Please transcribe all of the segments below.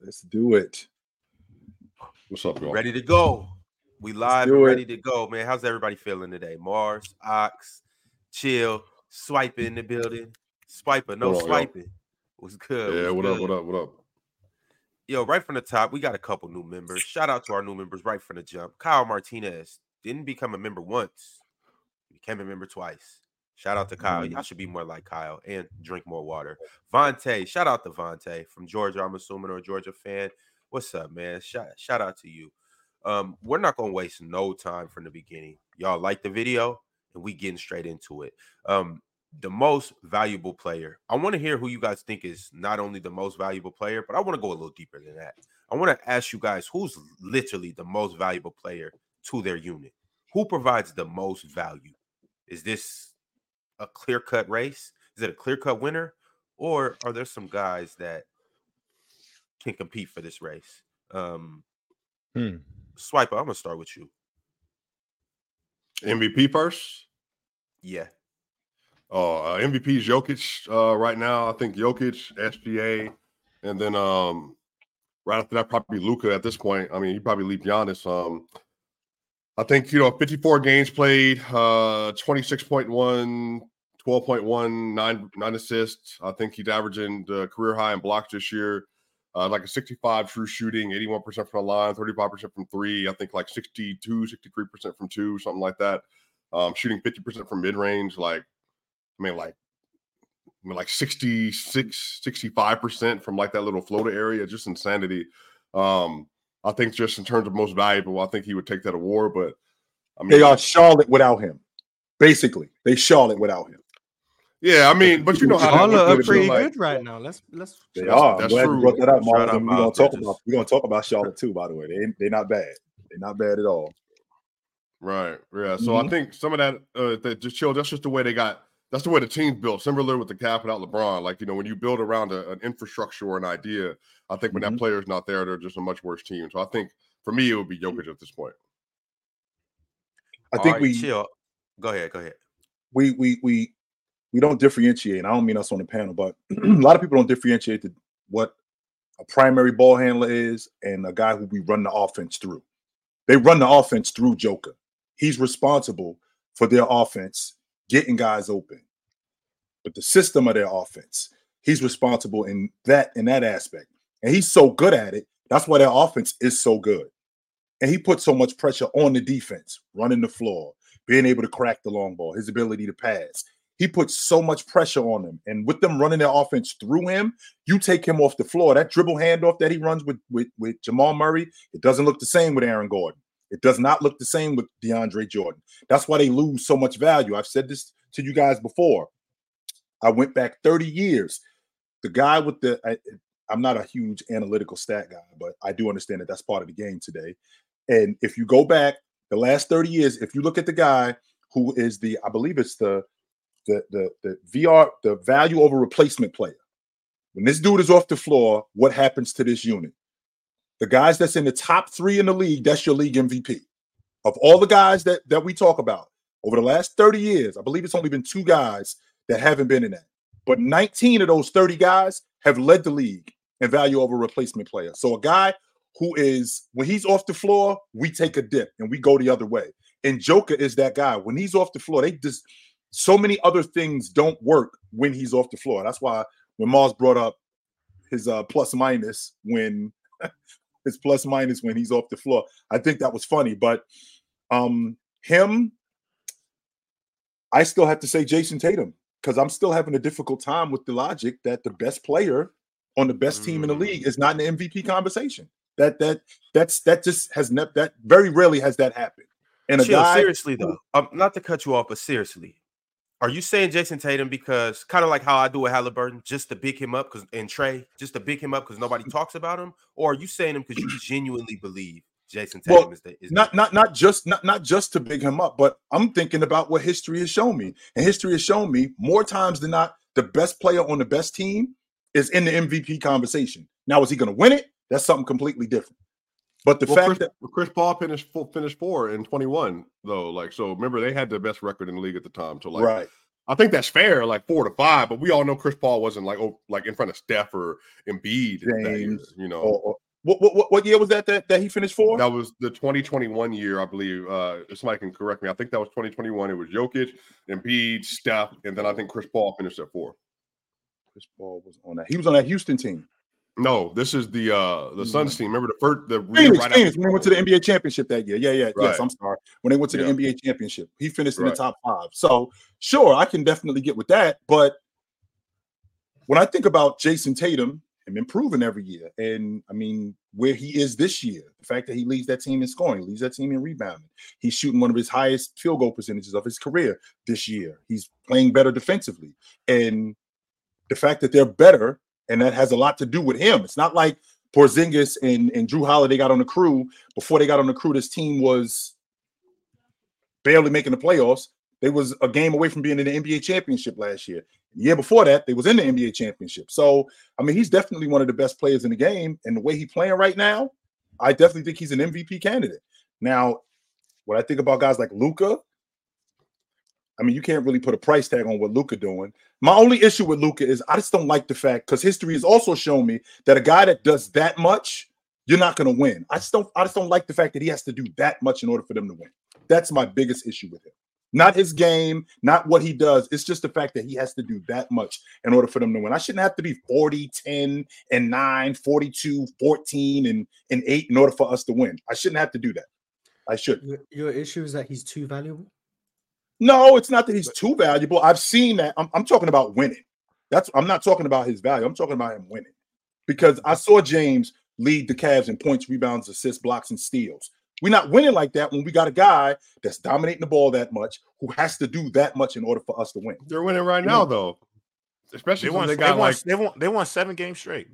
Let's do it. What's up, y'all? Ready to go. We live do and it. ready to go, man. How's everybody feeling today? Mars, Ox, chill, swiper in the building. Swiper, no Hold on, yo. swiping. What's good? Yeah, What's what up? What up? What up? Yo, right from the top, we got a couple new members. Shout out to our new members right from the jump. Kyle Martinez didn't become a member once, became a member twice. Shout out to Kyle. Y'all should be more like Kyle and drink more water. Vontae, shout out to Vontae from Georgia, I'm assuming, or Georgia fan. What's up, man? Shout, shout out to you. Um, we're not gonna waste no time from the beginning. Y'all like the video, and we getting straight into it. Um, the most valuable player. I want to hear who you guys think is not only the most valuable player, but I want to go a little deeper than that. I want to ask you guys who's literally the most valuable player to their unit. Who provides the most value? Is this a clear cut race? Is it a clear cut winner? Or are there some guys that can compete for this race? Um, Hmm. Swiper, I'm gonna start with you. MVP first. Yeah, Oh, uh, MVP is Jokic uh, right now. I think Jokic, SGA, and then um, right after that, probably Luka. At this point, I mean, you probably leave Giannis. Um, I think you know, 54 games played, uh, 26.1, 12.1, nine nine assists. I think he's averaging the career high in blocks this year. Uh, like a 65 true shooting, 81% from the line, 35% from three. I think like 62, 63% from two, something like that. Um, shooting 50% from mid range. Like, I mean, like, I mean, like 66, 65% from like that little floater area. Just insanity. Um, I think just in terms of most valuable, I think he would take that award. But I mean, They are Charlotte without him. Basically, they Charlotte without him. yeah, I mean, but you know how that Charlotte are pretty like- good right now. Let's let's. They are. That's glad true. brought that up, Shout Marlon. out and We're gonna Miles talk Bridges. about we're gonna talk about Charlotte too. By the way, they they're not bad. They're not bad at all. Right. Yeah. So I Mhm. think some of that, uh, that just chill. That's just the way they got. That's the way the team's built. Similar with the cap without LeBron. Like you know, when you build around a, an infrastructure or an idea, I think when Mhm. that is not there, they're just a much worse team. So I think for me, it would be Jokic at this point. I All think right, we chill. Go ahead, go ahead. we we we we don't differentiate. And I don't mean us on the panel, but a lot of people don't differentiate the, what a primary ball handler is and a guy who we run the offense through. They run the offense through Joker. He's responsible for their offense getting guys open. But the system of their offense, he's responsible in that in that aspect. And he's so good at it. That's why their offense is so good. And he puts so much pressure on the defense, running the floor, being able to crack the long ball, his ability to pass. He puts so much pressure on them. And with them running their offense through him, you take him off the floor. That dribble handoff that he runs with, with, with Jamal Murray, it doesn't look the same with Aaron Gordon. It does not look the same with DeAndre Jordan. That's why they lose so much value. I've said this to you guys before. I went back 30 years. The guy with the, I, I'm not a huge analytical stat guy, but I do understand that that's part of the game today. And if you go back the last 30 years, if you look at the guy who is the, I believe it's the the the the VR, the value over replacement player. When this dude is off the floor, what happens to this unit? The guys that's in the top three in the league, that's your league MVP. Of all the guys that that we talk about over the last 30 years, I believe it's only been two guys that haven't been in that. But 19 of those 30 guys have led the league in value over replacement player. So a guy who is when he's off the floor, we take a dip and we go the other way. And Joker is that guy. When he's off the floor, they just so many other things don't work when he's off the floor. That's why when Mars brought up his uh plus minus when his plus minus when he's off the floor, I think that was funny. But um him, I still have to say Jayson Tatum because I'm still having a difficult time with the logic that the best player on the best team in the Mm. league is not in the MVP conversation. That that that's that just has never that very rarely has that happened. And a Chill, guy seriously though, um, not to cut you off, but seriously, are you saying Jayson Tatum because kind of like how I do with Halliburton, just to big him up because and Trey, just to big him up because nobody talks about him, or are you saying him because you genuinely believe Jayson Well, is the is the- not not not just not not just to big him up, but I'm thinking about what history has shown me. And history has shown me more times than not, the best player on the best team is in the MVP conversation. Now, is he going to win it? That's something completely different. But the well, fact Chris, that Chris Paul finished full, finished four in 21 though. Like so, remember they had the best record in the league at the time. So like, right, I think that's fair, like four to five. But we all know Chris Paul wasn't like oh, like in front of Steph or Embiid. that year, James, you know, Or- or- what, what what- what year was that that, that he finished for? that was the 2021 year, I believe. Uh, if somebody can correct me. I think that was 2021. It was Jokic, Embiid, Steph, and then I think Chris Paul finished at four. Chris Paul was on that. He was on that Houston team. No, this is the uh the Suns team. Remember the first the. Phoenix, right Phoenix, after when they went to the NBA championship that year. Yeah, yeah, yes. I'm sorry. When they went to the Yeah. NBA championship, he finished in Right. the top five. So sure, I can definitely get with that. But when I think about Jayson Tatum, him improving every year, and I mean where he is this year, the fact that he leads that team in scoring, leads that team in rebounding, he's shooting one of his highest field goal percentages of his career this year. He's playing better defensively, and the fact that they're better, and that has a lot to do with him. It's not like Porzingis and, and Jrue Holiday got on the crew. Before they got on the crew, this team was barely making the playoffs. They was a game away from being in the NBA championship last year. Year before that, they was in the NBA championship. So, I mean, he's definitely one of the best players in the game. And the way he's playing right now, I definitely think he's an MVP candidate. Now, when I think about guys like Luka, I mean, you can't really put a price tag on what Luka doing. My only issue with Luka is I just don't like the fact because history has also shown me that a guy that does that much, you're not going to win. I just don't. I just don't like the fact that he has to do that much in order for them to win. That's my biggest issue with him. Not his game, not what he does. It's just the fact that he has to do that much in order for them to win. I shouldn't have to be 40, 10, and 9, 42, 14, and, and 8 in order for us to win. I shouldn't have to do that. I should. Your, your issue is that he's too valuable. No, it's not that he's too valuable. I've seen that. I'm, I'm talking about winning. That's I'm not talking about his value. I'm talking about him winning. Because I saw James lead the Cavs in points, rebounds, assists, blocks, and steals. We're not winning like that when we got a guy that's dominating the ball that much, who has to do that much in order for us to win. They're winning right now, though. Especially They when won. they They, won. like They won. They won seven games straight.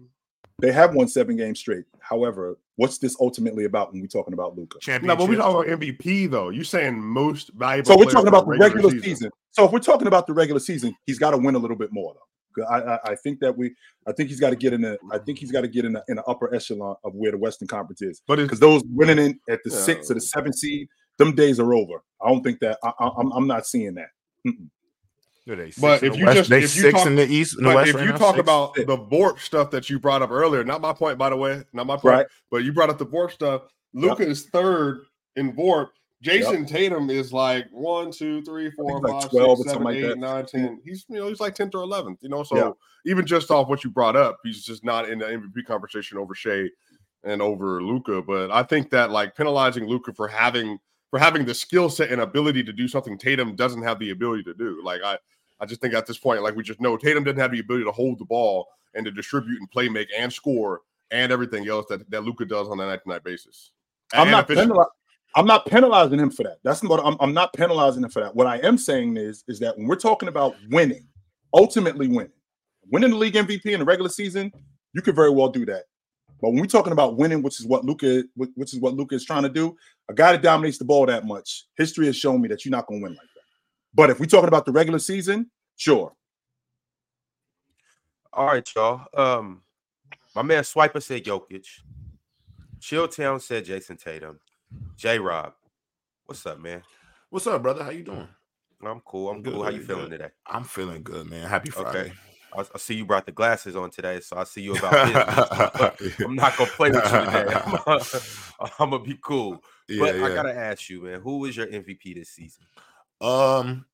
They have won seven games straight. However, what's this ultimately about when we're talking about Luka? no, Championship. but we're talking about MVP though. You're saying most valuable? So we're talking about the regular season. So if we're talking about the regular season, he's got to win a little bit more though. 'Cause I, I, I think that we, I think he's got to get in the, I think he's got to get in the, in the upper echelon of where the Western Conference is. But Because those winning in at the Yeah. sixth or the seven seed, them days are over. I don't think that I, I, I'm, I'm not seeing that. Mm-mm. Six But if you West? just- if you six talk- in the East, in the West. if right you now, talk six? about the Vorp stuff that you brought up earlier, not my point, by the way, not my point, Right. but you brought up the Vorp stuff. Luka is third in Vorp. Jayson Tatum is like one, two, three, four, he's like five, 12 six, seven, like eight, nine, 10. He's you know he's like tenth or eleventh. You know, so Yeah. even just off what you brought up, he's just not in the MVP conversation over Shai and over Luka. But I think that like penalizing Luka for having for having the skill set and ability to do something Tatum doesn't have the ability to do. Like I I just think at this point, like we just know Tatum doesn't have the ability to hold the ball and to distribute and play make and score and everything else that, that Luka does on a night to night basis. I'm not efficiently. I'm not penalizing him for that. That's not I'm, I'm not penalizing him for that. What I am saying is, is that when we're talking about winning, ultimately winning, winning the league MVP in the regular season, you could very well do that. But when we're talking about winning, which is what Luka, which is what Luka is trying to do, a guy that dominates the ball that much, history has shown me that you're not going to win like that. But if we're talking about the regular season, sure. All right, y'all. Um, my man Swiper said Jokic. Chilltown said Jayson Tatum. J Rob, what's up, man? What's up, brother? How you doing? I'm cool. I'm Good, cool. How you feeling good. today? I'm feeling good, man. Happy Okay. Friday. I, I see you brought the glasses on today, so I see you about business. I'm not gonna play with you today. I'm, I'm gonna be cool. yeah, but I gotta ask you, man, who was your MVP this season? Um,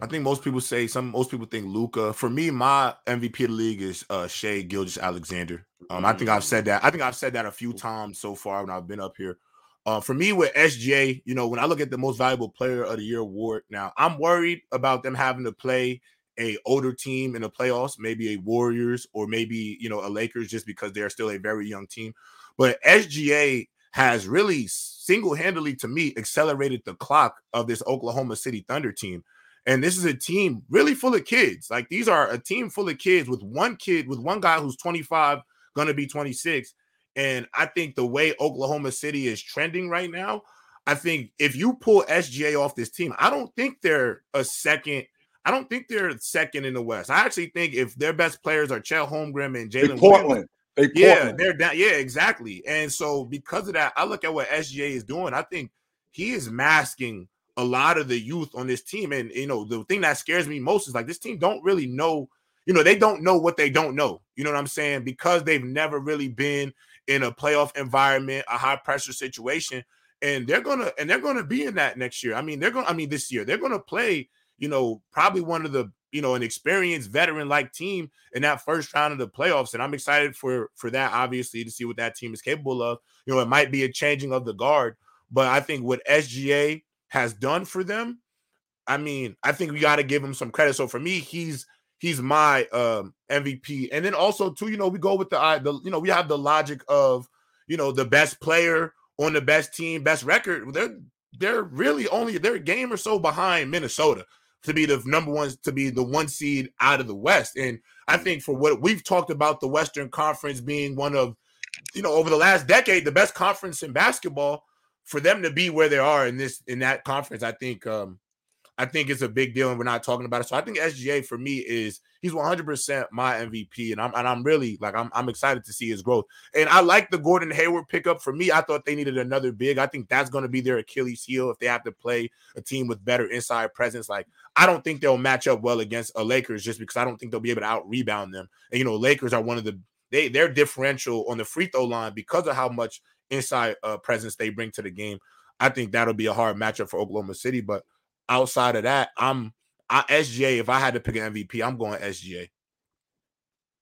I think most people say some. Most people think Luka. For me, my MVP of the league is uh Shai Gilgeous-Alexander. Um, I think I've said that. I think I've said that a few times so far when I've been up here. Uh, for me with SGA, you know, when I look at the most valuable player of the year award, now I'm worried about them having to play a older team in the playoffs, maybe a Warriors or maybe you know a Lakers, just because they're still a very young team. But SGA has really single-handedly to me accelerated the clock of this Oklahoma City Thunder team. And this is a team really full of kids. Like these are a team full of kids with one kid, with one guy who's 25, gonna be 26. And I think the way Oklahoma City is trending right now, I think if you pull SGA off this team, I don't think they're a second. I don't think they're second in the West. I actually think if their best players are Chet Holmgren and Jalen Williams, Portland. They yeah, Portland. they're down. Yeah, exactly. And so because of that, I look at what SGA is doing. I think he is masking a lot of the youth on this team. And you know, the thing that scares me most is like this team don't really know, you know, they don't know what they don't know. You know what I'm saying? Because they've never really been in a playoff environment, a high pressure situation. And they're gonna and they're gonna be in that next year. I mean, they're gonna, I mean, this year, they're gonna play, you know, probably one of the you know, an experienced veteran like team in that first round of the playoffs. And I'm excited for for that, obviously, to see what that team is capable of. You know, it might be a changing of the guard, but I think what SGA has done for them, I mean, I think we got to give him some credit. So for me, he's he's my um MVP. And then also too, you know, we go with the the you know, we have the logic of, you know, the best player on the best team, best record. They're they're really only they're a game or so behind Minnesota to be the number one to be the one seed out of the West. And I think for what we've talked about the Western Conference being one of, you know, over the last decade, the best conference in basketball, for them to be where they are in this in that conference, I think um I think it's a big deal, and we're not talking about it. So I think SGA for me is he's 100% my MVP, and I'm and I'm really like I'm I'm excited to see his growth. And I like the Gordon Hayward pickup. For me, I thought they needed another big. I think that's going to be their Achilles heel if they have to play a team with better inside presence. Like I don't think they'll match up well against a Lakers just because I don't think they'll be able to out rebound them. And you know, Lakers are one of the they their differential on the free throw line because of how much inside uh, presence they bring to the game. I think that'll be a hard matchup for Oklahoma City, but outside of that, I'm I, SGA. If I had to pick an MVP, I'm going SGA.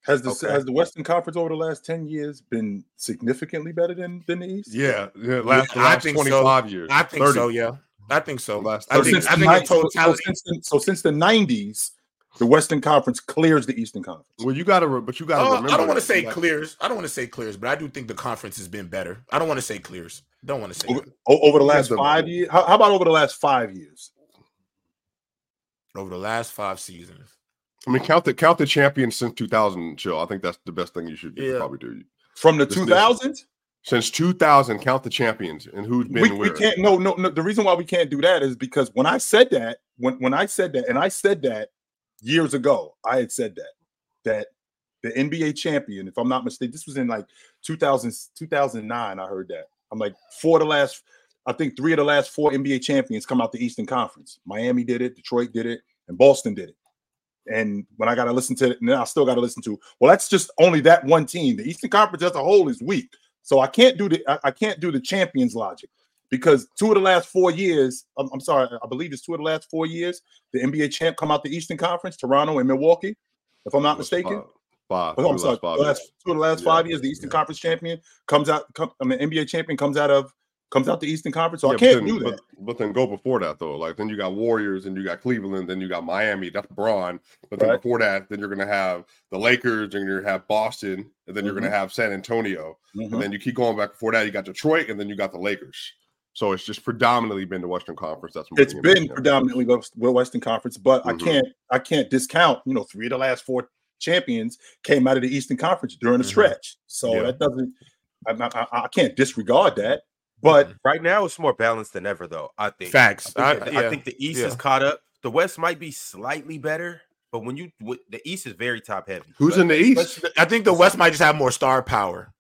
Has the Okay. has the Western Conference over the last ten years been significantly better than than the East? Yeah, yeah. Last, the I last think so. 25 years. I think 30. so. Yeah, I think so. Last So 30 think since I the think ni- the so- so since the, so since the nineties, the Western Conference clears the Eastern Conference. Well, you got to, but you got to Uh, remember. I don't want to say like, clears. I don't want to say clears, but I do think the conference has been better. I don't want to say clears. Don't want to say Over, over the last five years, how, how about over the last five years? Over the last five seasons. I mean, count the count the champions since 2000. Chill. I think that's the best thing you should Yeah. probably do. From the This- two Since 2000, count the champions and who's been we, we can't. No, no, no. The reason why we can't do that is because when I said that, when when I said that, and I said that years ago, I had said that that the NBA champion, if I'm not mistaken, this was in like 2000, 2009. I heard that. I'm like for the last, I think three of the last four NBA champions come out the Eastern Conference. Miami did it, Detroit did it, and Boston did it. And when I got to listen to it, and I still got to listen to, well, that's just only that one team. The Eastern Conference as a whole is weak. So I can't do the I, I can't do the champions logic because two of the last four years, I'm, I'm sorry, I believe it's two of the last four years, the NBA champ come out the Eastern Conference, Toronto and Milwaukee, if I'm not mistaken. Five. five. Oh, I'm sorry, last five years. last, two of the last Yeah. five years, the Eastern Yeah. Conference champion comes out. Come, I mean, NBA champion comes out of comes out the Eastern Conference. So Yeah, I can't then- do that. But, but then go before that though. Like then you got Warriors, and you got Cleveland, then you got Miami. That's Braun. But then Right. before that, then you're gonna have the Lakers, and you're gonna have Boston, and then you're Mm-hmm. gonna have San Antonio, Mhm. and then you keep going back before that. You got Detroit, and then you got the Lakers. So it's just predominantly been the Western Conference. That's It's been predominantly Western Conference, but I Mhm. can't I can't discount. You know, three of the last four champions came out of the Eastern Conference during the Mhm. stretch. So Yeah. that doesn't. I, I, I can't disregard that. But Right now, it's more balanced than ever, though. I think. Facts. I I, think, the, yeah. I think the East is caught up. The West might be slightly better, but when you with- the East is very top heavy. Who's But- in the East? But I think the West might just have more star power.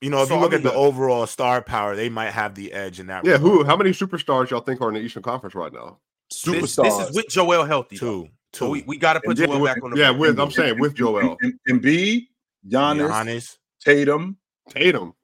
You know, if So, you I look mean, at the the- overall star power, they might have the edge in that. Yeah, who? How many superstars y'all think are in the Eastern Conference right now? This, superstars. this is with Joel healthy. though. Two, So we, we got to put Yeah, Joel with- back on the yeah, bench. with I'm saying with Joel Em- Em- Embiid, Giannis, Giannis. Tatum. Tatum.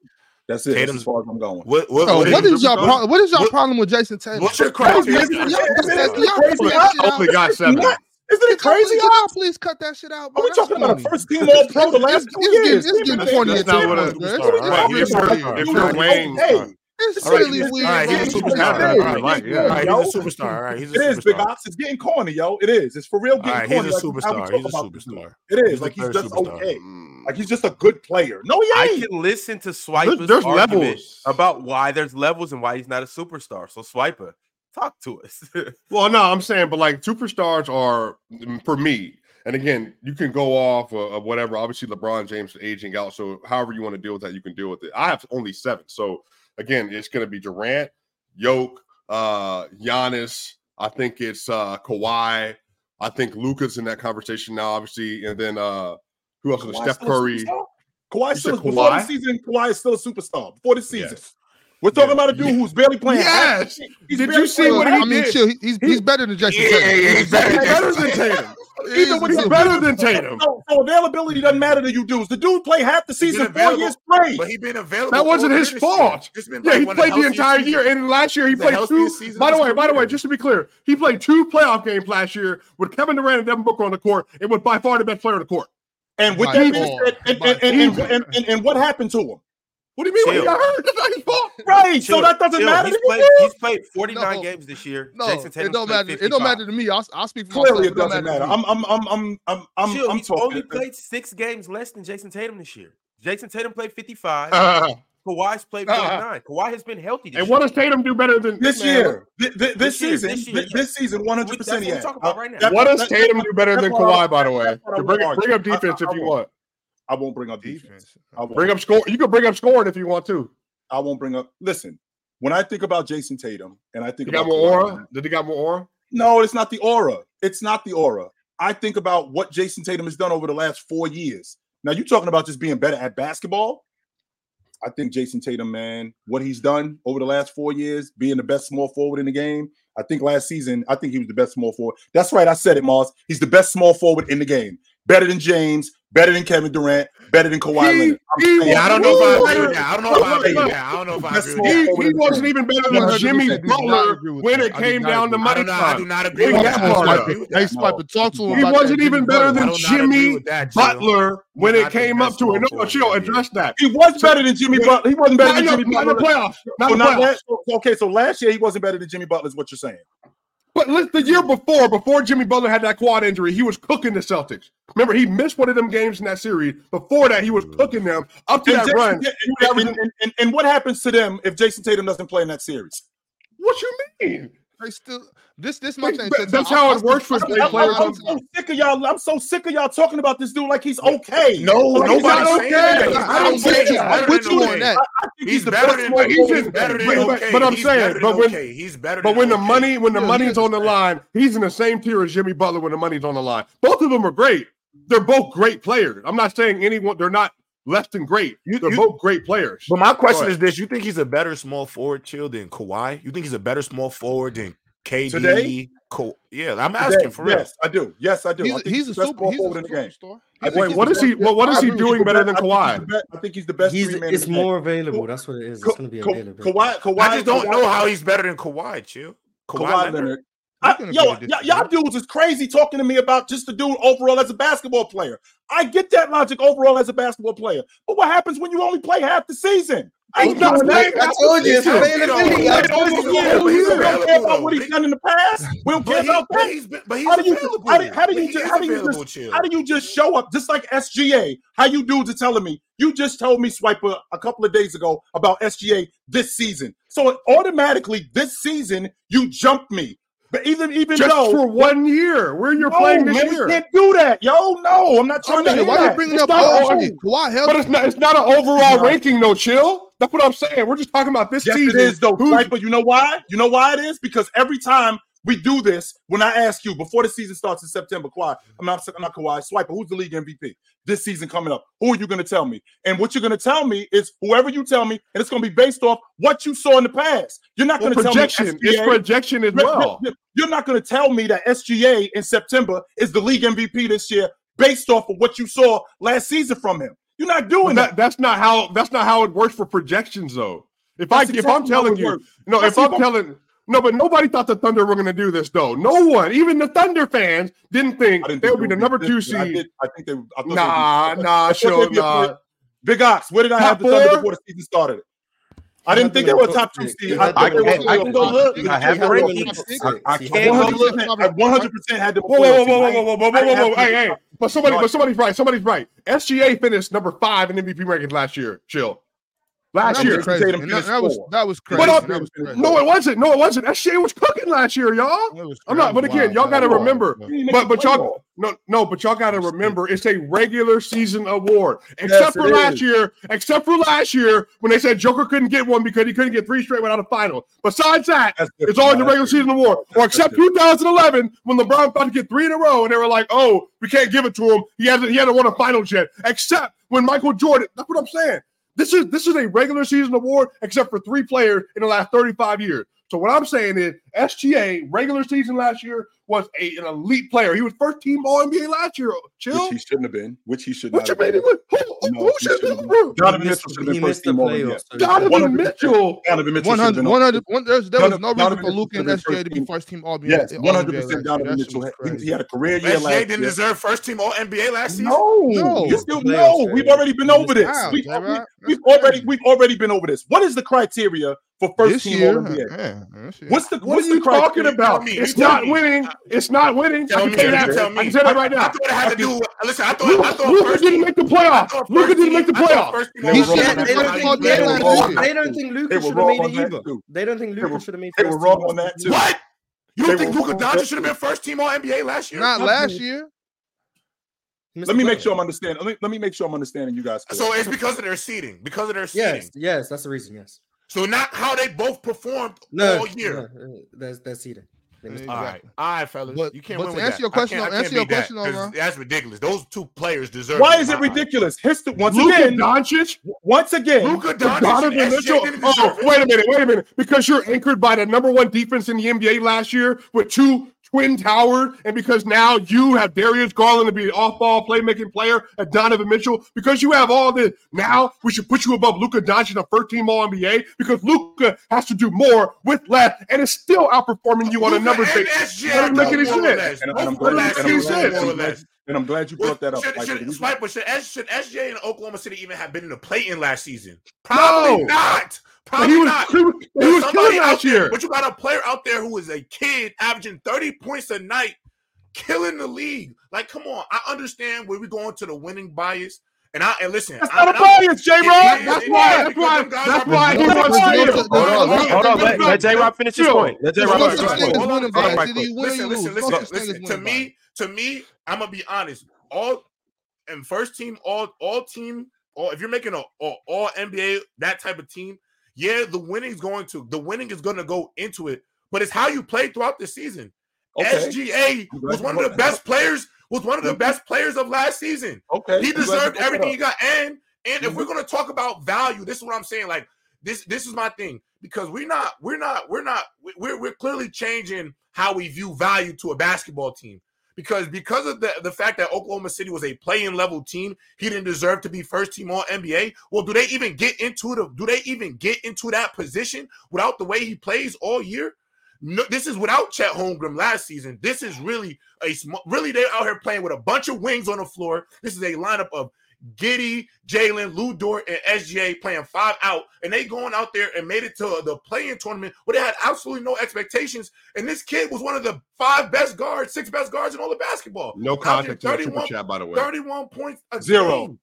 That's it. That's Tatum's- as far as I'm going. What, what, Oh, what what is- is y'all pro- what is y'all what- problem with Jayson Tatum? What's your Y'all- criteria? y'all- y'all- y'all- Isn't it y'all- crazy? y'all- y'all- Only got seven. What? Isn't it crazy? y'all- y'all please cut that shit out? Are we talking about a first team all pro the last It's- two years? getting- it's Wait getting minute. funny That's not what point, it- bro. That's It's what we talking if you're, about. if you're Wayne, Hey, It's All right, really it's- weird. all right, he's a superstar. getting All really right, like, weird, yeah. All right, he's a superstar. All right, he's a It is, Big superstar. Ox. It's getting corny, yo. It is. It's for real All getting right, he's a like how we superstar. talk He's a about this dude. superstar. It is. He's like he's just superstar. okay. Mm. Like he's just a good player. No, he I can listen to Swiper's there's argument levels. about why there's levels and why he's not a superstar. So Swiper, talk to us. Well, no, I'm saying, but like superstars are mm, for me. And again, you can go off of, of whatever. Obviously, LeBron James is aging out, so however you want to deal with that, you can deal with it. I have only seven, so again, it's going to be Durant, Yoke, uh, Giannis. I think it's uh, Kawhi. I think Luka's in that conversation now, obviously, and then uh, who else was Steph Curry? Kawhi still before the season. Kawhi is still a superstar before the season. Yes. We're talking yeah. about a dude yeah. who's barely playing. Yes. He's did you see what he I did? mean, chill. He's, he's better than Jayson yeah, Tatum. Yeah, he's better, than Tatum. Even when he's better than Tatum. So, availability doesn't matter to you dudes. The dude played half the season, four years straight. But he been available. That wasn't his fault. Yeah, he played the entire season. year. And last year he the played two. By the way, career. by the way, just to be clear, he played two playoff games last year with Kevin Durant and Devin Booker on the court and was by far the best player on the court. And with that being said, and, and, and, and, what happened to him? What do you mean? What He got hurt. That's not his fault. Right. So that doesn't matter. He's played, he's played 49 games this year. No, it don't matter. It don't matter to me. I'll, I'll speak for Clearly, it doesn't matter. I'm, I'm, I'm, I'm, I'm, Chill, I'm talking. only played six games less than Jayson Tatum this year. Jayson Tatum played 55. Kawhi's played uh-huh. Kawhi has been healthy. and year. what does Tatum do better than this man? year? Th- th- this, this, season, year, this, year, this season, 100. percent Yeah. Right now. what does Tatum do better than Kawhi? By the way, bring, bring, up defense I, I, if you want. I won't bring up defense. I bring up score. You can bring up scoring if you want to. I won't bring up. Listen, when I think about Jayson Tatum, and I think he about got more aura. Did he got more aura? No, it's not the aura. It's not the aura. I think about what Jayson Tatum has done over the last four years. Now you're talking about just being better at basketball. I think Jayson Tatum, man, what he's done over the last four years, being the best small forward in the game. I think last season, I think he was the best small forward. That's right, I said it, Moss. He's the best small forward in the game better than James, better than Kevin Durant, better than Kawhi Leonard. Yeah, I don't know if I agree with that. I don't know if I agree with that. I don't know if I agree with that. He, he wasn't even better than Jimmy Butler when it came down to money. I do not agree with that. part. Hey, Swiper, talk to him. He wasn't even better than Jimmy Butler when it came up to it. No, chill, address that. He was better than Jimmy Butler. He wasn't better than Jimmy Butler. Not in the playoffs. Okay, so last year he wasn't better than Jimmy Butler, is what you're saying. But the year before, before Jimmy Butler had that quad injury, he was cooking the Celtics. Remember, he missed one of them games in that series. Before that, he was mm. cooking them up to and that Jayson, run. And, and, and, and, what happens to them if Jayson Tatum doesn't play in that series? What you mean? They still this this my thing. That's, that's how it works for I'm, players. I'm, so sick of y'all. I'm so sick of y'all talking about this dude like he's okay. No, like, nobody's okay. That. I don't care. I'm you on that. He's better than okay. But I'm saying, but when he's better. But when the money when the money's on the line, he's in the same tier as Jimmy Butler when the money's on the line. Both of them are great. They're both great players. I'm not saying anyone. They're not less than great. You, They're you, both great players. But my question is this: You think he's a better small forward, chill, than Kawhi? You think he's a better small forward than KD. Today, cool. Yeah, I'm asking today, for yes, real. I do. Yes, I do. He's, I he's a super, he's a game. I wait, what is he? Well, what is he doing better than Kawhi? I think he's the best. He's, it's more available. That's what it is. It's going to be available. Kawhi, Kawhi. I just don't know how he's better than Kawhi. Chill. Kawhi, Leonard. Yo, y- y'all dudes is crazy talking to me about just the dude overall as a basketball player. I get that logic overall as a basketball player, but what happens when you only play half the season? I, ain't not I told you, it's We don't care about what he's done in the past. We don't care about that. But he's how do you, how, how do you just, how do you how do you just show up just like SGA? How you dudes are telling me? You just told me Swiper a couple of days ago about SGA this season. So automatically this season you jumped me. But even even just though, for one year, where you're no, playing this man, year, can't do that, yo. No, I'm not trying to. Why are you bringing it's up Kawhi? Kawhi Hell But it's not. It's not an overall ranking, no chill. That's what I'm saying. We're just talking about this yes, season. It is though, right? But you know why? You know why it is because every time we do this when I ask you before the season starts in September, Kawhi. I'm not, I'm not Kawhi Swiper. Who's the league MVP this season coming up? Who are you going to tell me? And what you're going to tell me is whoever you tell me, and it's going to be based off what you saw in the past. You're not well, going to tell me projection. it's projection as well. You're not going to tell me that SGA in September is the league MVP this year based off of what you saw last season from him. You're not doing that, that. That's not how. That's not how it works for projections, though. If that's I exactly if I'm telling you, works. no, that's if I'm telling no, but nobody thought the Thunder were going to do this, though. No one, even the Thunder fans, didn't think didn't they would be the number two seed. I, did, I think they. I nah, nah, sure, nah. Big Ox, where did I top have the Thunder before the season started? I didn't think they were top two seed. I, I, can, I can go look. I have the rankings. I can go look. I 100 percent had the. Whoa, whoa, whoa, whoa, whoa, whoa, whoa, whoa, whoa! Hey, hey! But somebody, but somebody's right. Somebody's right. SGA finished number five in MVP rankings last year. Chill. Last year, Tatum that, that was that was crazy. But up, was crazy. No, it wasn't. No, it wasn't. That shit was cooking last year, y'all. I'm not. But again, wow, y'all got to remember. Wild. But but y'all no no. But y'all got to remember, it's a regular season award. Except yes, for last is. year. Except for last year when they said Joker couldn't get one because he couldn't get three straight without a final. Besides that, it's all in the regular season award. Or except 2011 when LeBron about to get three in a row and they were like, oh, we can't give it to him. He hasn't he hasn't won a final yet. Except when Michael Jordan. That's what I'm saying. This is this is a regular season award, except for three players in the last 35 years. So what I'm saying is SGA regular season last year was a, an elite player. He was first team All NBA last year. Chill. Which he shouldn't have been. Which he should not. you have been. Who, who, No, who should have been? Donovan Mitchell should have been first team All NBA. playoffs. so he Donovan Mitchell. Donovan Mitchell One should have hundred, been one on- hundred, one. There's, there was no reason for Mitchell Luke and should've been SGA first to be first team All NBA. Yes, one hundred percent. Donovan Mitchell. He, had a career year SGA last didn't deserve first team All NBA last season. No, No. you still no. We've already been over this. We've, J-Rock, we've that's already we've already been over this. What is the criteria for first This team year, All NBA? yeah, this year. What's the What what's are you the criteria? talking about? Me, It's not me. winning. It's not winning. Tell I me, can tell you that. tell I can tell that right now. I thought it had to do. Listen, I thought. I thought Luka didn't make the I playoffs. Luka didn't make the team- I thought playoffs. first team They He should have on been that. first team All They NBA were last wrong year. on that They don't think They Luka should have made it either. They don't think They Luka should have made They were wrong on that too. What? You don't think were Luka. Doncic should have been first team All NBA last year? Not last year. Missed Let me make sure I'm understanding. Let me, let me make sure I'm understanding you guys. So it's because of their seeding. Because of their seeding. Yes, yes, that's the reason. Yes. So not how they both performed No, all year. no, that's that's seeding. They missed the All Exactly. right, all right, fellas. But- you can't but win to with answer that. your I question, can't- I answer can't your beat that, question, though, 'cause. That's ridiculous. Those two players deserve. Why it is in it ridiculous? History once Luka again. Doncic. Once again. Luka Doncic Donovan and SJ Mitchell. Oh, wait a minute, wait a minute. Because you're anchored by the number one defense in the NBA last year with two twin towers, and because now you have Darius Garland to be an off-ball playmaking player and Donovan Mitchell, because you have all this, now we should put you above Luka Doncic, a first team All NBA, because Luka has to do more with less, and is still outperforming you on a Luka numbers and basis. SJ That doesn't make any more sense. And, and I'm glad, and, I'm glad, sense. More or and, and I'm glad you brought that up. Should, Like, should, the reason- should, should SJ and Oklahoma City even have been in the play-in last season? Probably No. not. But Probably he was, not. he was, he was somebody killing out here. there- But you got a player out there who is a kid averaging 30 points a night, killing the league. Like, come on. I understand where we're going to the winning bias. And I and listen, That's I- not a bias, J. Rob. That's why. That's why. That's why he wants no- to there's see no- it. there's Hold on, let, hold on, let, let J Rob finish his point. Let J Rob finish his point. Hold on, bias. right Either quick. you win or listen, listen, listen, such thing as listen. To me, to me, I'm gonna be honest. All and first team, all all team, all if you're making a all, all NBA that type of team, yeah, the winning's going to the winning is going to go into it, but it's how you play throughout the season. Okay. SGA was one of the best players. Was one of the best players of last season. Okay. He I'm glad you deserved everything he got. And and if we're gonna talk about value, this is what I'm saying. Like this, this is my thing because we're not, we're not, we're not, we're we're clearly changing how we view value to a basketball team. Because because of the, the fact that Oklahoma City was a play-in level team, he didn't deserve to be first team all NBA. Well, do they even get into the do they even get into that position without the way he plays all year? No, this is without Chet Holmgren last season. This is really a really they're out here playing with a bunch of wings on the floor. This is a lineup of Giddey, Jalen, Lu Dort, and SGA playing five out, and they going out there and made it to the play-in tournament where they had absolutely no expectations. And this kid was one of the five best guards, six best guards in all of basketball. No contact in the the 31 chat, by the way. 31 points a Zero. game.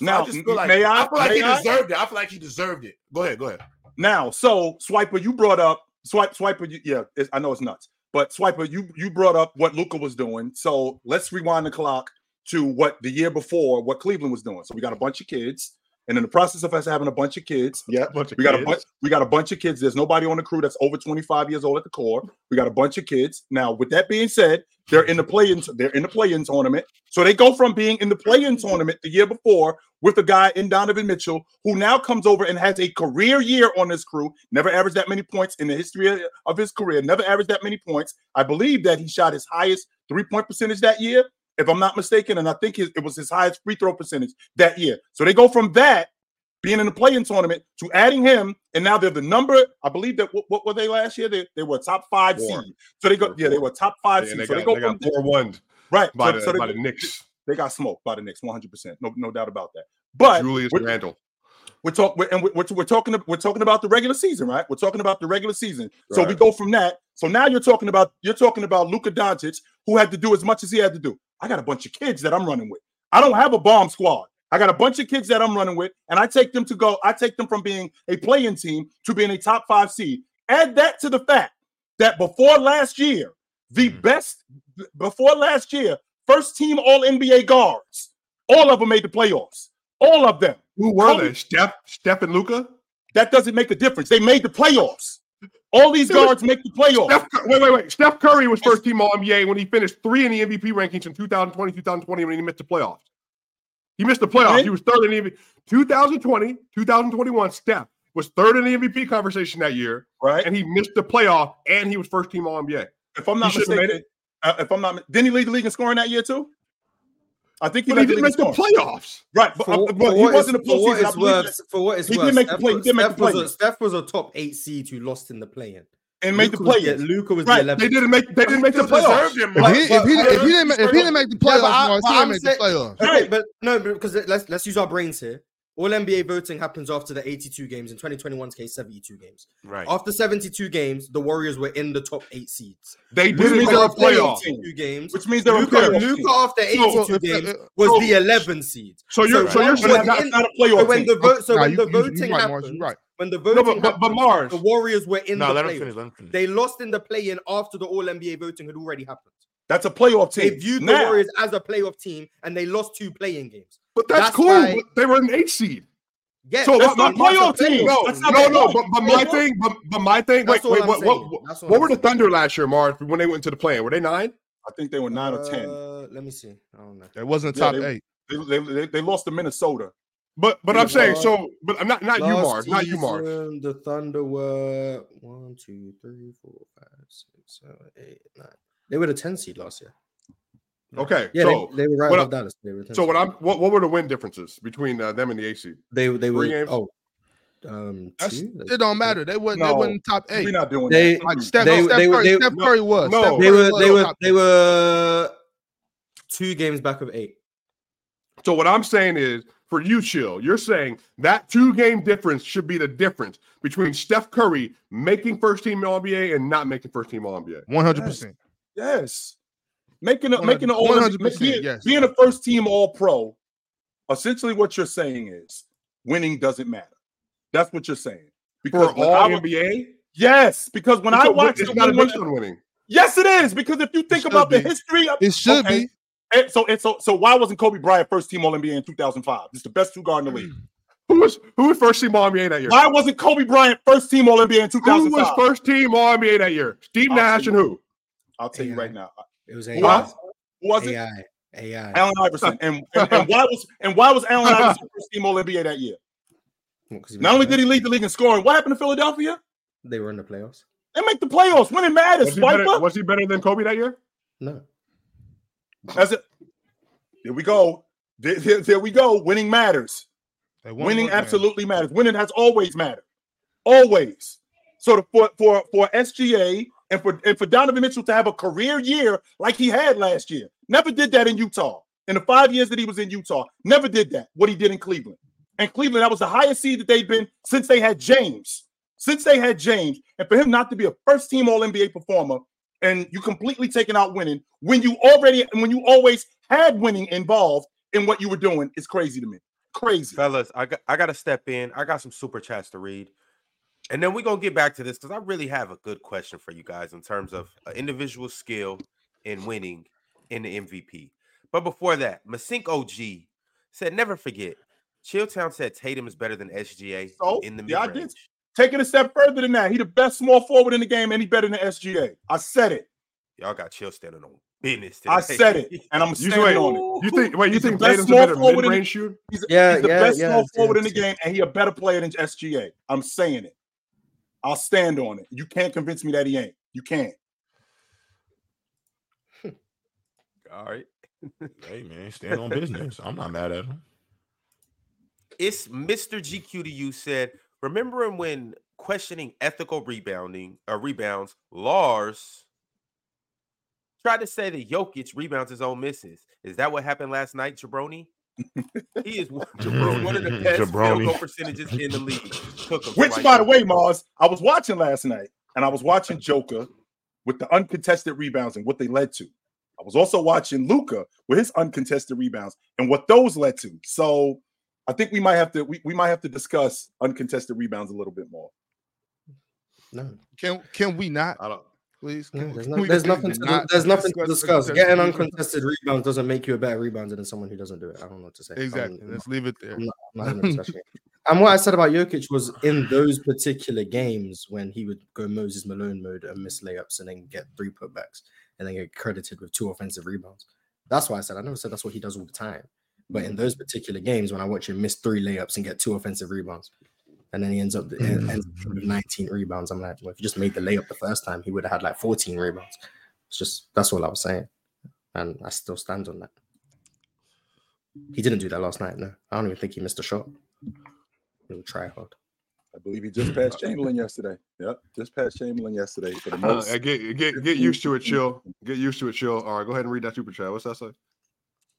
Now, I just feel like may I? feel like he I? deserved it. I feel like he deserved it. Go ahead, go ahead. Now, so Swiper, you brought up Swipe Swiper. You, yeah, it's, I know it's nuts, but Swiper, you you brought up what Luka was doing. So let's rewind the clock to what the year before, what Cleveland was doing. So we got a bunch of kids, and in the process of us having a bunch of kids, yeah, Bunch of we got a bunch. We got a bunch of kids. There's nobody on the crew that's over 25 years old at the core. We got a bunch of kids. Now, with that being said, they're in the play-in. They're in the play-in tournament. So they go from being in the play-in tournament the year before with a guy in Donovan Mitchell, who now comes over and has a career year on this crew. Never averaged that many points in the history of- of his career. Never averaged that many points. I believe that he shot his highest three-point percentage that year, if I'm not mistaken, and I think his, it was his highest free throw percentage that year. So they go from that being in the play-in tournament to adding him, and now they're the number. I believe that what, what were they last year? They, they were top five Four. seed. So they go, Four, yeah, they were top five Yeah, seed. they so they go they from 4 1 right. by, so, the, so they, by the Knicks. they got smoked by the Knicks, 100. percent No, no doubt about that. But Julius Randle. We're talking, and we're, we're, talking, we're talking about the regular season, right? We're talking about the regular season. So we go from that. So now you're talking about you're talking about Luka Doncic, who had to do as much as he had to do. I got a bunch of kids that I'm running with. I don't have a bomb squad. I got a bunch of kids that I'm running with, and I take them to go. I take them from being a play-in team to being a top five seed. Add that to the fact that before last year, the Mhm. best before last year, first team All NBA guards, all of them made the playoffs. All of them. Who were Kobe- they? Steph, Steph and Luka? That doesn't make a difference. They made the playoffs. All these guards make the playoffs. Steph, wait, wait, wait. Steph Curry was first team All NBA when he finished three in the MVP rankings in 2020, 2020 when he missed the playoffs. He missed the playoffs. Right. He was third in the MVP. 2020, 2021, Steph was third in the MVP conversation that year, right? and he missed the playoff, and he was first team All NBA. If I'm not He shouldn't made mistaken, uh, if I'm not, didn't he lead the league in scoring that year too? I think he But he didn't make the scoring. playoffs. Right, but, For, uh, but he wasn't in is- the for what postseason. I it's believe worth, for what it's He did worth, make the Steph play- he was- did make the Steph was play-in. a- Steph was a top eight seed who lost in the play-in. and made the Luka was play. Luka was Right, the 11th. They didn't make. They didn't make the playoffs. deserved it If he, if he, if he didn't, if he didn't make the Yeah, playoffs, but I- Mars, but he I'm didn't make the saying- playoffs. Okay, Right. but no, because let's let's use our brains here. All NBA voting happens after the 82 games. In 2021's case, 72 games. Right. After 72 games, the Warriors were in the top eight seeds. They Which didn't means make the a playoff 82 games. Which means they're a Luka, playoff Luka after 82 So, games uh, was so- the 11 seed. So you're. So So you're what saying was that. in- not a So playoff when team. the vote, so Nah, when you- the you- you voting right, Mars, happened, right. when the No, voting but, but, but happened, Mars. the Warriors were in No, the let him finish. Finish. They lost in the play-in after the All NBA voting had already happened. That's a playoff team. They team. viewed the Warriors as a playoff team, and they lost two play-in games. But that's, That's cool. why- but they were an eight seed. Yeah, So That's my- not my- playoff team. No, That's not no, no. But, but my thing. But, but my thing. That's Wait, wait. I'm What, what, what, what were the. Thunder last year, Mars? When they went into the play, were they nine? I think they were nine or ten. Uh, let me see. I don't know. It wasn't Yeah, top they- eight. They, they, they, they lost to Minnesota. But but I'm Yeah. saying so. But I'm not not you, Last Mars. Not you, Mars. season, The Thunder were one, two, three, four, five, six, seven, eight, nine. They were the 10 seed last year. Okay. Yeah, so they, they were right what above Dallas. They were so what. I'm what, what were the win differences between uh, them and the AC? seed? they they were three games? oh um That's- two? It don't matter. They wasn't. They No. wasn't top eight. We're not doing They- that. Like Steph, They- Steph they Curry. they- Steph no, was. no. Steph They were was they were they were two games back of eight. So what I'm saying is, for you, chill. You're saying that two game difference should be the difference between Steph Curry making first team All NBA and not making first team All NBA. One hundred percent. Yes. Making a, making an all being, yes. being a first team all pro, essentially what you're saying is winning doesn't matter. That's what you're saying. For all I NBA, yes, because when I watch it's not based on winning. yes, it is because if you think about the history of It should okay, be. and so and so so why wasn't Kobe Bryant first team all NBA in 2005? It's the best two guard in the league. Who was who was first team All NBA that year? Why wasn't Kobe Bryant first team all NBA in 2005? Who was first team All NBA that year? Steve Nash and who? I'll tell you right now. It was Who AI. was, who was it? AI. AI. Allen Iverson. And, and, and why was and why was Allen Iverson first team all NBA that year? Well, 'cause he was Not only did he lead the league in scoring, what happened to Philadelphia? they were in the playoffs. They make the playoffs. Winning matters, Was he, better, Swiper. was he better than Kobe that year? No. That's it. There we go. There, there- there we go. Winning matters. Winning one game. absolutely matters. Winning has always mattered. Always. So to, for for for SGA and for and for Donovan Mitchell to have a career year like he had last year, never did that in Utah. In the five years that he was in Utah, never did that. What he did in Cleveland. And Cleveland, that was the highest seed that they'd been since they had James. Since they had James, and for him not to be a first team All NBA performer, and you completely taking out winning when you already when you always had winning involved in what you were doing is crazy to me. Crazy. fellas, I got I gotta step in. I got some super chats to read. And then we're gonna get back to this because I really have a good question for you guys in terms of uh, individual skill in winning in the MVP. But before that, Masink OG said, never forget. Chilltown said Tatum is better than SGA So, in the yeah, I mid did. range. Take it a step further than that. He the best small forward in the game, and he better than SGA. I said it. Y'all got chill standing on business. I said it, and I'm You standing wait, on it. you think wait, you think best Tatum's a small better forward in the- mid-range shooter? He's, Yeah, he's the yeah, best yeah, small forward in the yeah. game, and he a better player than SGA. I'm saying it. I'll stand on it. You can't convince me that he ain't. You can't. All right. Hey man, stand on business. I'm not mad at him. It's Mr. GQ to you said, remembering when questioning ethical rebounding or rebounds, Lars tried to say that Jokic rebounds his own misses. Is that what happened last night, Jabroni? he is one, mm-hmm. one of the best field Jabroni. goal percentages in the league. Which, right by the way, Mars, I was watching last night, and I was watching Joker with the uncontested rebounds and what they led to. I was also watching Luka with his uncontested rebounds and what those led to. So I think we might have to we, we might have to discuss uncontested rebounds a little bit more. No. Can can we not, I don't. Please? No, Can- there's, no, there's nothing. To, not there's nothing to discuss. Getting uncontested rebounds doesn't make you a better rebounder than someone who doesn't do it. I don't know what to say. Exactly. I'm Let's leave it there. I'm not, I'm not in a discussion. And what I said about Jokic was in those particular games when he would go Moses Malone mode and miss layups and then get three putbacks and then get credited with two offensive rebounds. That's why I said I never said that's what he does all the time. But in mm-hmm. those particular games, when I watch him miss three layups and get two offensive rebounds, and then he ends up ends up with 19 rebounds, I'm like, well, if he just made the layup the first time, he would have had like 14 rebounds. It's just that's all I was saying, and I still stand on that. He didn't do that last night. No, I don't even think he missed a shot. He'll try hard. I believe he just passed Chamberlain yesterday. Yep, just passed Chamberlain yesterday for the Uh, most. get get get used to it, chill. Get used to it, chill. All right, go ahead and read that super chat. What's that say?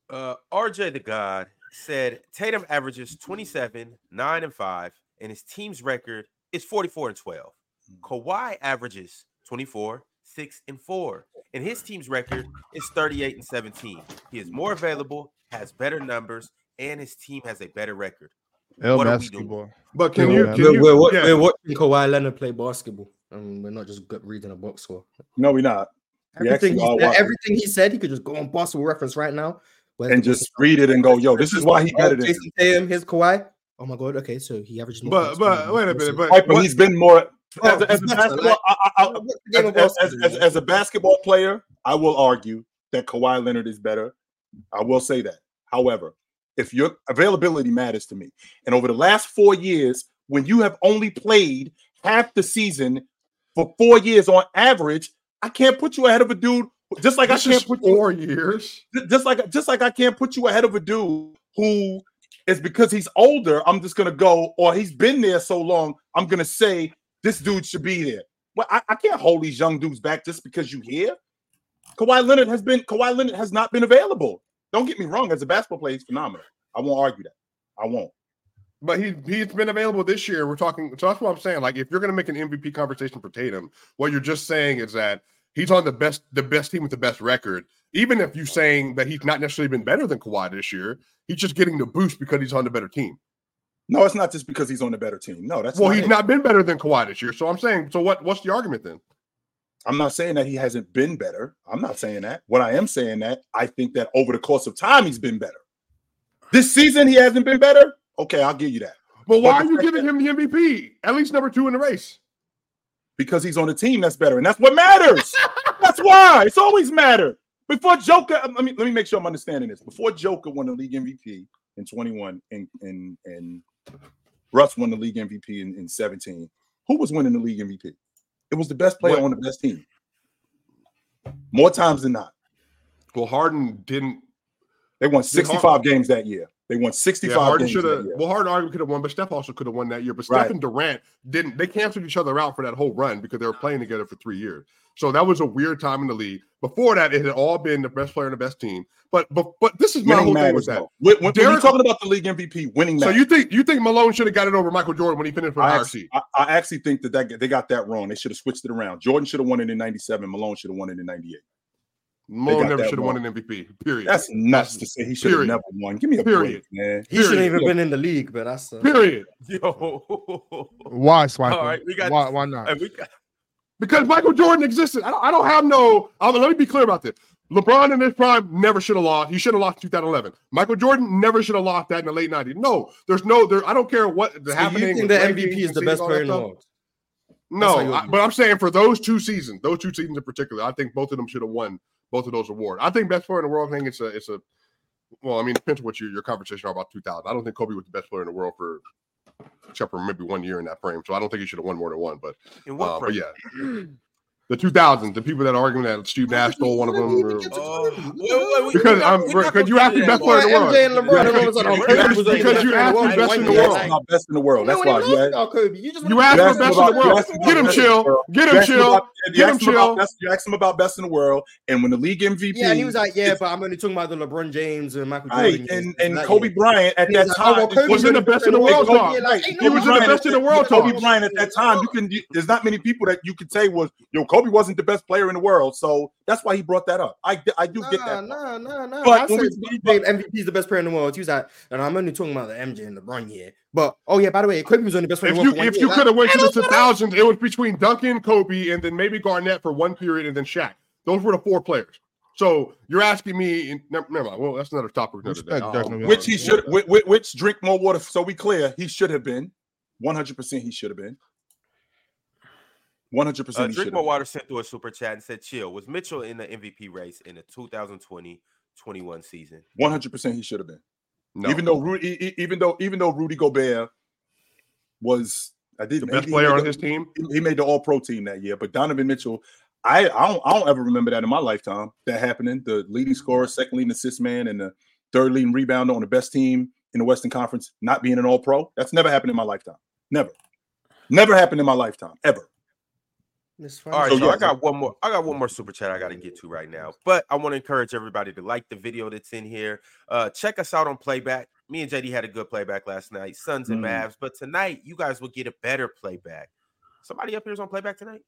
Uh, RJ the God said Tatum averages 27, 9, and 5, and his team's record is 44 and 12. Mm. Kawhi averages 24, 6, and 4, and his team's record is 38 and 17. He is more available, has better numbers, and his team has a better record. El What are we doing? basketball. But can you can we're, you we're, wa- yeah. we're watching Kawhi Leonard play basketball, and we're not just reading a box score. No, we're not. Everything actually he, said, everything he said, he could just go on basketball reference right now and just read it and go, yo, this is why he Oh, better than Jayson Tatum, his Kawhi. Oh my god, okay, so he averages more. But but wait a minute. But Piper. what- He's been more Oh, as, a, as a basketball. I, I, as, as, as, a basketball player, I will argue that Kawhi Leonard is better. I will say that. However, if your availability matters to me, and over the last four years, when you have only played half the season for four years on average, I can't put you ahead of a dude. Just like this I can't is put you, four years. just like just like I can't put you ahead of a dude who is because he's older. I'm just gonna go, or he's been there so long. I'm gonna say this dude should be there. Well, I, I can't hold these young dudes back just because you here. Kawhi Leonard has been Kawhi Leonard has not been available. Don't get me wrong. As a basketball player, he's phenomenal. I won't argue that. I won't. But he he's been available this year. We're talking. So that's what I'm saying. Like, if you're to make an MVP conversation for Tatum, what you're just saying is that he's on the best the best team with the best record. Even if you're saying that he's not necessarily been better than Kawhi this year, he's just getting the boost because he's on the better team. No, it's not just because he's on the better team. No, that's well, not he's it. not been better than Kawhi this year. So I'm saying, so what? What's the argument then? I'm not saying that he hasn't been better. I'm not saying that. What I am saying that I think that over the course of time he's been better. This season he hasn't been better. Okay, I'll give you that But why But are you giving him the MVP? At least number two in the race. because he's on a team that's better, and that's what matters. that's why it's always mattered. Before Joker, um, let me let me make sure I'm understanding this. Before Joker won the league MVP in 21 and and and Russ won the league MVP in, in 17, who was winning the league MVP? It was the best player What- on the best team. More times than not. Well, Harden didn't. They won 65 Har- games that year. They won 65 Yeah, Harden games should have. Well, Harden arguably could have won, but Steph also could have won that year. But Right. Steph and Durant didn't. They canceled each other out for that whole run because they were playing together for three years. So that was a weird time in the league. Before that, it had all been the best player and the best team. But but but this is my Winning whole thing matters. with that. though. When, when, when Derek- we're talking about the league MVP, winning So you think you think Malone should have got it over Michael Jordan when he finished with I higher actually, seed? I, I actually think that, that they got that wrong. They should have switched it around. Jordan should have won it in 97. Malone should have won it in 98. Malone never should have won an MVP. Period. That's nuts to say he should have never won. Give me a Period. break, man. He shouldn't Period. even been in the league, but that's uh, Period. Yo. Why, Swiper? All right, we got- why, why not? We got Because Michael Jordan existed. I don't, I don't have no. i let me be clear about this. LeBron in his prime never should have lost. He should have lost in 2011. Michael Jordan never should have lost that in the late 90s. No, there's no. There. I don't care what the So happening. you think the MVP is the best player in the world? No, That's how you I- but I'm saying for those two seasons, those two seasons in particular, I think both of them should have won both of those awards. I think best player in the world. I think it's a. It's a. Well, I mean, it depends on what your your conversation are about 2000. I don't think Kobe was the best player in the world for, except for maybe one year in that frame. So I don't think he should have won more than one. But what uh, but yeah, the 2000s, the people that are arguing that Steve Nash stole one of them. or- Oh, wait, wait, we- Because I'm- not- we not because you gonna asked me best player in the world. MJ and LeBron, and all of a sudden, Because- Kobe was the because best you asked me in the best world. in the world. asked about best in the world. That's why. You you asked, asked Kobe, you just You wanna- asked you for asked best in the world. Get him best in the chill. Get him chill. Get him asked him about chill. best- You asked him about best in the world, and when the league MVP, Yeah, he was like, "Yeah, but I'm only talking about the LeBron James and Michael right, Jordan." and and Kobe year. Bryant at that was like, oh, time well, was in the best in the world Kobe- talk. right, Ain't Kobe was in the best in the world Kobe. Bryant at that time, you can. There's not many people that you could say was, yo, Kobe wasn't the best player in the world, so that's why he brought that up. I I do get that. nah, nah, nah. But I when said we- Kobe MVP is the best player in the world. He was like, and I'm only talking about the MJ and LeBron here. But oh yeah, by the way, Kobe was only the best player If in the you world. for if year. you could have went to the 2000s, it was between Duncan, Kobe, and then maybe Garnett for one period, and then Shaq. Those were the four players. So you're asking me? in- Never, never mind. Well, that's another topic. Another day. Respect Dirk Um, Which he should, which, which, which drink more water. So we clear, he should have been. 100. percent He should have been. 100. Uh, percent He Drink More. Water sent through a super chat and said, "Chill." Was Mitchell in the MVP race in the 2020-21 season? 100. percent He should have been. No. Even though Rudy, even though even though Rudy Gobert was, I did the best player made on the- his team. He made the All Pro team that year, but Donovan Mitchell, I I don't I don't ever remember that in my lifetime. That happening, the leading scorer, second leading assist man, and the third leading rebounder on the best team in the Western Conference, not being an All Pro. That's never happened in my lifetime. Never, never happened in my lifetime ever. It's. All right, So, so, yeah. I got one more. I got one more super chat I got to get to right now. But I want to encourage everybody to like the video that's in here. Uh, check us out on playback. Me and JD had a good playback last night, Suns and Mm. Mavs. But tonight, you guys will get a better playback. Somebody up here is on playback tonight.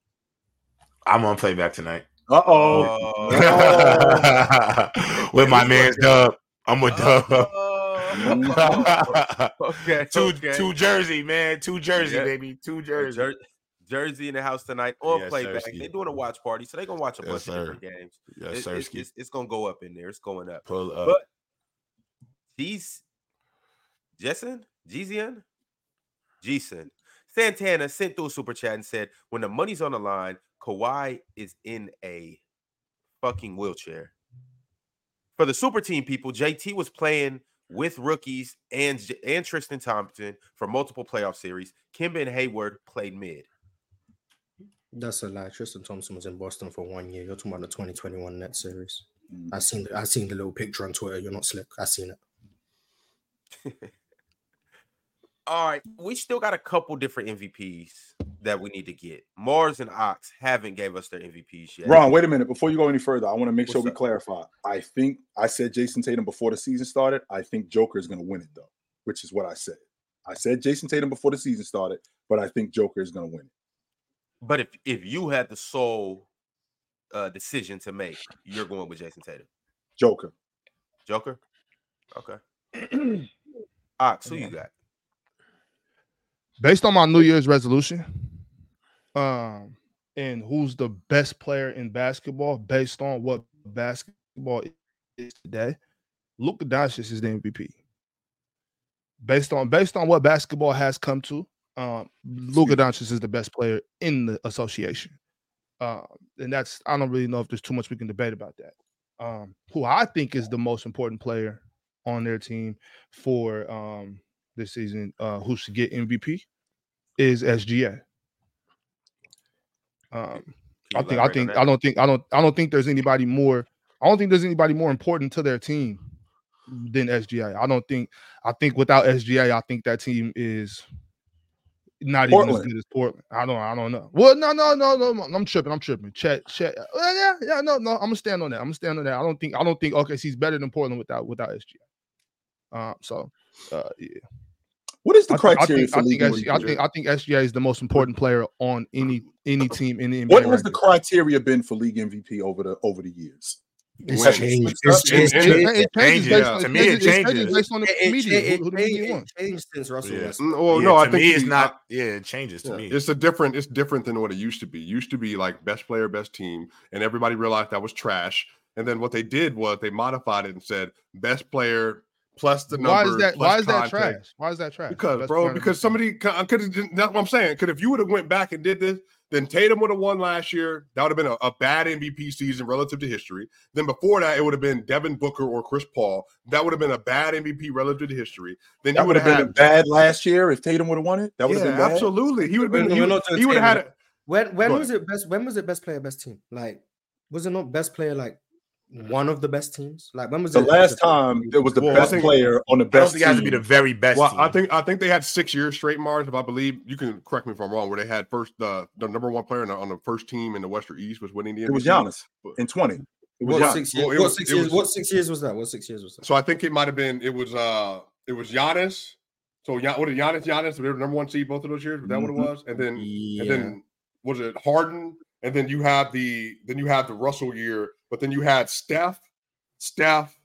I'm on playback tonight Uh oh. Oh. with my man's Dub. I'm with Dub. Oh. okay. two okay. two Jersey, man. Two Jersey, Yeah. baby. Two Jersey. Jer- Jersey in the house tonight on Yes, playback. They're doing a watch party, so they're gonna watch a Yes, bunch sir. of different games. Yes, It- sir. it's, it's, it's gonna go up in there. It's going up. Pull up. But Jeez, Jessen, Jason Santana sent through a super chat and said, "When the money's on the line, Kawhi is in a fucking wheelchair." For the super team people, JT was playing with rookies and and Tristan Thompson for multiple playoff series. Kemba and Hayward played mid. That's a lie. Tristan Thompson was in Boston for one year. You're talking about the 2021 net series. Mm. I seen the, I seen the little picture on Twitter. You're not slick. I seen it. All right, we still got a couple different MVPs that we need to get. Mars and Ox haven't gave us their MVPs yet. Ron, wait a minute. Before you go any further, I want to make sure What's we up? clarify. I think I said Jayson Tatum before the season started. I think Joker is going to win it though, which is what I said. I said Jayson Tatum before the season started, but I think Joker is going to win it. But if if you had the sole uh decision to make, you're going with Jayson Tatum. Joker. Joker? Okay. Ox, who you got? based on my New Year's resolution, um, and who's the best player in basketball based on what basketball is today, Luka Doncic is the MVP. Based on based on what basketball has come to, um, Luka Doncic is the best player in the association, um, and that's I don't really know if there's too much we can debate about that. Um, who I think is the most important player on their team for um, this season, uh, who should get MVP, is SGA. Um, I think I think? I don't think I don't I don't think there's anybody more I don't think there's anybody more important to their team than SGA. I don't think I think without SGA, I think that team is not even as Portland. good as Portland. I don't I don't know. Well, no, no, no, no, I'm tripping. I'm tripping. Chet, Chet. uh, yeah, yeah, no, no. I'm gonna stand on that. I'm gonna stand on that. I don't think I don't think Okay, OKC's better than Portland without without SGA. Um, so uh, yeah. What is the I think, I criteria think, I think, I think I think SGA is the most important player on any any team in the NBA. What right has the now. criteria been for league MVP over the over the years? It's Win. changed. It's It's in- changed. It, it- it changes changes. based Yeah. on, To me, it changes- it changes changes. based on the It, it, media. it, Who, who the changed- it changed since Russell Yeah. Westbrook. Well, Yeah, no, I to think me, it's not. Yeah, it changes to Yeah. me. It's a different. It's different than what it used to be. It used to be like best player, best team, and everybody realized that was trash. And then what they did was they modified it and said best player plus the number. Why is that? Why is that contact. trash? Why is that trash? Because, Best bro, because somebody could. That's what I'm saying. Because if you would have went back and did this, then Tatum would have won last year. That would have been a, a bad MVP season relative to history. Then before that, it would have been Devin Booker or Chris Paul. That would have been a bad MVP relative to history. Then That you would have been had bad last year if Tatum would have won it. That would have been bad. absolutely. He would have been. We're He, he would have had it. When when was it best? When was it best player, best team? Like, was it not best player like one of the best teams? Like, when was The it? last time there was the Well, best think- player on the I don't best think it has to be the very best. Well, team. I think I think they had six years straight, Mars. If I believe you can correct me if I'm wrong, where they had first the the number one player on the, on the first team in the Western East was winning the. It was MVP. Giannis in 20. It was What Giannis. six years? it What was- six years? was- What six years was that? What six years was that? So I think it might have been it was uh it was Giannis. So Gian- what did Giannis Giannis? They were number one seed both of those years. Was that what it Mhm. was? And then yeah. and then was it Harden? And then you have the then you have the Russell year, but then you had Steph, Steph,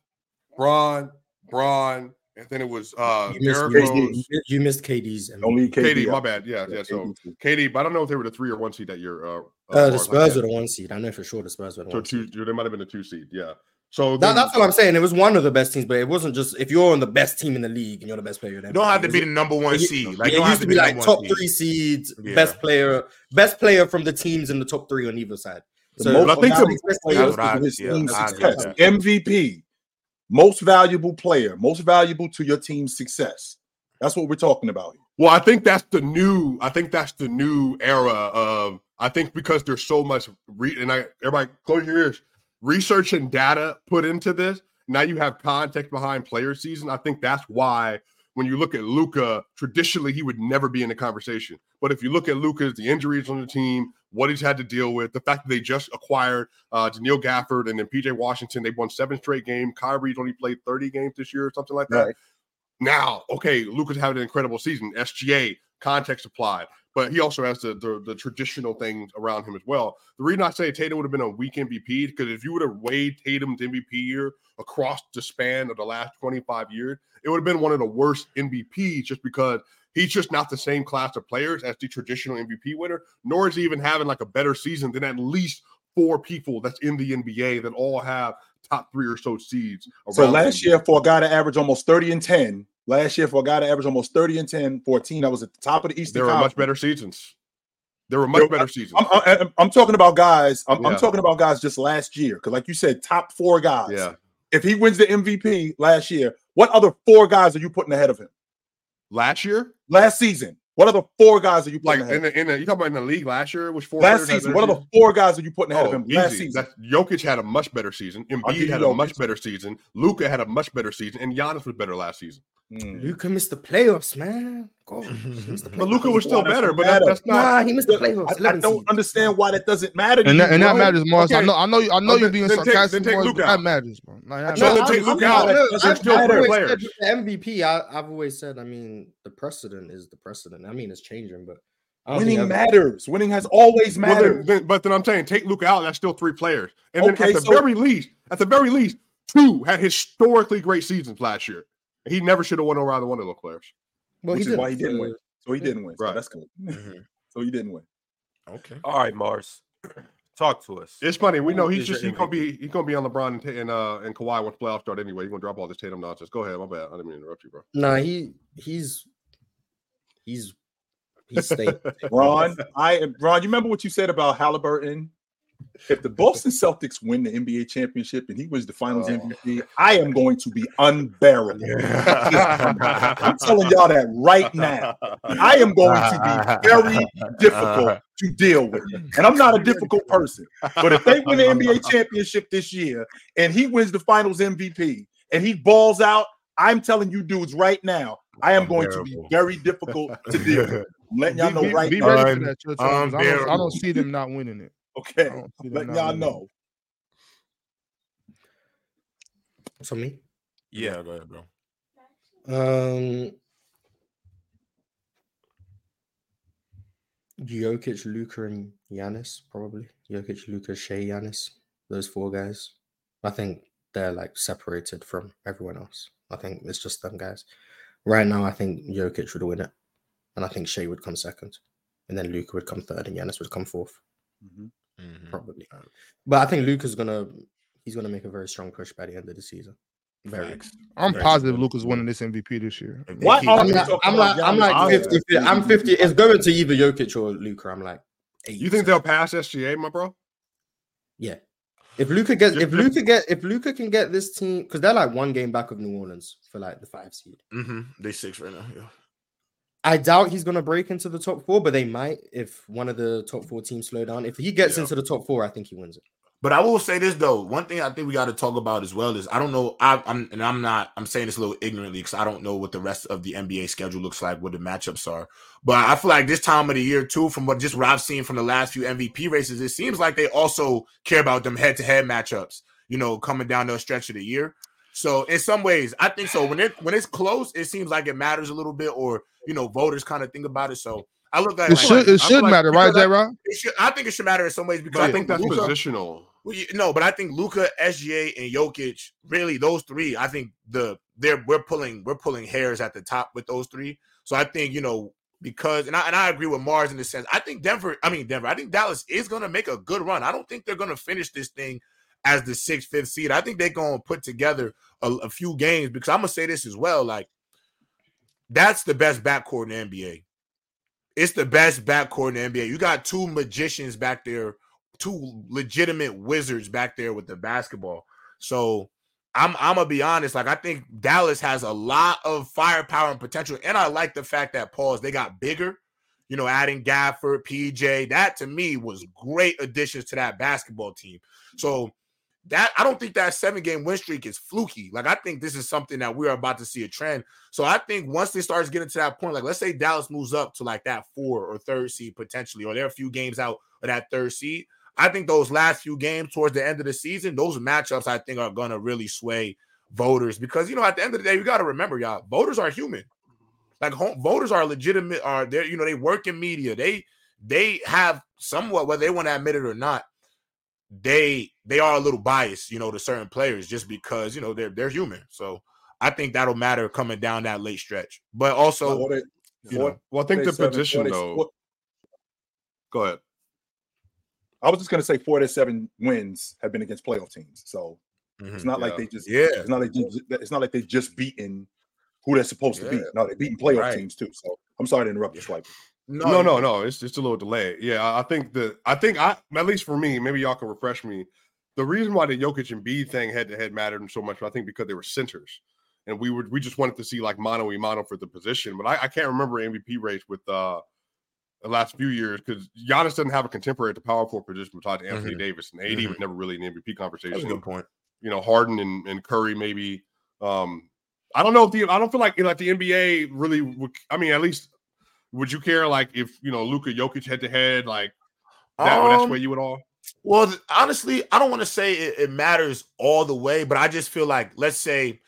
Bron, Bron, and then it was uh you missed, Derrick you, missed, Rose, you- you missed KD's. MVP. Only KD. KD. My bad. Yeah, yeah. So KD but I don't know if they were the three or one seed that year. Uh, Uh, the Mars. Spurs were the one seed. I know for sure the Spurs were the So one two, seed. they might have been the two seed. Yeah. So That, then- that's what I'm saying. It was one of the best teams, but it wasn't just if you're on the best team in the league and you're the best player. you don't have to be the number one seed. Like it you used have to be like top seed. three seeds, Yeah. best player, best player from the teams in the top three on either side. The So most I think the- best That's player what I- of his yeah, team's success. that. MVP. most valuable player, most valuable to your team's success. That's what we're talking about here. Well, I think that's the new. I think that's the new era of. I think because there's so much re, and I everybody close your ears. Research and data put into this. Now you have context behind player season. I think that's why when you look at Luka, traditionally he would never be in the conversation. But if you look at Luka's the injuries on the team, what he's had to deal with, the fact that they just acquired uh Daniel Gafford and then PJ Washington, They've won seven straight games. Kyrie's only played 30 games this year or something like that. Right. Now, okay, Luka's having an incredible season. SGA, context applied, but he also has the, the the traditional things around him as well. The reason I say Tatum would have been a weak MVP because if you would have weighed Tatum's MVP year across the span of the last 25 years, it would have been one of the worst MVPs just because he's just not the same class of players as the traditional MVP winner, nor is he even having like a better season than at least four people that's in the NBA that all have top three or so seeds. So last year, for a guy to average almost 30 and 10, last year for a guy to average almost 30 and 10, 14, that was at the top of the Eastern there were much better seasons. There were much There- better seasons. I'm, I'm, I'm talking about guys. I'm, I'm talking about guys just last year because, like you said, top four guys. yeah. If he wins the MVP last year, what other four guys are you putting ahead of him? Last year, Last season, what are the four guys that you like putting in the, in the you talking about in the league last year, which four last season, what are the four guys that you putting ahead of Oh, him? Last easy. season, That's, Jokic had a much better season. Embiid had a much better season. Luka had a much better season, and Giannis was better last season. Mm. Luka missed the playoffs, man. God, he missed the But playoffs. Luka was still better. But that, matter? that's not. Nah, he missed the I, playoffs. I 11 don't understand why that doesn't matter. And that, and that bro. matters, Morris. I Okay. know, I know, I know you're being then take- sarcastic, then take Morris, Luke but out. that matters, bro. Like, that So matters. then take I'm- Luke I'm- out. look, There's I've- still I've better always said the MVP, I, I've always said, I mean, the precedent is the precedent. I mean, it's changing, but I don't Winning matters. Winning has always Well, then, mattered. then- but then I'm saying take Luka out. That's still three players. And then at the so- very least, at the very least, two had historically great seasons last year. He never should have won over either one of those players. Well, which is why he didn't, didn't so- win. So he didn't win. So Right. that's good. Mhm. So he didn't win. Okay. All right, Mars. Talk to us. It's funny. We know he's just your he's gonna be he's gonna be on LeBron and, and uh and Kawhi once playoffs start anyway. He's gonna drop all this Tatum nonsense. Go ahead. My bad. I didn't mean to interrupt you, bro. Nah, he he's he's he's staying. Ron, I Ron. You remember what you said about Halliburton? If the Boston Celtics win the NBA championship and he wins the Finals Oh. MVP, I am going to be unbearable. I'm telling y'all that right now. I am going to be very difficult to deal with, and I'm not a difficult person. But if they win the NBA championship this year and he wins the Finals MVP and he balls out, I'm telling you dudes right now, I am going to be very difficult to deal with. I'm letting y'all know right be now. ready Un- for that, Church, 'cause I don't, I don't see them not winning it. Okay, I don't see I'm them letting not y'all winning it. know. So me, Yeah. go ahead, bro. um, Jokic, Luka, and Giannis probably. Jokic, Luka, Shai, Giannis. Those four guys. I think they're like separated from everyone else. I think it's just them guys. Right now, I think Jokic would win it, and I think Shai would come second, and then Luka would come third, and Giannis would come fourth. Mhm. Mhm. probably. But I think Luka's gonna he's gonna make a very strong push by the end of the season. Very. Facts. I'm Very positive good. Luka's winning this MVP this year. If they Why keep- are I'm like, I'm like, I'm like 50, 50 I'm 50. It's going to either Jokic or Luka. I'm like, You think they'll pass SGA, my bro? Yeah. If Luka gets, if Luka get, if Luka can get this team, because they're like one game back of New Orleans for like the five seed. Mhm. They six right now. Yeah. I doubt he's gonna break into the top four, but they might if one of the top four teams slow down. If he gets Yeah. into the top four, I think he wins it. But I will say this though. One thing I think we got to talk about as well is I don't know. I, I'm and I'm not. I'm saying this a little ignorantly because I don't know what the rest of the NBA schedule looks like, what the matchups are. But I feel like this time of the year too, from what just what I've seen from the last few MVP races, it seems like they also care about them head-to-head matchups. You know, coming down the stretch of the year. So in some ways, I think so. When it when it's close, it seems like it matters a little bit, or you know, voters kind of think about it. So I look at It like- should, I it should like- matter, right, because I- J. Rob? it should, I think it should matter in some ways because But I I think that's Luka- positional. well, you, no, but I think Luka, SGA, and Jokic, really those three. I think the they're we're pulling we're pulling hairs at the top with those three. So I think you know because and I and I agree with Mars in the sense. I think Denver. I mean Denver. I think Dallas is going to make a good run. I don't think they're going to finish this thing as the sixth, fifth seed. I think they're going to put together a, a few games because I'm gonna say this as well. Like that's the best backcourt in the NBA. It's the best backcourt in the NBA. You got two magicians back there two legitimate wizards back there with the basketball. So I'm I'm gonna be honest. Like I think Dallas has a lot of firepower and potential, and I like the fact that Pauls they got bigger. You know, adding Gafford, PJ, that to me was great additions to that basketball team. So that I don't think that seven game win streak is fluky. Like I think this is something that we're about to see a trend. So I think once they starts getting to that point, like let's say Dallas moves up to like that four or third seed potentially, or they're a few games out of that third seed. I think those last few games towards the end of the season, those matchups I think are gonna really sway voters because you know at the end of the day, you got to remember, y'all, voters are human. Like home, voters are legitimate. Are they? You know, they work in media. They they have somewhat whether they want to admit it or not they they are a little biased, you know, to certain players just because you know they're they're human. So I think that'll matter coming down that late stretch. But also, What they- you what- know, Well, I think the position 40 though. what- Go ahead. I was just gonna say four to seven wins have been against playoff teams. So it's mhm. not like they just yeah, it's not like they just, it's not like they just beaten who they're supposed to beat. No, they're beating playoff Right. teams too. So I'm sorry to interrupt you, Swiper. No, no, no. It's just a little delay. Yeah, I I think the I think I at least for me, maybe y'all can refresh me. The reason why the Jokic Embiid thing head to head mattered so much, I think, because they were centers, and we would we just wanted to see like mono e mono for the position. But I, I can't remember MVP race with uh the last few years because Giannis doesn't have a contemporary at the power forward position besides Anthony Davis, and AD was never really in the MVP That's a conversation. good point. You know, Harden and, and Curry maybe. Um, I don't know if the I don't feel like like the NBA really. Would, I mean, at least would you care like if you know Luka Jokic head to head like that? would Um, sway you at all? Well, honestly, I don't want to say it, it matters all the way, but I just feel like let's say,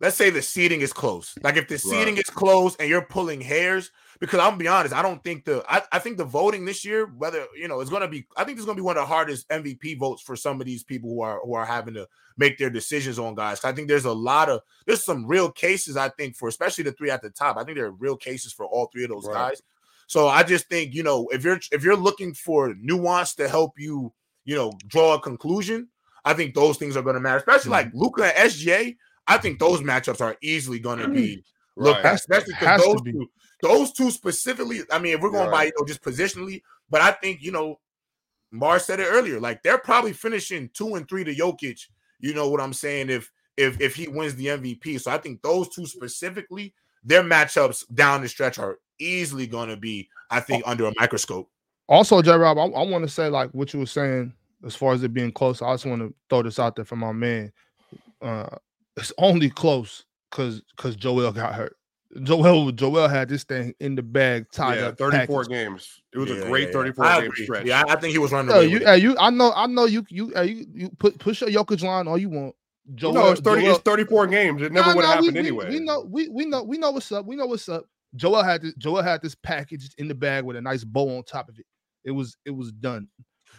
let's say the seating is close. Like if the seating Right. is close and you're pulling hairs, because I'm gonna be honest, I don't think the I, I think the voting this year, whether you know, it's gonna be I think it's gonna be one of the hardest MVP votes for some of these people who are who are having to make their decisions on guys. I think there's a lot of there's some real cases, I think, for especially the three at the top. I think there are real cases for all three of those Right. guys. So I just think, you know, if you're if you're looking for nuance to help you you know, draw a conclusion, I think those things are going to matter, especially hmm. like Luka and SGA. I think those matchups are easily going to be look, Right. especially because to those two, those two specifically. I mean, if we're going by Right. you know just positionally, but I think you know, Mar said it earlier. Like they're probably finishing two and three to Jokic. You know what I'm saying? If if if he wins the MVP, so I think those two specifically, their matchups down the stretch are easily going to be, I think, under a microscope. Also, J Rob, I, I want to say like what you were saying as far as it being close. I just want to throw this out there for my man. Uh, it's only close because because Joel got hurt. Joel Joel had this thing in the bag tied Yeah, up. 34 games. It was Yeah, a great yeah. 34 I game agree. stretch. Yeah, I I think he was running Yeah, away you, with it. you, I know, I know you, you, you, you put push your Jokic line all you want. Joel, no, it's 30. Joel- It's 34 games. It never Nah, would nah, have we- happened we, anyway. We know, we, we know, we know what's up. We know what's up. Joel had this, Joel had this package in the bag with a nice bow on top of it. It was, it was done.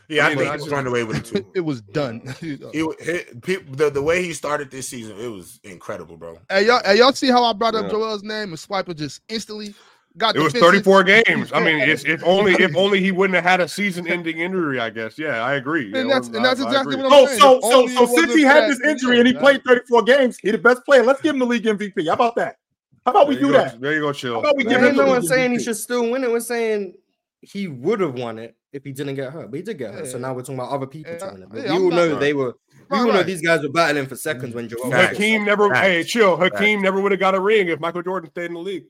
Yeah, I, I mean, think I he was just- running away with it too. It was done. He, he, pe- the, the way he started this season, it was incredible, bro. Hey y'all, hey, y'all see how I brought up Yeah. Joel's name and Swiper just instantly got It was 34 games. I mean, it's if only if only he wouldn't have had a season-ending injury. I guess. Yeah, I agree. And Yeah, that's- I- and that's I exactly agree. what I'm Oh, saying. so so so since he had this injury and he that- played 34 games, he the best player. Let's give him the league MVP. How about that? How about we There you do go. that? There you go, How chill. about we There give him the no league one saying he should still win it. We're saying he would have won it if he didn't get hurt, but he did get hurt. So Yeah. now we're talking about other people Yeah, to win it. But yeah, we I'm all not- know they were. We Right, all know these guys were battling for seconds when Joel. Facts. was- Hakeem never. Facts. Hey, chill. Hakeem Facts. never would have got a ring if Michael Jordan stayed in the league.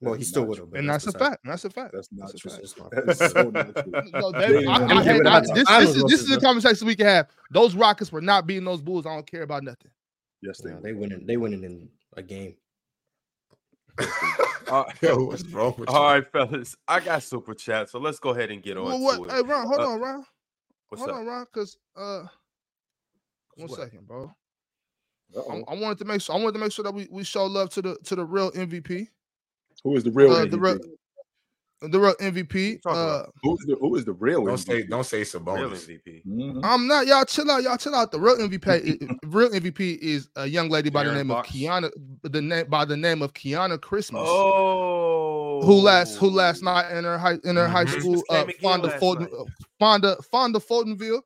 Well, he still would have. and that's a fact. That's a fact. That's not That's a true. fact. That's so not true. No, They they, I, I, have I- this, this is this is the conversation we can have. Those Rockets were not beating those Bulls. I don't care about nothing. Yes, they No, were. they winning. They winning in a game. Uh, Yo, what's wrong with you? all right, fellas. I got super chat, so let's go ahead and get on Well, to what? it. Hey, Ron, hold Uh, on, Ron. What's hold up? on, Ron, because uh, one What? second, bro. I, I wanted to make sure. I wanted to make sure that we, we show love to the to the real MVP. Who is the real Uh, MVP? the real the real MVP. Uh. Who is the, who is the real Don't MVP? say don't say Real Sabonis. MVP. Mhm. I'm not y'all chill out. Y'all chill out. The real MVP, real MVP is a young lady by the name Fox. of Kieonna. The name by the name of Kieonna Christmas. Oh, Who last who last night in her high in her high Mhm. school uh, Fonda Fulton, night. Fonda Fonda Fultonville,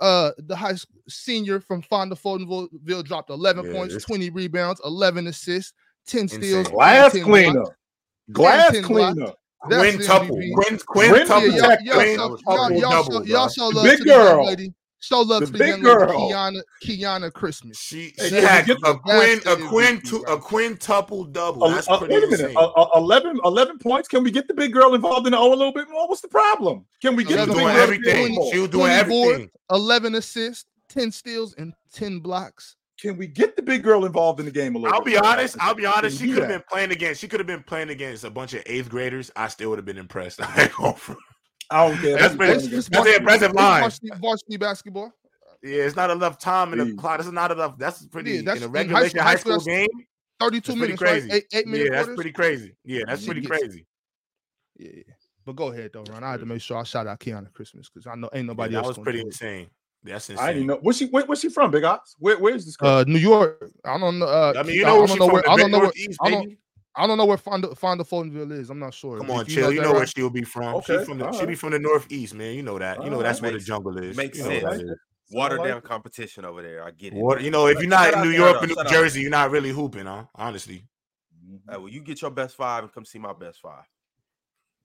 uh the high s- senior from Fonda Fultonville dropped 11 Yeah, points, this- 20 rebounds, 11 assists, 10 steals, Glass 10 blocks. cleaner. Glass 10 blocks. cleaner. That's Quintuple. the MVP. Quin Quin quintuple. protector. y'all, y'all, double, y'all, y'all, double, show, y'all show love Big to the young lady. Show love The to the big young lady, girl. Kieonna, Kieonna Christmas. She Hey, she had a the- quin a the quin MVP, a quintuple double. Uh, That's uh, pretty wait a minute. insane. Uh, uh, 11, 11 points. Can we get the big girl involved in the O a little bit more? What's the problem? Can we get the big doing girl everything. involved? She was doing everything. 11 assists, 10 steals, and 10 blocks. Can we get the big girl involved in the game a little I'll bit be honest. I'll be honest. She could have been playing against. She could have been playing against a bunch of eighth graders. I still would have been impressed. I ain't going for- I don't care. That's That's pretty- pretty. It's- it's that's an impressive line. Varsity, varsity basketball. yeah, it's not enough time in the clock. It's not enough. That's pretty Yeah, that's in a in high school- high school game. 32 That's pretty minutes, crazy. right? Eight, eight minute Yeah, that's quarters. pretty crazy. Yeah, that's pretty gets- crazy. Yeah, yeah. But go ahead though, Ron. I had to make sure I shout out Kieonna Christmas because I know ain't nobody Yeah, that else. was gonna pretty do it. insane. I insane. didn't know. Where's she? Where, where's she from? Big Ox? Where, where's this girl? Uh, New York. I don't know. Uh, I mean, you I know where don't know where. I don't know where. Northeast, I don't. baby? I don't know where Fonda Fonda Fonville is. I'm not sure. Come If on, you chill. know You that, know where she'll be from. Okay, She from the, she alright. be from the northeast, man. You know that. You know Alright. that's where the jungle is. makes You know sense. what. Watered down competition over there. I get it. What you know, if you're not in New York her, or New though. Shout out. Jersey, you're not really hooping, huh? Honestly, well, you get your best five and come see my best five.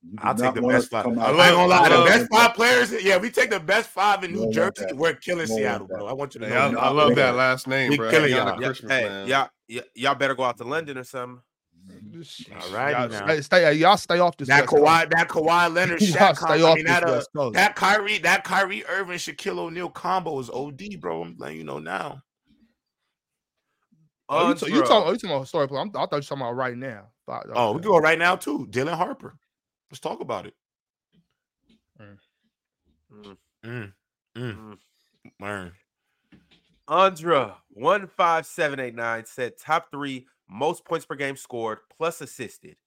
You do I'll take the best five. I out- ain't gonna lie, the best five players. Yeah, we take the best five in New don't Jersey. that. We're killing You Seattle, bro. I want you to Hey, know. I, that. I love Yeah. that last name, We bro. killing Kieonna y'all. Yeah, Christmas, hey, man. y'all, y- y'all better go out to London or something. All right, Y'all now. stay, stay, y'all stay off this. That West Kawhi, that Kawhi Leonard, Y'all Shaq stay combo. I off mean, this that uh, that Kyrie, that Kyrie Irving, Shaquille O'Neal combo is OD, bro. I'm letting you know now. Oh, you, ta- you Andra. talking? Oh, you talking about story play? I'm, I thought you were talking about right now. Fuck, Oh, we okay. can go right now too. Dylan Harper. Let's talk about it. Mm. Mm, mm, man. Andra one five seven eight nine said top three most points per game scored plus assisted.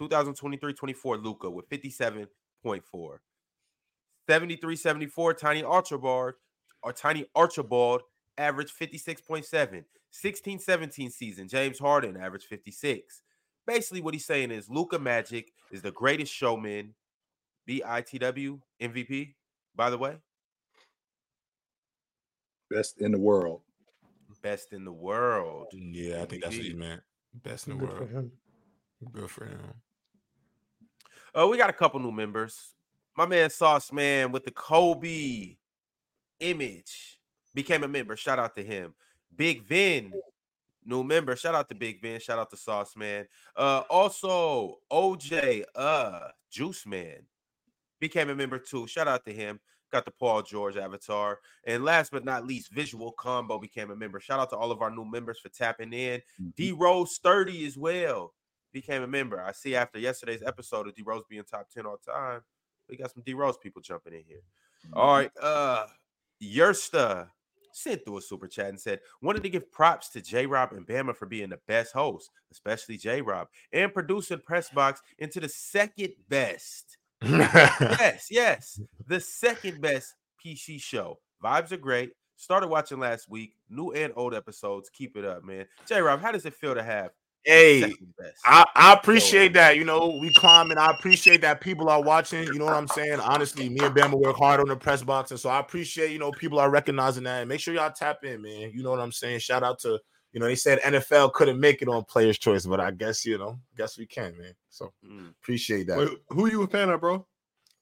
2023-24 Luka with 57.4. 73-74 Tiny Archibald or Tiny Archibald averaged 56.7. 16-17 season James Harden averaged 56. Basically what he's saying is Luka Magic is the greatest showman BITW MVP by the way Best in the world. best in the world. Yeah, I think that's what he meant. Best in the Good for world. him. Good for him. Oh, we got a couple new members. My man Sauce Man with the Kobe image became a member. Shout out to him. Big Vin, new member. Shout out to Big Vin. Shout out to Sauce Man. Uh, also OJ, uh, Juice Man became a member too. Shout out to him. Got the Paul George avatar. And last but not least, Visual Combo became a member. Shout out to all of our new members for tapping in. D Rose 30 as well became a member. I see after yesterday's episode of D Rose being top 10 all time, we got some D Rose people jumping in here. All right. Uh Yersta sent through a super chat and said, wanted to give props to J Rob and Bama for being the best host, especially J Rob, and producing Pressbox into the second best yes, yes. The second best PC show. Vibes are great. Started watching last week. New and old episodes. Keep it up, man. J Rob, how does it feel to have hey. I, I appreciate that. You know, we climbing. I appreciate that people are watching. You know what I'm saying? Honestly, me and Bama work hard on the press box. And so I appreciate, you know, people are recognizing that. And make sure y'all tap in, man. You know what I'm saying? Shout out to, you know, they said NFL couldn't make it on player's choice, but I guess, you know, guess we can, man. So Mm. appreciate that. Wait, who you a fan of, bro?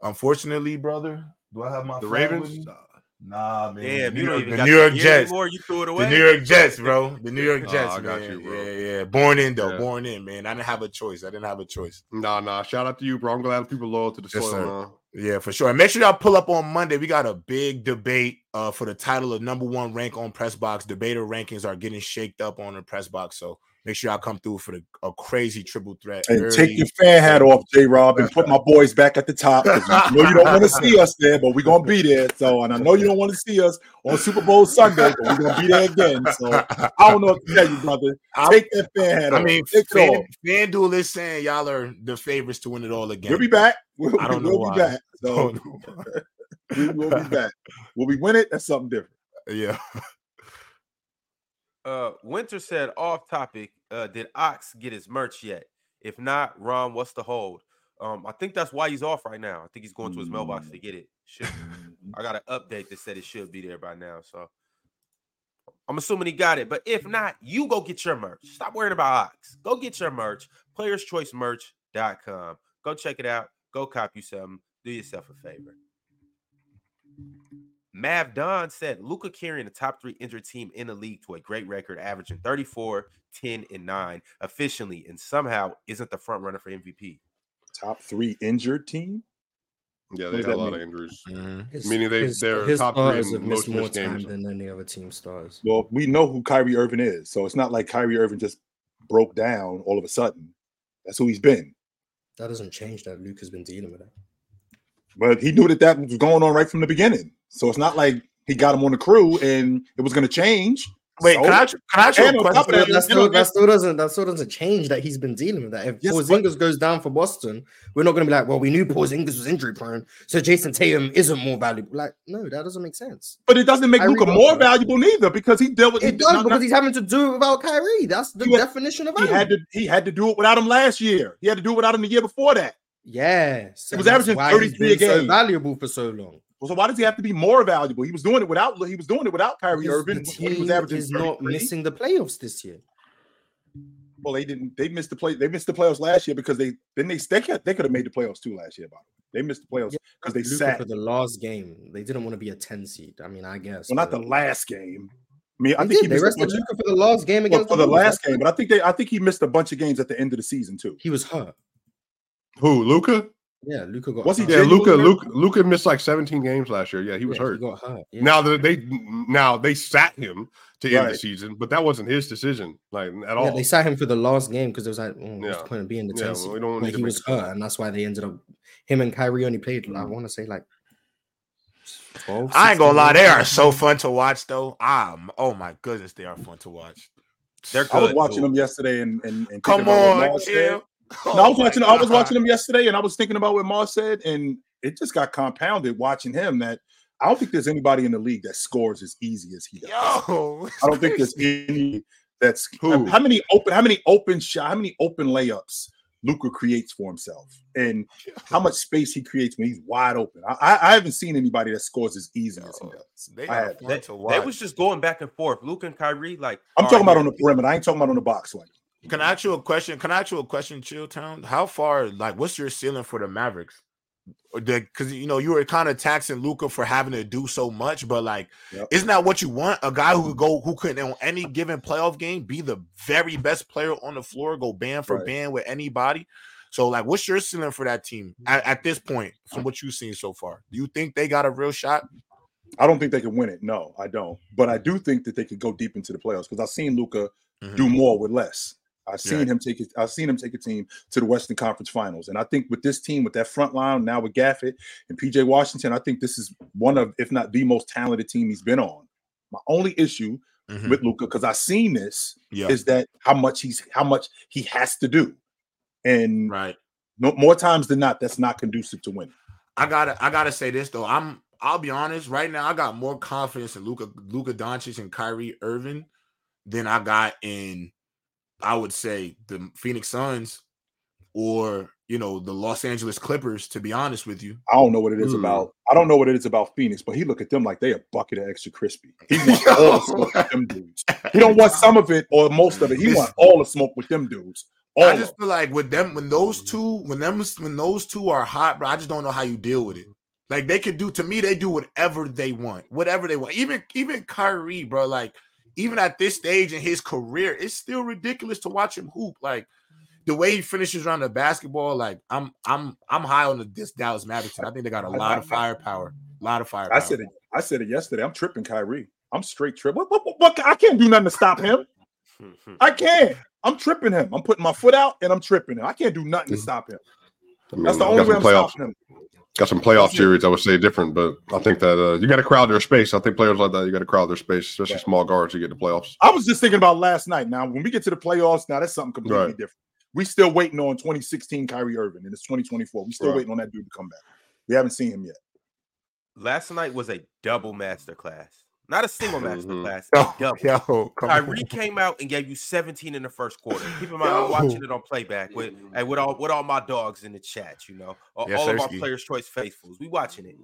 Unfortunately, brother, do I have my The flag with Ravens? Nah, man. Damn, the you New don't York, even the New York Jets. anymore. You threw it away. The. New York Jets, bro. The New York Oh, Jets, I got man. you, bro. Yeah, yeah. Born in though. Yeah. Born in, man. I didn't have a choice. I didn't have a choice. Nah, nah. Shout out to you, bro. I'm glad people loyal to the Yes, soil, man. Yeah, for sure. And make sure y'all pull up on Monday. We got a big debate uh, for the title of number one rank on press box. Debater rankings are getting shaked up on the press box. So make sure y'all come through for the a crazy triple threat. And early. take your fan hat off, J Rob, and put my boys back at the top. 'cause I know you don't want to see us there, but we're gonna be there. So, and I know you don't want to see us on Super Bowl Sunday, but we're gonna be there again. So, I don't know what to tell you, brother. Take that fan hat off. I off. mean, Take Fan, off. FanDuel is saying y'all are the favorites to win it all again. We'll be back. We'll, I don't we'll know be why. back. So, we will be back. Will we win it? That's something different. yeah. Uh, Winter said, off topic, uh, did Ox get his merch yet? If not, Ron, what's the hold? Um, I think that's why he's off right now. I think he's going to his mailbox to get it. Should, I got an update that said it should be there by now. So I'm assuming he got it. But if not, you go get your merch. Stop worrying about Ox. Go get your merch. PlayersChoiceMerch.com. Go check it out. Go cop you something. Do yourself a favor. Mav Don said Luka carrying the top three injured team in the league to a great record, averaging 34, 10, and 9 efficiently, and somehow isn't the front runner for MVP. Top three injured team. Yeah, they had a lot mean? of injuries. Mm-hmm. His, Meaning they- his, they're his top three in most more missed time games. than any other team stars. Well, we know who Kyrie Irving is, so it's not like Kyrie Irving just broke down all of a sudden. That's who he's been. That doesn't change that Luke has been dealing with that. But he knew that that was going on right from the beginning. So it's not like he got him on the crew and it was going to change. Wait, So- can I can I ask you a on top of question? that, that, still, that still doesn't that still doesn't change that he's been dealing with that. If Yes, but- Porzingis goes down for Boston, we're not going to be like, well, we knew Porzingis was injury prone, so Jayson Tatum isn't more valuable. Like, no, that doesn't make sense. But it doesn't make Kyrie Luka more that. valuable neither because he dealt with It he, does not- because not- he's having to do it without Kyrie. That's the He had- definition of he had to he had to do it without him last year. He had to do it without him the year before that. yeah, so was that's averaging 33 a been so game. valuable for so long. So why does he have to be more valuable? He was doing it without he was doing it without Kyrie Irving the he was averaging is not missing the playoffs this year. Well, they didn't. They missed the play. They missed the playoffs last year because they then they they could, they could have made the playoffs too last year. By the way, they missed the playoffs because they Luka sat. for the last game. They didn't want to be a 10 seed. I mean, I guess. Well, not the last game. I mean, I They think he did. They missed rested bunch of- Luka for the last game well, against for the Wolves. last game, but I think they I think he missed a bunch of games at the end of the season too. He was hurt. Who? Luka? Yeah, Luka got. Was he hurt. Yeah, Luka. Luka. Luka missed like 17 games last year. Yeah, he was Yeah, hurt. got hurt. yeah. Now that they now they sat him to end the season, but that wasn't his decision, like at all. Yeah, they sat him for the last game because it was like, oh, what's the point of being the Yeah, 10 well, we don't But he was it that. hurt, and that's why they ended up. Him and Kyrie only played. I want to say like 12. I ain't gonna lie, they are so fun to watch though. Um, oh my goodness, they are fun to watch. They're I was good. watching them yesterday and and, and Come thinking about what on, Mars said. Kim. No, I oh was watching. I was watching them yesterday, and I was thinking about what Mars said, and it just got compounded watching him. That I don't think there's anybody in the league that scores as easy as he does. Yo, I don't think there's any that's Who? how many open how many open shot how many open layups Luka creates for himself and how much space he creates when he's wide open. I, I, I haven't seen anybody that scores as easy as he does. they I are have. fun They, to they was just going back and forth. Luke and Kyrie, like I'm talking right, about on the perimeter. I ain't talking about on the box like Can I ask you a question? Can I ask you a question, Chilltown? How far, like, what's your ceiling for the Mavericks? Because you know you were kind of taxing Luka for having to do so much, but like, Yep. isn't that what you want? A guy who could go, who could on any given playoff game be the very best player on the floor, go band for Right. band with anybody. So, like, what's your ceiling for that team at, at this point, from what you've seen so far? Do you think they got a real shot? I don't think they can win it. No, I don't. But I do think that they could go deep into the playoffs because I've seen Luka Mhm. do more with less. I've seen him take it. I've seen him take a team to the Western Conference Finals, and I think with this team, with that front line now with Gafford and PJ Washington, I think this is one of, if not the most talented team he's been on. My only issue Mhm. with Luka, because I've seen this, Yeah, is that how much he's how much he has to do, and right. no, more times than not, that's not conducive to winning. I gotta I gotta say this though. I'm I'll be honest, right now I got more confidence in Luka Luka Doncic and Kyrie Irving than I got in I would say the Phoenix Suns or you know the Los Angeles Clippers, to be honest with you. I don't know what it is Hmm. about. I don't know what it is about Phoenix, but he look at them like they a bucket of extra crispy. He wants all the smoke with them dudes. He don't want some of it or most of it. He want all the smoke with them dudes. All I just feel like with them when those two when them when those two are hot, bro, I just don't know how you deal with it. Like they could do to me, they do whatever they want, whatever they want. Even even Kyrie, bro, like even at this stage in his career, it's still ridiculous to watch him hoop. Like the way he finishes around the basketball, like I'm I'm I'm high on the this Dallas Mavericks. I think they got a lot of firepower. A lot of firepower. I said it. I said it yesterday. I'm tripping Kyrie. I'm straight tripping. What, what, what, what- I can't do nothing to stop him. I can't. I'm tripping him. I'm putting my foot out and I'm tripping him. I can't do nothing to mm. stop him. I mean, That's the got only way some I'm playoffs. stopping him. Got some playoff That's it. series, I would say different, but I think that uh, you got to crowd their space. I think players like that, you got to crowd their space, especially Right. small guards to get the playoffs. I was just thinking about last night. Now, when we get to the playoffs, now that's something completely Right. different. We still waiting on 2016 Kyrie Irving, and it's 2024. We still Right. waiting on that dude to come back. We haven't seen him yet. Last night was a double master class. Not a single master Mhm. class. Yo, a double. yo, come on. Kyrie came out and gave you 17 in the first quarter. Keep in mind, I'm watching it on playback with and with all with all my dogs in the chat, you know, all, Yes, all of our players' choice faithfuls. We watching it.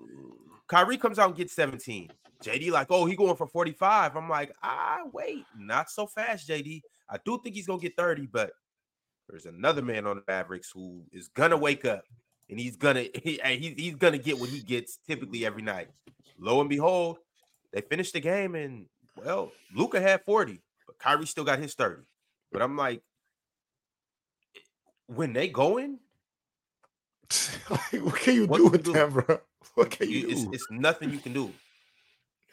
Kyrie comes out and gets 17. JD like, oh, he going for 45. I'm like, ah, wait, not so fast, JD. I do think he's gonna get 30, but there's another man on the Mavericks who is gonna wake up and he's gonna he, and he's, he's gonna get what he gets typically every night. lo and behold, they finished the game and well, Luka had 40, but Kyrie still got his 30. But I'm like, eh, when they going, Like, what can you What do with do? them, bro? What can you it's, do? it's nothing you can do.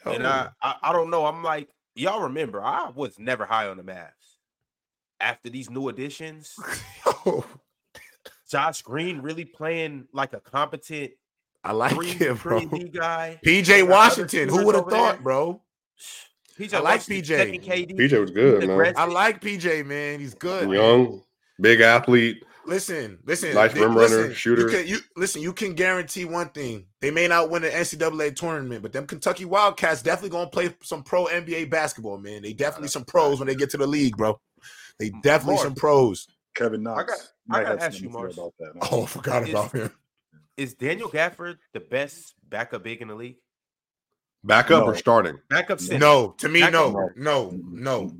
And I, I I don't know. I'm like, y'all remember, I was never high on the Mavs. After these new additions, Josh Green really playing like a competent I like three, it, bro. three D guy. PJ Washington. Who would have thought, there. bro? PJ I like PJ. checking KD. PJ was good, man. I like PJ, man. He's good. man. Young, big athlete. Listen, listen. Nice they- rim runner, listen, shooter. You can, you listen. You can guarantee one thing: they may not win the NCAA tournament, but them Kentucky Wildcats definitely gonna play some pro NBA basketball, man. They definitely some pros when they get to the league, bro. They mm, definitely Mark. some pros. Kevin Knox. got- I might gotta ask you, to say Mars. about that. Oh, I forgot Is- about him. Is Daniel Gafford the best backup big in the league? Backup No. or starting? Backup center. No, to me, Back- no, no, no.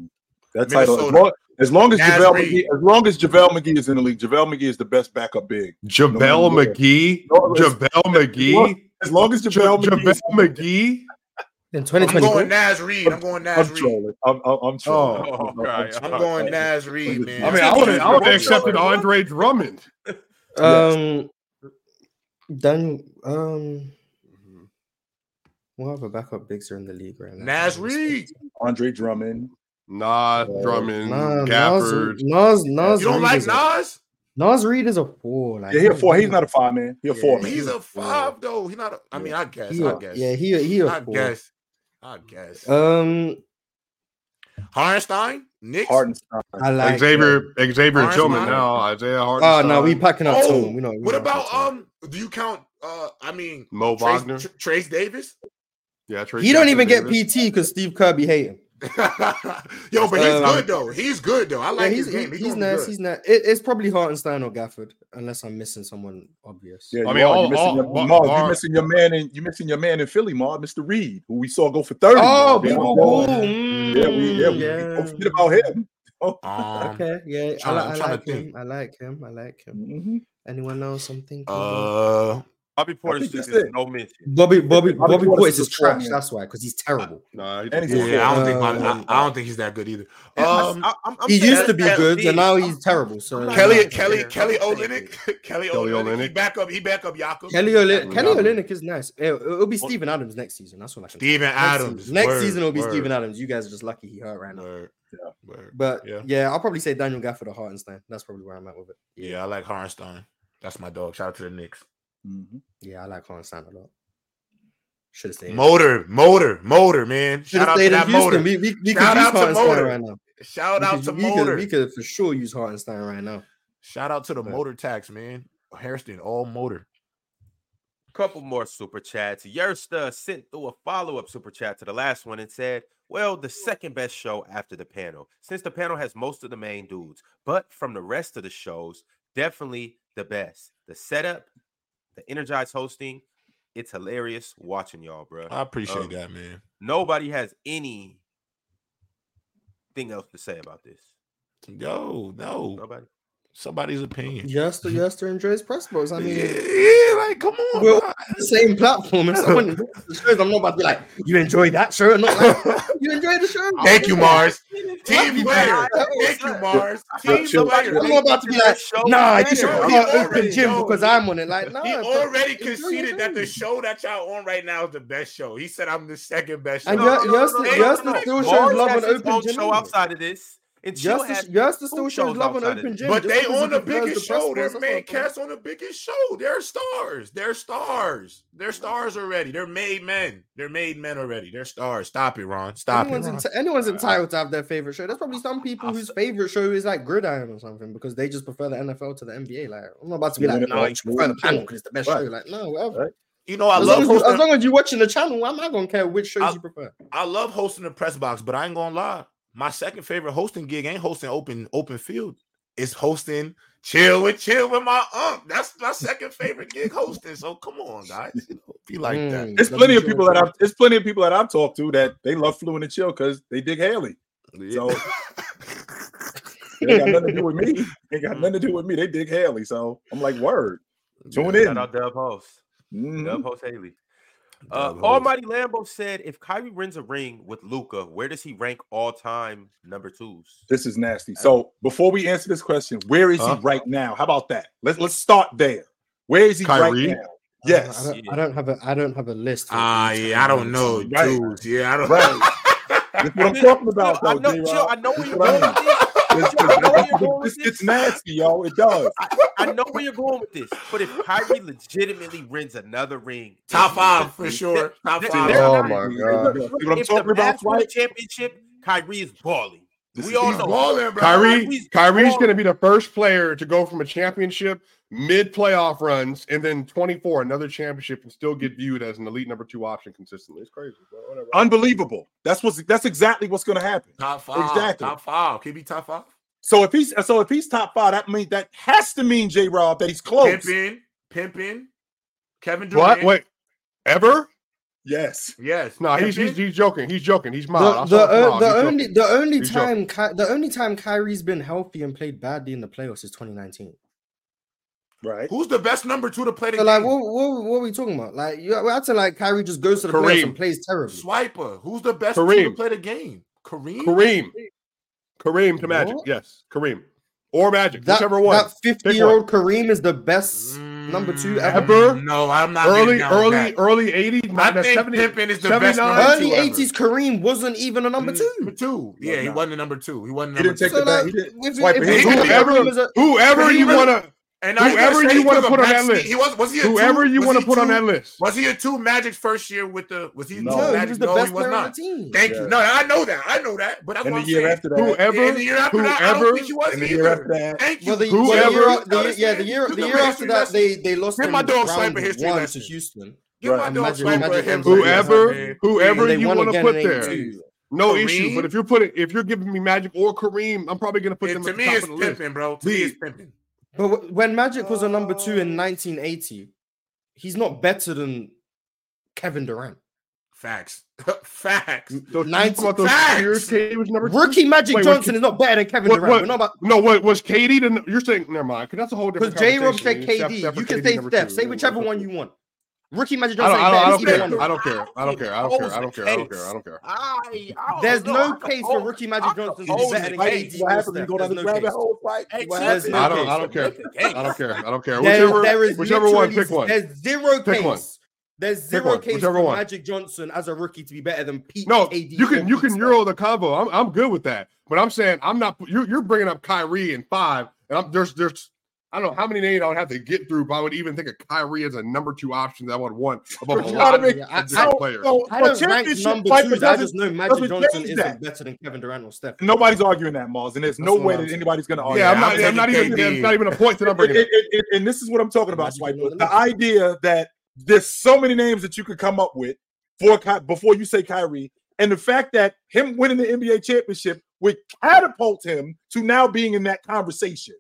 That title, as long as, long as JaVale McGee, as long as JaVale McGee is in the league, JaVale McGee is the best backup big. JaVale No, no, no. McGee. No, JaVale McGee. As long as JaVale McGee, JaVale is, McGee. In I'm 2020, going Naz Reid. I'm going Naz I'm Reid. trolling. I'm, I'm, I'm trolling. Oh, I'm- I'm right. trolling. I'm going Naz Reid, man. I mean, I would have I would have accepted Andre Drummond. um, Daniel, um, what other backup bigs are in the league right now? Naz Reid. Andre Drummond. Nah, Drummond, Nah, Gafford. Naz, Naz, Naz You don't Reid like is a- Naz? Naz Reid is a four. Like, Yeah, he a four. He's not a five man. He a Yeah, four man. He's a five though. He's not. A, I mean, I guess. He I a- guess. yeah, he he a I four. guess. I guess. Um, Hartenstein, Knicks. Hartenstein. I like Xavier, Xavier Hartenstein. Tillman now. Isaiah Oh Harden. no, we packing up Oh, tone. We know. we what about um? Do you count? Uh, I mean, Mo Trace, Wagner. Trace Davis. Yeah, Trace He don't Jackson even get PT because Steve Kirby hate him. Yo, but he's Um, good though. He's good though. I Yeah, like he's his game. he's, He's, he's doing nice. good. He's nice. It, it's probably Hartenstein or Gafford, unless I'm missing someone obvious. Yeah, I you mean, are. all- you missing all- your, Bar- Mar, Bar- you missing your man in you missing your man in Philly, Mar, Mr. Reid, who we saw go for thirty. Oh, Mar. Yeah, people yeah, cool. Yeah, we yeah, we, we yeah. don't forget about him. Um, Okay, yeah, I, trying- li- I'm I like him. think. I like him. I like him. Mhm. Anyone else? I'm thinking. uh, Bobby Porter think just that's is it. no mention. Bobby Bobby Bobby Bobby Portis Portis is is a four, trash. man. That's why, because he's terrible. Nah, he And he's just- a yeah, I don't think my, Um, I, I don't think he's that good either. And I- Um, I, am He used to be good, and now he's terrible. So Kelly, not- Kelly, I'm Kelly Olynyk, Kelly Kelly Olynyk. He back up. He back up Jakob. Kelly Olynyk, Kelly Olynyk is nice. It, will be Steven Adams next season. That's what I can. say. Steven Next Adams. season- next season will be word, Steven Adams. You guys are just lucky he hurt right now. Yeah. word. But Yeah. yeah. I'll probably say Daniel Gafford or Hartenstein. That's probably where I'm at with it. Yeah, I like Hartenstein. That's my dog. Shout out to the Knicks. Mhm. Yeah, I like Hartenstein a lot. Should have stayed. Motor, motor, motor, man. Should Shout have out to stayed in that Houston. motor. We, we, we Shout out to Hartenstein Motor. right now. Shout We out could- to we could, motor. we could for sure use Hartenstein right now. Shout out to the But- motor tax, man. Hairston, all motor. couple more super chats. Yersta sent through a follow up super chat to the last one and said, Well, the second best show after the panel, since the panel has most of the main dudes, but from the rest of the shows, definitely the best. The setup, the energized hosting, it's hilarious watching y'all, bro. I appreciate Um, that, man. Nobody has anything else to say about this. No, no, Nobody. Somebody's opinion. Yester, Yester enjoys press box. I mean, yeah, like come on, Well- bro. the same platform. If someone enjoys the shows, I'm not about to be like, you enjoy that show, and not like, you enjoy the show. Thank you, Mars. Team you, player. Thank you, Mars. Team player. I'm not about to be like, nah, you should Yo, put he her open already- gym yo, because I'm on it. Like, nah, He already conceded that the show. show that y'all on right now is the best show. He said I'm the second best show. And No, Yo- no, no, no, Yester- no, no, no, no. still shows Mars love has on his Open Gym show outside of this. And Chill Yester, has Yester two still shows shows love on outside Open. Gym. But they because on the he prefers biggest press show. box, They're that's main cast on the biggest show. They're stars. They're stars. They're stars already. They're made men. They're made men already. They're stars. Stop it, Ron. Stop anyone's, it. enti- anyone's entitled to have their favorite show. There's probably some people whose favorite show is like Gridiron or something because they just prefer the NFL to the NBA. Like, I'm not about to be like, no, you should prefer the panel because it's the best Right. show. Like, no, whatever. Right. You know, I as, love long as, you, as hosting. long as you're watching the channel, I'm not gonna care which shows I- you prefer. I love hosting the press box, but I ain't gonna lie. My second favorite hosting gig ain't hosting open open field. It's hosting chill with chill with my ump. That's my second favorite gig hosting. So come on, guys. You know, be like that. Mm, There's plenty of people that I've there's plenty of people that I've talked to that they love fluent and chill because they dig Haley. So they got nothing to do with me. It ain't got nothing to do with me. They dig Haley. So I'm like, word. Tune in. Shout out Dub Host. Mhm. Dub Host Haley. Uh, Almighty Lambo said, if Kyrie wins a ring with Luka, where does he rank all time number twos? This is nasty. So before we answer this question, where is Huh? he right now? How about that? Let's let's start there. Where is he Kyrie? right now? Yes. I don't, I don't have a I don't have a list. Ah, each yeah, I don't know, Right. dudes. Yeah, I don't Right. That's what I'm talking about, I though, know, J-Rob. chill, I know where That's you're going mean. with this. It's, Chill, I know where you're going with it's, it's this. nasty, yo. It does. I know where you're going with this, but if Kyrie legitimately wins another ring, Top if- five for if- sure. Top if- five. Oh if- my God. See what I'm if talking the about, Mavs win the Swipe? championship, Kyrie is balling. This we is- all He's know. balling, bro. Kyrie, Kyrie's Kyrie's balling. going to be the first player to go from a championship mid playoff runs and then 24 another championship and still get viewed as an elite number two option consistently. It's crazy. But whatever. Unbelievable. That's what's that's exactly what's gonna happen. Top five. Exactly. Top five. Can he be top five? So if he's so if he's top five, that means that has to mean J Rob that he's close. Pimpin, pimpin, Kevin Durant. what? Wait, ever? Yes. Yes. No, he's, he's he's joking. He's joking. He's mild. The, the, uh, the He's joking. only the only He's time Ky- the only time Kyrie's been healthy and played badly in the playoffs is 2019. Right. Who's the best number two to play the So like, what, what, what are we talking about? Like, you we're acting like Kyrie just goes to the playoffs Kareem. and plays terrible. Swiper. Who's the best two to play the game? Kareem. Kareem. Kareem to Magic. What? Yes, Kareem. Or Magic, That, whichever one. that 50 year old Kareem is the best mm, number two ever. Ever? No, I'm not early, getting down with early, that. early 80s. I not that think 70 Pimpin is the best number Early two ever. 80s Kareem wasn't even a number mm, two. Number two. Yeah, he not. wasn't a number two. He wasn't He number didn't take. So, the back. like, He didn't if- swipe if- it. if He- whoever- Kareem a- Whoever you want to, And whoever you wanna put on that list. He was. Was he a whoever two? you want to he put on that list. Was he a two Magic's first year with the? Was he No. two he was the no, best he was player on not. the team. Thank Yeah. you. No, I know that. I know that. But that's And what the I'm year saying. after that, Whoever, And the year after that, I whoever, don't think he was and the either. year after that, Thank you. Well, the, Whoever- the year, the, yeah, the year, the year me after that, they they lost Give my dog round Swipe a history one to Houston. Give my dog Magic- Swiper Magic him. ends up for being that, whoever, whoever you want to put there. No Kareem? issue. But if you're putting, if you're giving me Magic or Kareem, I'm probably going to put It- them to at me, top it's of the list. pimping, bro. To me, it's pimping. But wh- when Magic was a number two in 1980, he's not better than Kevin Durant. Facts. Facts. Those, you Nineteen- talking about those Facts. years was number two? Rookie Magic Wait, what- Johnson is not better than Kevin what- Durant. what- We're not about No, what was KD? The, you're saying never mind, because that's a whole different. because J Rob said conversation. Steph- KD. Steph You can KD say Steph. two. Say whichever one you want. Rookie Magic I don't, Johnson I don't, I don't better care. than either I don't care. I don't care. I don't care. I don't care. I don't care. I don't care. I, I There's no case for rookie Magic Johnson to be better than Mike, KD. what or happened? You go down the rabbit hole, Mike? Hey, What chill. There's happened? no I don't. case. I don't care. Make a case. I don't care. I don't care. Whichever, there is whichever one, pick one. There's zero case. There's zero one, case for one. Magic Johnson as a rookie to be better than Pete. No, KD, you can you can euro the combo. I'm I'm good with that. But I'm saying I'm not. You're you're bringing up Kyrie in five, and I'm there's there's I don't know how many names I would have to get through, but I would even think of Kyrie as a number two option that I would want above a lot of make- I- different I- players. So, I for don't rank championship number fight, twos. but I just know Magic Johnson isn't that. better than Kevin Durant or Steph. Nobody's arguing that, Mars, and there's no way that anybody's going to argue. yeah, I'm not. I'm I'm not even. It's not even a point that I'm And, bringing. and- and- and this is what I'm talking about, Magic Swiper. The idea that there's so many names that you could come up with for Ky- before you say Kyrie, and the fact that him winning the NBA championship would catapult him to now being in that conversation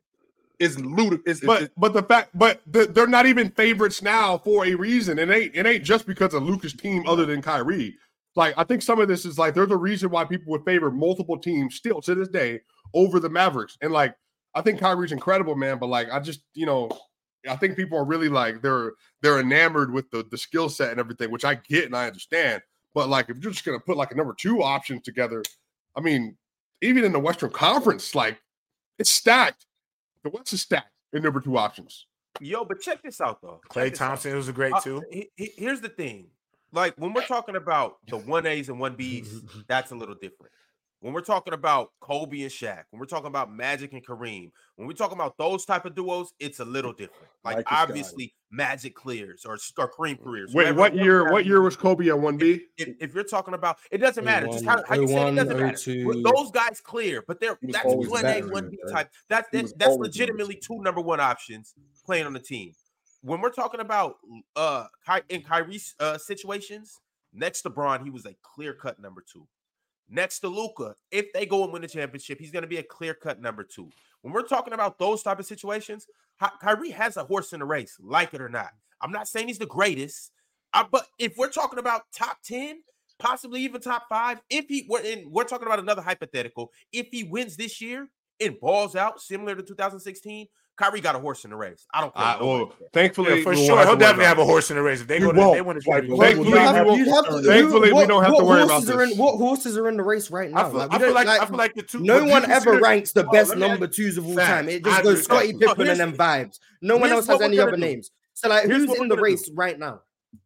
is ludicrous. But but the fact, but the, they're not even favorites now for a reason. It ain't it ain't just because of Luka's team other than Kyrie. Like I think some of this is like there's a reason why people would favor multiple teams still to this day over the Mavericks. And like I think Kyrie's incredible, man. But like I just you know I think people are really like they're they're enamored with the the skill set and everything, which I get and I understand. But like if you're just gonna put like a number two option together, I mean, even in the Western Conference, like it's stacked. The West is stacked in number two options. Yo, but check this out though. Clay this out. Thompson was a great Uh, too. he- he- here's the thing. Like when we're talking about the one A's and one B's, that's a little different. When we're talking about Kobe and Shaq, when we're talking about Magic and Kareem, when we're talking about those type of duos, it's a little different. Like Mike obviously, Magic clears or, or Kareem clears. Wait, what year? What year was Kobe at one B? If, if you're talking about, it doesn't matter. Just 01, how, how you say it, it doesn't matter. 02. Those guys clear, but they're that's always one A, one B type. That's that, that's legitimately two number one options playing on the team. When we're talking about uh Ky- in Kyrie's uh, situations, next to Bron, he was a clear cut number two. Next to Luka, if they go and win the championship, he's going to be a clear cut number two. When we're talking about those type of situations, Ky- Kyrie has a horse in the race, like it or not. I'm not saying he's the greatest, uh, but if we're talking about top 10, possibly even top five, if he we're in, we're talking about another hypothetical. If he wins this year and balls out similar to 2016, Kyrie got a horse in the race. I don't care. I, well, thankfully, Yeah, for we won't sure. He'll definitely have a horse in the race if they go. To, if won't. they win this Like, Thankfully, you have- we won't- you'd have to- Thankfully, we what- don't have to worry about horses are this. in, what horses are in the race right now? I feel, Like, I feel like, like, I feel like the two. no what do you one ever ranks the Oh, best let number twos of all Facts. time. It just agree goes Scotty Scottie Pippen and them vibes. No one else has any other names. So like, who's in the race right now?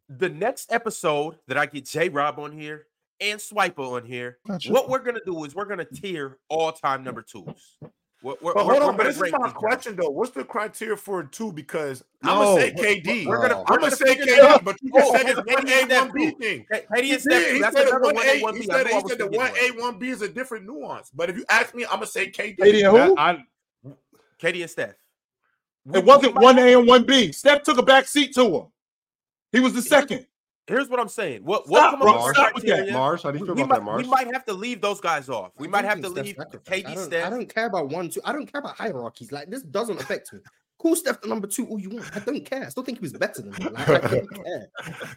the next episode that I get J Rob on here and Swiper on here, Gotcha. what we're gonna do is we're gonna tier all time number twos. We're, we're, But we're- hold we're on, but this is rank my these guys. question though. What's the criteria for a two? Because I'm gonna say we're- KD. We're gonna, I'm gonna gonna say figure it. KD, but you oh, just Oh, said hey, it's one A one B thing. Hey, He KD and Steph, he that's said another one one A. A, one B. I he was said the gonna one A, one B is a different nuance. But if you ask me, I'm gonna say KD. KD and who? I, KD and Steph. It wasn't one A and one B. Steph took a back seat to him. He was the second. Here's what I'm saying. What what Stop, come bro. up with Stop with that, criteria? Mars, how do you We, feel we about might, that, Mars? we might have to leave those guys off. We I might have to Steph leave sacrificed. KD, I don't, Steph. I don't care about one, two. I don't care about hierarchies. Like this doesn't affect me. Call Steph the number two all you want. I don't care. I still think he was better than me. Like, I don't care.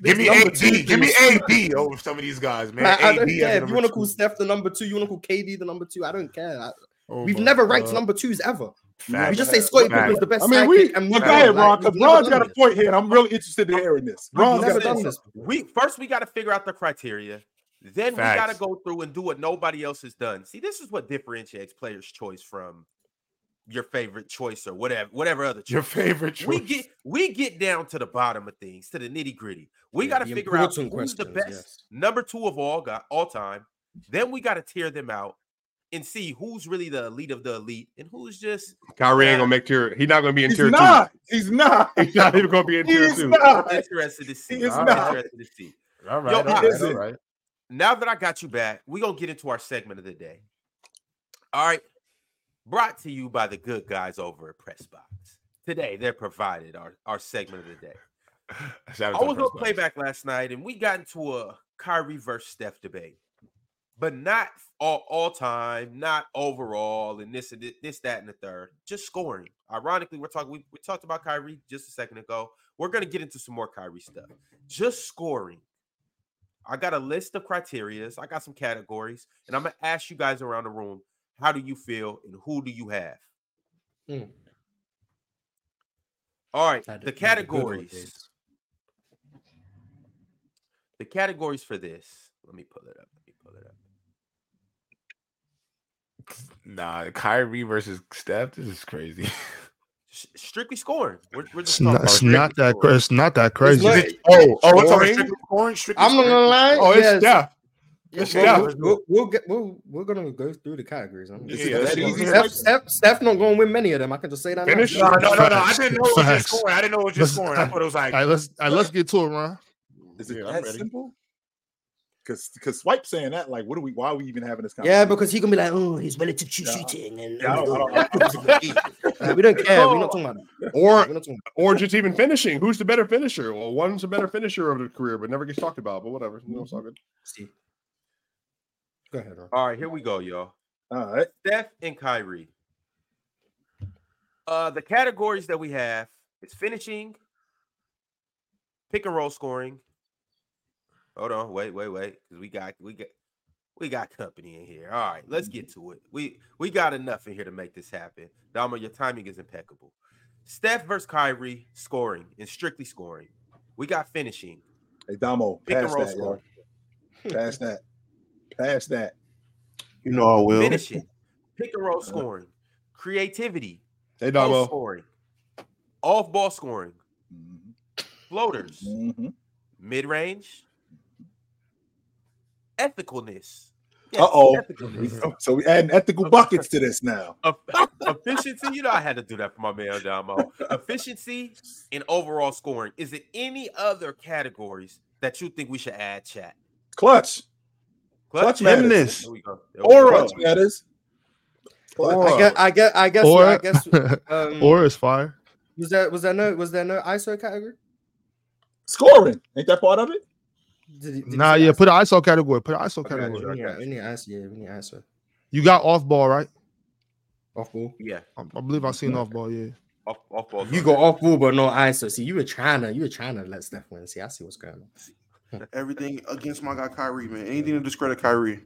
Give me This number AD. two Give me thing AD over some of these guys, man. Like, I don't AD care. If you want to call Steph the number two, you want to call KD the number two. I don't care. I- Oh we've never ranked God. number twos ever. Facts. We just say Scottie Facts. Pippen's the best. I mean, we. sidekick and Well, move go on. ahead, Like, Ron, because we've never Ron's done got a point here, and I'm really interested in hearing this. We've Ron's never got a done point. this. before. We first we got to figure out the criteria. Then we got to go through and do what nobody else has done. See, this is what differentiates players' choice from your favorite choice or whatever, whatever other choice. Your favorite choice. we get we get down to the bottom of things, to the nitty gritty. We Yeah, got to figure out who's the best yes. number two of all got all time. Then we got to tear them out and see who's really the elite of the elite and who's just Kyrie Yeah. ain't gonna make tier. He's not gonna be in He's tier not. He's not. He's not even gonna be in tier two. not. interested to see. He not. interested to see. All right, Yo, all he right, isn't. all right. now that I got you back, we're gonna get into our segment of the day. All right. Brought to you by the good guys over at Pressbox. Today, they're provided our, our segment of the day. I was Press on Box. playback last night and we got into a Kyrie versus Steph debate, but not all, all time, not overall, and this and thi- this, that, and the third. Just scoring. Ironically, we're talking. We, we talked about Kyrie just a second ago. We're gonna get into some more Kyrie stuff. Just scoring. I got a list of criterias. I got some categories, and I'm gonna ask you guys around the room. How do you feel, and who do you have? Hmm. All right, the to- had the good old categories. The categories for this. Let me pull it up. Let me pull it up. Nah, Kyrie versus Steph. This is crazy. Strictly scoring. We're, we're just It's not, it's about not that. cra- It's not that crazy. not- oh, oh, it's Scoring? strictly scoring. Strictly I'm not scoring. gonna lie. Oh, it's yes. Steph. Yeah, It's we'll, Steph. we'll, we'll, we'll get we'll, we're gonna go through the categories. I'm Yeah, Is that easy? easy. Steph, Steph, Steph not gonna win many of them. I can just say that. now. Finish. No, no, no, no. I didn't know it was just scoring. I didn't know it was just Let's- scoring. I thought it was like All right, let's all right, let's get to it, Ron. Is it Yeah, that simple? Because because Swipe saying that, like, what are we? Why are we even having this conversation? Yeah, because he can be like, oh, he's relative to Yeah. shooting, and Yeah, I don't- I don't- Like, we don't care. We're not talking about that. Or We're not talking or just even finishing. Who's the better finisher? Well, one's a better finisher of the career, but never gets talked about. But whatever. You know, it's all good. See. Go ahead, Ron. All right, here we go, y'all. All right. Steph and Kyrie. Uh, the categories that we have is finishing, pick and roll scoring. Hold on, wait, wait, wait, because we got we got we got company in here. All right, let's get to it. We we got enough in here to make this happen. Damo, your timing is impeccable. Steph versus Kyrie scoring and strictly scoring. We got finishing. Hey, Damo, Pick and pass roll that, yo. scoring. Pass that. Pass that. You know I will. Finishing. Pick and roll scoring. Creativity. Hey, Post Damo. scoring. Off ball scoring. Mhm. Floaters. Mhm. Mid range. Ethicalness. Uh-oh. So we adding ethical buckets to this now. Efficiency. You know, I had to do that for my man Damo. Efficiency and overall scoring. Is it any other categories that you think we should add, chat? Clutch. Clutch matters. Gymnast. There we go. There we Aura. Clutch matters. Clutch. I guess. I guess. I guess. Or- I guess. Um, Or is fire. was there was there no was there no ISO category? Scoring. Ain't that part of it? Did, did Nah, yeah. ISO? Put an ISO category. Put an ISO Okay, category. sure. We need, we need ISO. Yeah, we need ISO. You got off ball, right? Off ball. Yeah. I, I believe I seen off ball. Yeah. Off, off ball. You go off ball, but no ISO. See, you were trying to you were trying to let Steph win. See, I see what's going on. Everything against my guy Kyrie, man. Anything to discredit Kyrie.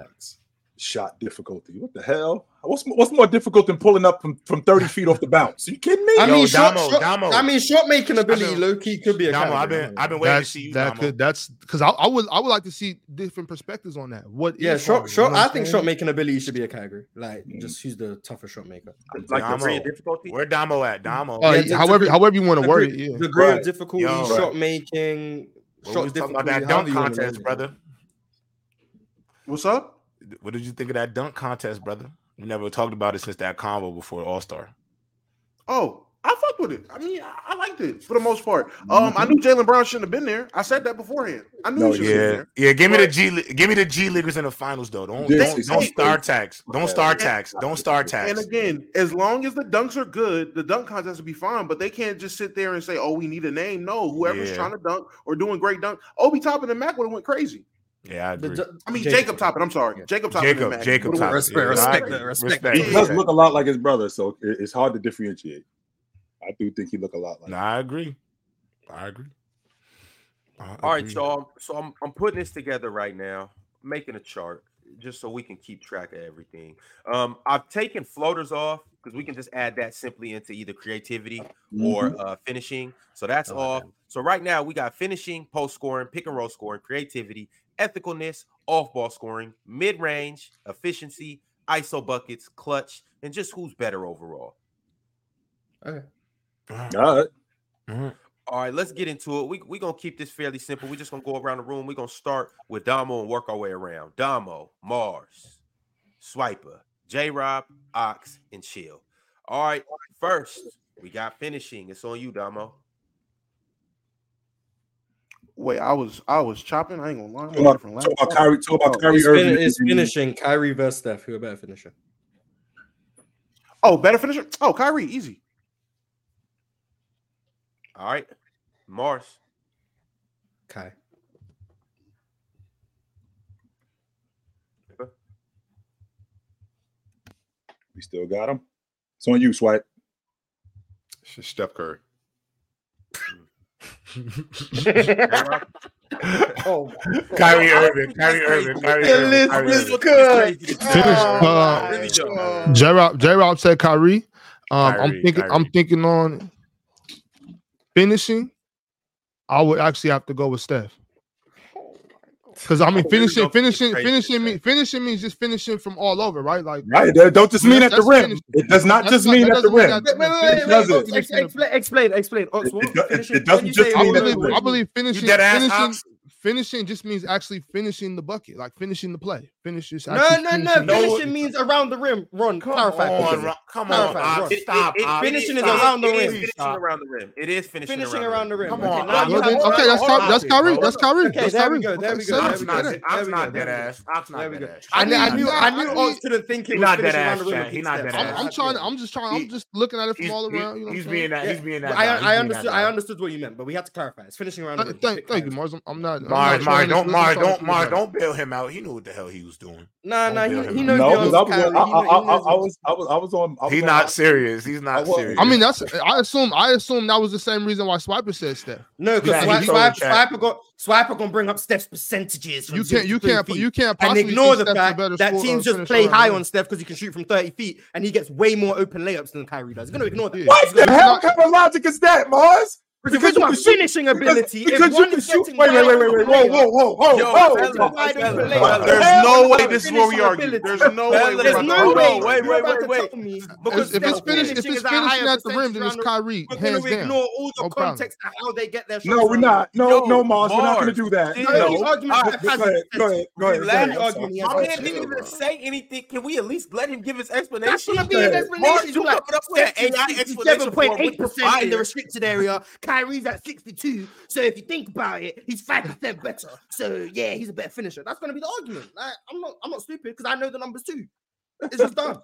Facts. Shot difficulty. What the hell? What's what's more difficult than pulling up from, from 30 feet off the bounce? Are you kidding me? I Yo, mean, shot, Damo, shot- Damo. I mean, shot making ability, been- low key could be a Damo, I've category. been I've been waiting to That's see you. that Damo. could that's because I, I would I would like to see different perspectives on that. What Yeah, is shot, you know I think shot making ability should be a category. Like, just who's the toughest shot maker? Like Damo. degree of difficulty. Where Damo at? Damo. Uh, Yeah, it's- however, it's- however you want to word it, Degree, yeah. degree Right. of difficulty, Yo. shot making, What shot was talking difficulty. about that dunk contest, brother? What's up? What did you think of that dunk contest, brother? We never talked about it since that convo before All Star. Oh, I fucked with it. I mean, I, I liked it for the most part. Um, I knew Jaylen Brown shouldn't have been there. I said that beforehand. I knew No, he should have been Yeah, there. yeah. Give me the G. Give me the G leaguers in the finals, though. Don't This don't, is don't star tax. Don't star tax. Don't star tax. And again, as long as the dunks are good, the dunk contest will be fine. But they can't just sit there and say, "Oh, we need a name." No, whoever's Yeah. trying to dunk or doing great dunk, Obi Toppin and Mac would have went crazy. Yeah, I agree. ju- I mean, Jacob, Toppin. I'm sorry, Yeah. Jacob Toppin. Jacob, Mac Jacob would've Toppin. Respect, Yeah, I respect agree. that, respect Respect. He Yeah. does look a lot like his brother, so it's hard to differentiate. I do think he look a lot like. No, I agree. I agree. I All right, agree. y'all. So I'm I'm putting this together right now, making a chart just so we can keep track of everything. Um, I've taken floaters off because we can just add that simply into either creativity or Mhm. uh, finishing. So that's I like off. So right now we got finishing, post scoring, pick and roll scoring, creativity, ethicalness, off ball scoring, mid range, efficiency, ISO buckets, clutch, and just who's better overall. Okay. All right. Mhm. All right, let's get into it. We we gonna keep this fairly simple. We're just gonna go around the room. We're gonna start with Damo and work our way around. Damo, Mars, Swiper, J Rob, Ox, and Chill. All right, first we got finishing. It's on you, Damo. Wait, I was I was chopping. I ain't gonna lie. Talk about, different talk about. Kyrie. Talk about Oh, Kyrie It's, Irving. fin- it's finishing Kyrie versus Steph. Who a better finisher? Oh, better finisher. Oh, Kyrie, easy. All right, Mars. Kai. We still got him. It's on you, Swipe. It's just Steph Curry. J-Rob? Oh, Kyrie Irving. Kyrie Irving. Kyrie Irving. Kyrie Irving. good. Finish, Finish, uh. J Rob J Rob said Kyrie. Um, I'm Kyrie, thinking I'm thinking on finishing. I would actually have to go with Steph. Because I mean, finishing, finishing, finishing, crazy. mean, finishing means just finishing from all over, right? Like Right. That don't just Yeah, mean at the rim. finished. It does not That's just not- mean at the rim. that- Wait, wait, wait, wait, it. wait. Ex- Explain, explain, explain. It- it it- it doesn't just say I mean all believe, the over, I believe finishing, finishing, Ox? Finishing just means actually finishing the bucket, like finishing the play. Finish just No, no, no. finishing the- Finishing means around the rim. Ron, Come clarify. on, please. Come on, Clarify, Ox, Ron. It- it- stop. it- Ox, finishing is around the It is rim. finishing Stop. around the rim. It is finishing, Finishing around the rim. Come Okay, on, now Ox. Well, then, okay, on, that's hold That's Kyrie. That's Kyrie. Okay, That's there we Kyrie. go, there Okay, we go, there Ox we not, go. it. Ox not we dead ass. Ox There not dead ass. I knew, I knew, I I knew mean- Ox couldn't think He was not finishing dead around ass, the rim. Chad. if He not Steph. dead I'm, ass. I'm trying. I'm just trying. I'm just looking at it from all around. He's being that. He's being that. But guy. He's I, I being that understood. I understood what you meant, but we had to clarify. It's finishing around the rim. Thank, you, Kyrie. Mars. I'm, I'm not. I'm Mars, Mars, don't, listen Mars, don't, Mars, don't bail him out. He knew what the hell he was doing. Nah, Don't nah, he, he out. knows No, the because I was, I, He I, I, knows I was, I was, I was on. I was He's not Ox. serious. He's not was- serious. I mean, that's. I assume. I assume that was the same reason why Swiper said Steph. No, because Yeah, Swipe, he Swipe, told Chat. Swiper got Swiper gonna bring up Steph's percentages. From You can't. You can't. feet You can't and ignore the fact better that teams just play high on rim. Steph because he can shoot from 30 feet and he gets way more open layups than Kyrie does. He's gonna ignore that. Yeah. What the hell kind of logic is that, Mars? Because Because of you my shoot- finishing ability. because if you one can shoot. Wait, wait, wait, wait, wait. Whoa, whoa, whoa, whoa, Yo, whoa. fellas, whoa. wide open fellas, layup, fellas. There's no way this is where we finishing argue. There's no way. Fellas, we're There's about to no way. Wait, on, wait, wait, wait, wait. tell me If, because if it's Steph's finished, if finishing it's is at finishing at the rim, then it's around the- Kyrie, We're hands going to down. ignore all the No problem. context of how they get their shots. No, we're not. No, Yo, no, Mars. We're not going to do that. dude, the- No. Argument All that right, has Go ahead. Go ahead. Go ahead. Go Relax. ahead. I'm argument sorry. he has My to man say. didn't even say anything. Can we at least let him give his That's explanation? gonna be an explanation. Mars, you like, coming up with that Steph's AI at explanation for him, which is 67.8% in the restricted area. Kyrie's at 62. So if you think about it, he's 5% better. So yeah, he's a better finisher. That's gonna be the argument. Like, I'm not I'm not stupid because I know the numbers too. It's just done.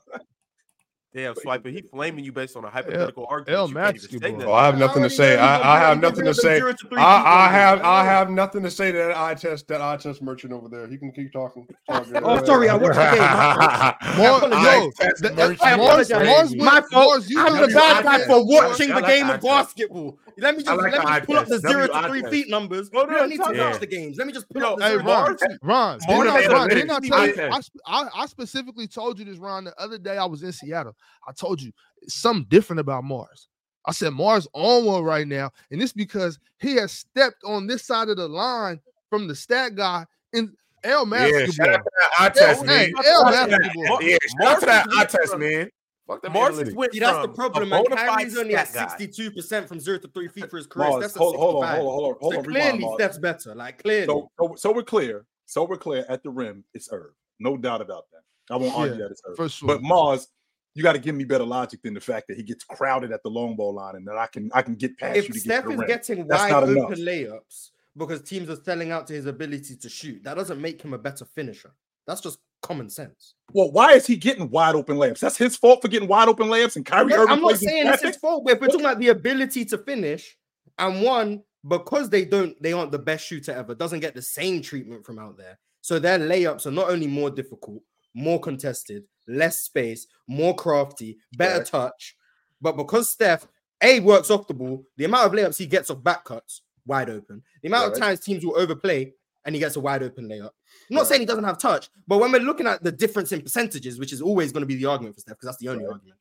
Damn, Swiper, he flaming you based on a hypothetical argument. L You can't even Matsky, say bro. Oh, I have nothing to say. I, I have nothing to say. I, I have I have nothing to say to that eye test that eye test merchant over there. He can keep talking. It's all good. Oh, sorry, I watched the game. My fault. I yo, the- merchant. I Mars, apologize. Mars, My fault. Mars, you I'm the bad guy for watching the game of basketball. Let me just like let me just pull up the test. zero to three feet numbers. Well, we don't no, need to talk- watch the games. Let me just pull Yo, up the hey, zero Ron, three feet. Ron, More I, Ron, didn't I tell you? I, I, I specifically told you this, Ron, the other day I was in Seattle. I told you something different about Mars. I said Mars on one right now, and it's because he has stepped on this side of the line from the stat guy in L Yeah, shout basketball. out to that eye test, man. L basketball. Yeah, shout out to that eye test, man. Fuck them Marcus analytics. went See, that's the problem, man. bona fide Kyrie's only at 62% from zero to three feet for his career. Mars, Steph's at hold, hold on, hold on, hold on, hold So on. Clearly, Mars. Steph's better. Like, clearly. So, so, so we're clear. So we're clear at the rim. It's Irv, no doubt about that. I won't argue Yeah, that it's Irv. For sure. But Mars, you got to give me better logic than the fact that he gets crowded at the long ball line and that I can I can get past you if to get Steph to the is getting wide open enough. layups because teams are selling out to his ability to shoot, that doesn't make him a better finisher. That's just common sense. Well, why is he getting wide open layups? That's his fault for getting wide open layups, and Kyrie Irving I'm not saying it's his fault, but if we're talking about the ability to finish, and one because they don't, they aren't the best shooter ever, doesn't get the same treatment from out there. So their layups are not only more difficult, more contested, less space, more crafty, better touch. But because Steph A works off the ball, the amount of layups he gets off back cuts, wide open. The amount of times teams will overplay and he gets a wide open layup. I'm not Right. saying he doesn't have touch, but when we're looking at the difference in percentages, which is always going to be the argument for Steph, because that's the only Right. argument.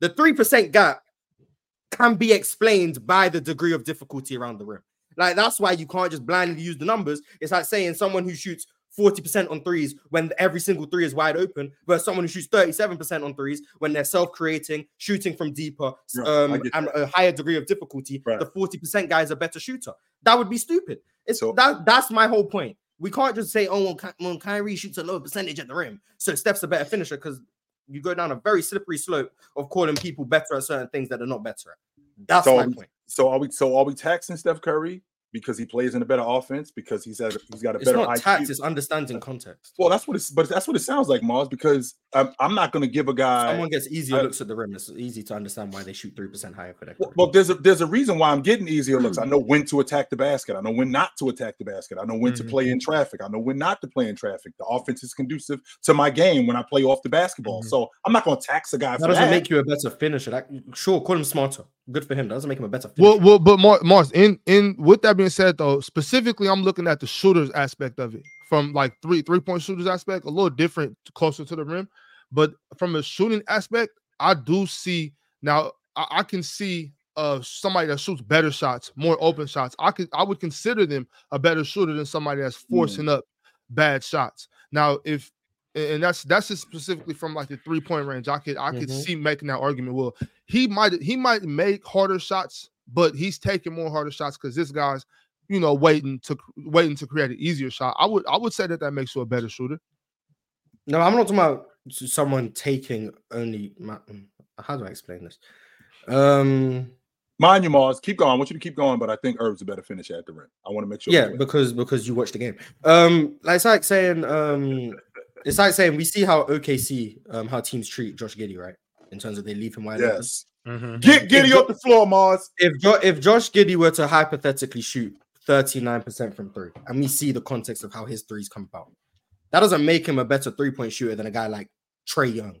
The 3% gap can be explained by the degree of difficulty around the rim. Like that's why you can't just blindly use the numbers. It's like saying someone who shoots 40% on threes when every single three is wide open versus someone who shoots 37% on threes when they're self-creating, shooting from deeper, Right, um, and a higher degree of difficulty. The 40% guy is a better shooter. That would be stupid. It's So- that that's my whole point. We can't just say, oh, when, Ky- well, Kyrie shoots a lower percentage at the rim, so Steph's a better finisher because you go down a very slippery slope of calling people better at certain things that they're not better at. That's So my point. So are we? So are we taxing Steph Curry because he plays in a better offense because he's had he's got a It's better not IQ? tact, it's understanding context. Well, that's what it's. But that's what it sounds like, Mars. Because I'm, I'm not going to give a guy. Someone gets easier I- looks at the rim. It's easy to understand why they shoot three percent higher for their Well, well, there's a there's a reason why I'm getting easier looks. I know when to attack the basket. I know when not to attack the basket. I know when Mm-hmm. to play in traffic. I know when not to play in traffic. The offense is conducive to my game when I play off the basketball. So I'm not going to tax a guy Mm-hmm. That doesn't that. make you a better finisher. That sure, call him smarter. Good for him. That doesn't make him a better finisher. Well, well, but Mar- Mars, in in with that being said, though, specifically, I'm looking at the shooters aspect of it from like three three point shooters aspect, a little different, closer to the rim. But from a shooting aspect, I do see now. I, I can see uh somebody that shoots better shots, more open shots. I could I would consider them a better shooter than somebody that's forcing up bad shots. Now, if and and that's that's just specifically from like the three point range. I could I could Mhm. see making that argument. Well, he might he might make harder shots, but he's taking more harder shots because this guy's you know waiting to waiting to create an easier shot. I would I would say that that makes you a better shooter. No, I'm not talking about someone taking only. ma- mm, How do I explain this? Um, Mind you, Mars, keep going. I want you to keep going, but I think Herb's a better finisher at the rim. I want to make sure. yeah, because because you watch the game. Um, like it's like saying um, it's like saying we see how OKC um how teams treat Josh Giddey, right? In terms of they leave him wide open. yes. Mhm. Get Giddey Jo- off the floor, Mars. If jo- if Josh Giddey were to hypothetically shoot 39% from three, and we see the context of how his threes come about, that doesn't make him a better three-point shooter than a guy like Trae Young,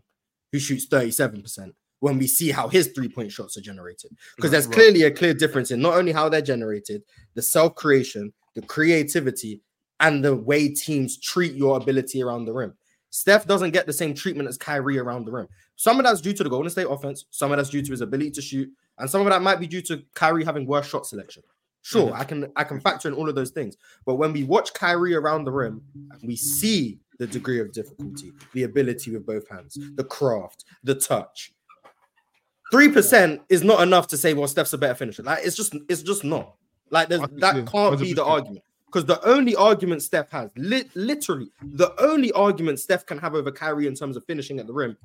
who shoots 37%. When we see how his three-point shots are generated, because there's Right. clearly a clear difference in not only how they're generated, the self-creation, the creativity, and the way teams treat your ability around the rim. Steph doesn't get the same treatment as Kyrie around the rim. Some of that's due to the Golden State offense, some of that's due to his ability to shoot, and some of that might be due to Kyrie having worse shot selection. Sure, I can I can factor in all of those things. But when we watch Kyrie around the rim, we see the degree of difficulty, the ability with both hands, the craft, the touch. Three percent is not enough to say, well, Steph's a better finisher. Like it's just it's just not. Like that can't be the argument. Because the only argument Steph has, lit literally, the only argument Steph can have over Kyrie in terms of finishing at the rim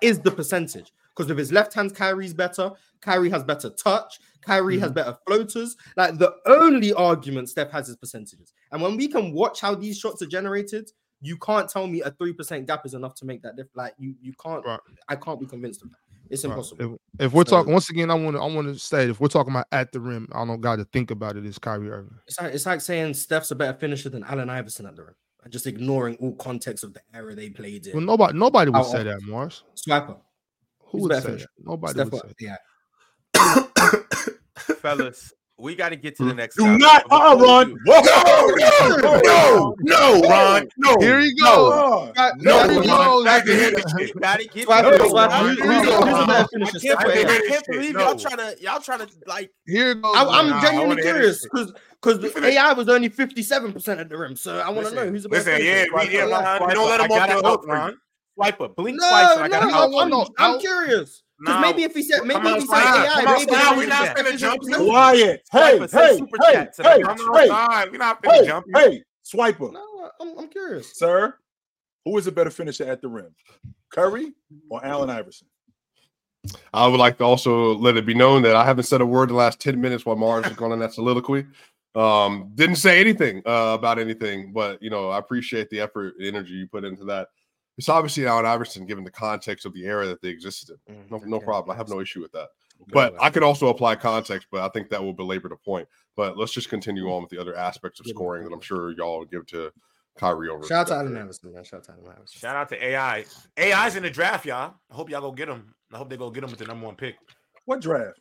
is the percentage. Because with his left hand, Kyrie's better. Kyrie has better touch. Kyrie has mm-hmm. better floaters. Like the only argument Steph has is percentages. And when we can watch how these shots are generated, you can't tell me a three percent gap is enough to make that difference. Like you, you can't. Right. I can't be convinced of that. It's impossible. If, if, we're so, talking once again, I want to I want to say if we're talking about at the rim, I don't got to think about it. Is Kyrie Irving? It's like, it's like saying Steph's a better finisher than Allen Iverson at the rim, and just ignoring all context of the era they played in. Well, nobody nobody would say that, Mars. Swiper. Who would say that? Nobody Steph would say. That. Yeah. fellas, we got to get to the mm. next. Do not, uh, Ron. Walk no, no, no, no, Ron. No, here you go. No, no, Ron. Got to hear this shit. Got to get. I can't believe y'all trying to y'all trying to like. Here goes. I'm genuinely curious because because the AI was only 57% at the rim. So I want to know who's the best. Listen, yeah, right, yeah, Don't let him off the hook, Ron. Swipe up, blink no, twice. No, I got no, I'm, I'm curious. Because maybe if he said, maybe if he said AI, maybe we're not finna jump. Wyatt, hey, hey, hey, hey, hey, outside. we're not finna hey, jump. Hey, Swiper. I'm, I'm curious, sir. Who is a better finisher at the rim, Curry or Allen Iverson? I would like to also let it be known that I haven't said a word the last 10 minutes while Mars is going on that soliloquy. Um, didn't say anything uh, about anything, but you know, I appreciate the effort and energy you put into that. It's obviously Allen Iverson, given the context of the era that they existed in. Mm, no, no problem. I have no issue with that. But I could also apply context, but I think that will belabor the point. But let's just continue on with the other aspects of scoring that I'm sure y'all give to Kyrie over. Shout out to Allen Iverson, man. Shout out to Allen Iverson. Shout out to AI. AI's in the draft, y'all. I hope y'all go get him. I hope they go get him with the number one pick. What draft?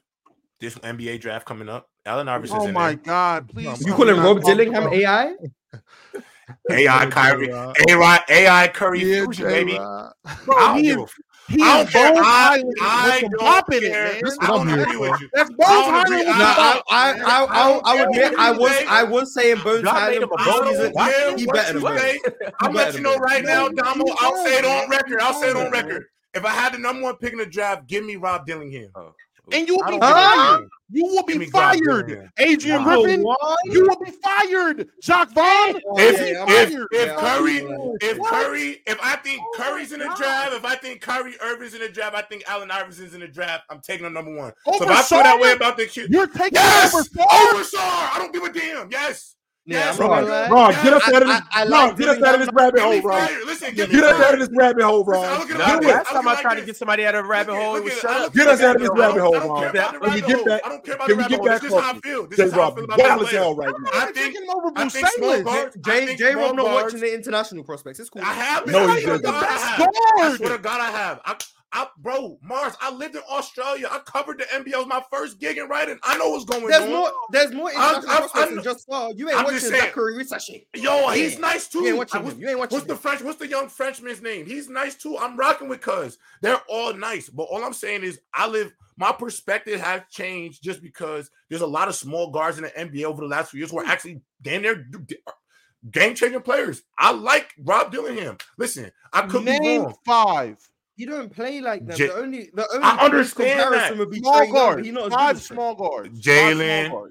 This NBA draft coming up. Allen Iverson. oh my there. God! Please, you calling Rob Dillingham AI? AI Kyrie, AI AI Curry yeah, fusion, baby. Bro, I don't he I don't care. I, I don't pop in it. That's here. That's Bones Hyland. I, I, I, would admit, I was, I was saying Bones Hyland, but Bones is he better than Bones. I'm letting you know right now, Domo. I'll say it on record. I'll say it on record. If I had the number one pick in the draft, give me Rob Dillingham. Oh. Oh, and you will be fired. You will be fired, Adrian wow. Griffin. What? You will be fired, Jacque Vaughn. If, if, if, Curry, if what? Curry, if I think oh Curry's in the draft, if I think Curry Irving's in the draft, I think Allen Iverson's in the draft. I'm taking him number one. Over so if I feel that way about the kid, you're taking yes! over Shar. I don't give a damn. Yes. Yeah, Ron, right. Get us out of this. I, get us out of this rabbit hole, Ron. Listen, get us out of this rabbit hole, Ron. Last time I tried to get somebody out of a rabbit hole, it was shut. Get us out of this rabbit hole, Ron. Can we get back? I don't care about the rabbit hole. This is how I feel. This is how I feel about the right now. I think him over Buzelis. Jay Jay Romo watching the international prospects. It's cool. I have. No, he's the best. I swear to God, I have. I, bro, Mars, I lived in Australia. I covered the NBA. It was my first gig in writing. I know what's going there's on. More, there's more international I, I, than just Paul. You ain't I'm watching Zachary Curry Risacher. Yo, he's nice too. You ain't watching what's, him. You ain't watching what's him. the French? What's the young Frenchman's name? He's nice too. I'm rocking with cuz. They're all nice. But all I'm saying is I live my perspective has changed just because there's a lot of small guards in the NBA over the last few years who are hmm. actually damn near uh, game changing players. I like Rob Dillingham. Listen, I could Name be wrong. Five. You don't play like that. J- the only the only I understand comparison that. would be small guard. He's not Todd small guard. Jalen,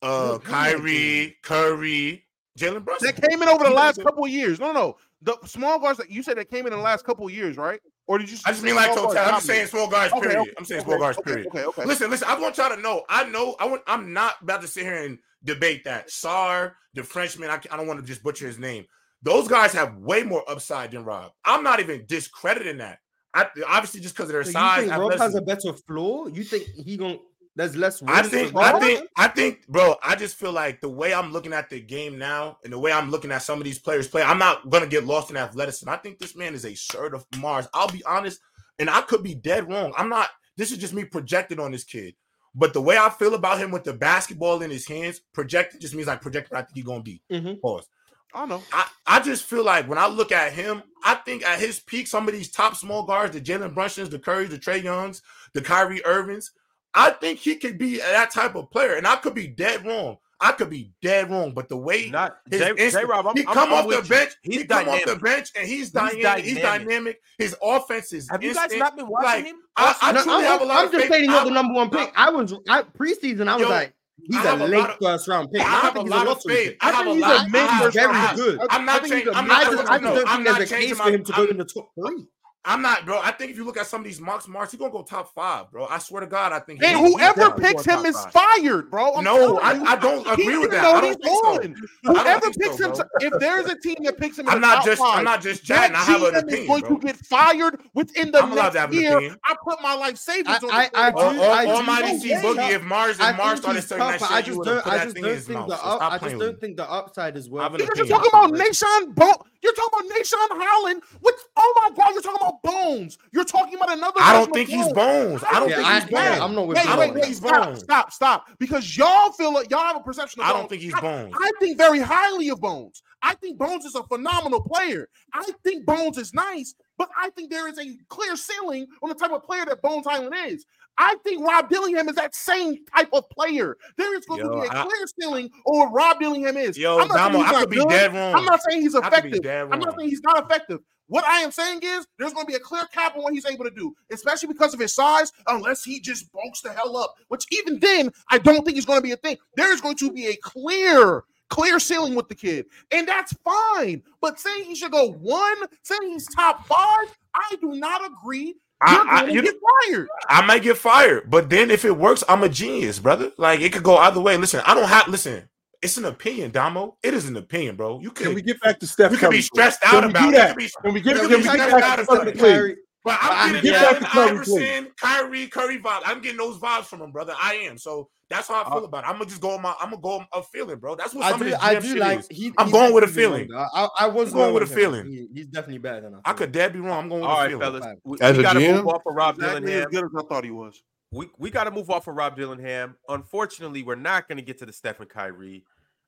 uh, Kyrie, Curry, Jalen Brunson. That came in over the last couple of years. No, no, the small guards that you said that came in the last couple of years, right? Or did you? I just mean like total. I'm saying small guards. Period. Okay, okay, I'm saying okay, small guards. period. Okay, okay. Listen, listen. I want y'all to know. I know. I want. I'm not about to sit here and debate that. Sarr, the Frenchman. I, I don't want to just butcher his name. Those guys have way more upside than Rob. I'm not even discrediting that. I, obviously just because of their so size. You think Rob has a better floor? You think he gonna? There's less. I think. I think. I think, bro. I just feel like the way I'm looking at the game now, and the way I'm looking at some of these players play, I'm not gonna get lost in athleticism. I think this man is a shirt of Mars. I'll be honest, and I could be dead wrong. I'm not. This is just me projected on this kid. But the way I feel about him with the basketball in his hands, projected just means like projected. I think he's gonna be. Mm-hmm. Pause. I know. I, I just feel like when I look at him, I think at his peak, some of these top small guards, the Jalen Brunsons, the Currys, the Trae Youngs, the Kyrie Irvins, I think he could be that type of player. And I could be dead wrong. I could be dead wrong, but the way not his instant, J-Rob, I'm, he come I'm, off the bench, he's he come dynamic. off the bench, and he's, he's dynamic, dynamic. He's dynamic. His offense is. Have instant. you guys not been watching like, him? I, I truly I'm, have a lot I'm of just saying stating you're the number one pick. I was I, preseason. I was yo, like, He's a late of, first round pick. I, I have a lot of faith. I, I think he's a mid very good. I'm not changing. I'm. I just don't think there's a case for him to go in the top three. I'm not, bro. I think if you look at some of these mocks, Marks, he's gonna go top five, bro. I swear to God, I think. And whoever picks him is fired, bro. I'm no, I, I, don't agree with that. I don't think so. Whoever picks him, if there's a team that picks him, I'm not just, five, I'm not just chatting. I have an opinion, is going to get fired within the I'm next year. I put my life savings I, on. I, I, I, I, do, Almighty C Boogie. If Mars and Mars started saying that shit, I just don't think the upside is worth. You're talking about Nation, Bolt. you're talking about Nah'Shon Hyland. What? Oh my God, you're talking about. Bones. You're talking about another. I don't version of think he's Bones. I don't Yeah, think I- he's yeah, Bones. I'm not with Wait, you I wait, don't wait, think he's stop, Bones. stop, stop. Because y'all feel like y'all have a perception of I don't think he's I- Bones. I think very highly of Bones. I think Bones is a phenomenal player. I think Bones is nice, but I think there is a clear ceiling on the type of player that Bones Hyland is. I think Rob Dillingham is that same type of player. There is going Yo, to be a I- clear ceiling on what Rob Dillingham is. Yo, I'm not Damo, I could be good. dead wrong. I'm not saying he's I could be effective. I'm not saying he's not effective. What I am saying is there's going to be a clear cap on what he's able to do, especially because of his size, unless he just bulks the hell up, which even then, I don't think is going to be a thing. There is going to be a clear, clear ceiling with the kid, and that's fine. But saying he should go one, saying he's top five, I do not agree. I- I- you get fired. I might get fired, but then if it works, I'm a genius, brother. Like it could go either way. Listen, I don't have listen. It's an opinion, Damo. It is an opinion, bro. You Can can we get back to Steph you can be stressed out about it. Can we get, can can we get stressed back out to about Curry? But I- I'm getting get Allen back to Curry, please. Iverson, Kyrie, Curry vibe. I'm getting those vibes from him, brother. I am. So that's how I feel about it. I'm gonna just go on my. I'm gonna go on a feeling, bro. That's what I some do, of this I do like. is. He, I'm he's going with a feeling. I, I was I'm going with a feeling. He- he's definitely better than I. I could dead be wrong. I'm going with All a right, feeling. fellas. We, As we a got to GM? move off of Rob Exactly as good as I thought he was. we, we got to move off of Rob Dillingham. Unfortunately, we're not going to get to the Stephen Kyrie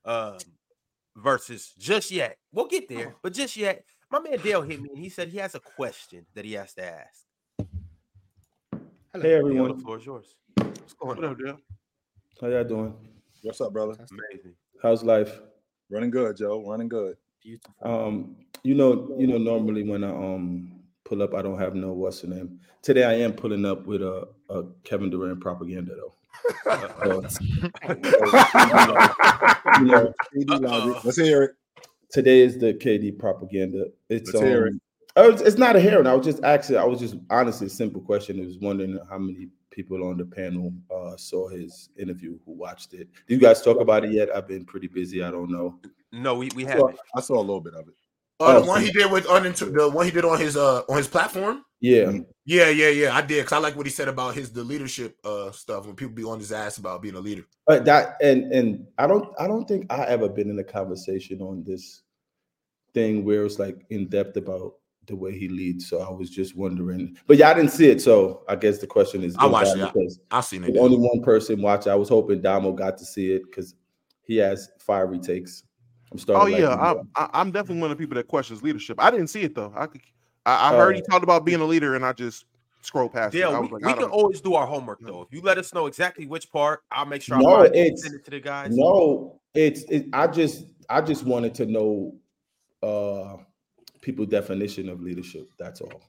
um, versus just yet. We'll get there, but just yet. My man Dale hit me and he said he has a question that he has to ask. Hello. Hey Dale, everyone, the floor is yours. What's going What on? up, Dale? how y'all doing? What's up, brother? Amazing. How's life? Running good, Joe. Running good. Beautiful. Um, you know, you know, normally when I um pull up, I don't have no what's the name. Today I am pulling up with a, a Kevin Durant propaganda though. You know, KD logic. Let's hear it. Today is the KD propaganda. It's Let's um, oh, it's, it's not a hearing. I was just actually, I was just honestly a simple question. I was wondering how many people on the panel uh, saw his interview who watched it. Did you guys talk about it yet? I've been pretty busy. I don't know. No, we, we I saw, haven't. I saw a little bit of it. Uh, the Oh, one so- he did with uninter- the one he did on his uh on his platform. Yeah, Yeah, yeah, yeah. I did because I like what he said about his the leadership uh stuff when people be on his ass about being a leader. But that and and I don't I don't think I ever been in a conversation on this thing where it's like in depth about the way he leads. So I was just wondering, but yeah, I didn't see it. So I guess the question is, I is watched it. because I seen it. only one person watched. it. I was hoping Damo got to see it because he has fiery takes. I'm starting. Oh yeah. I, I, I'm definitely one of the people that questions leadership. I didn't see it though. I could, I, I heard he Uh, talked about being a leader, and I just scrolled past Yeah, I we, was like, we I can don't- always do our homework though. If you let us know exactly which part, I'll make sure I No, find it send it to the guys. No, it's it, I just I just wanted to know uh people definition of leadership. That's all.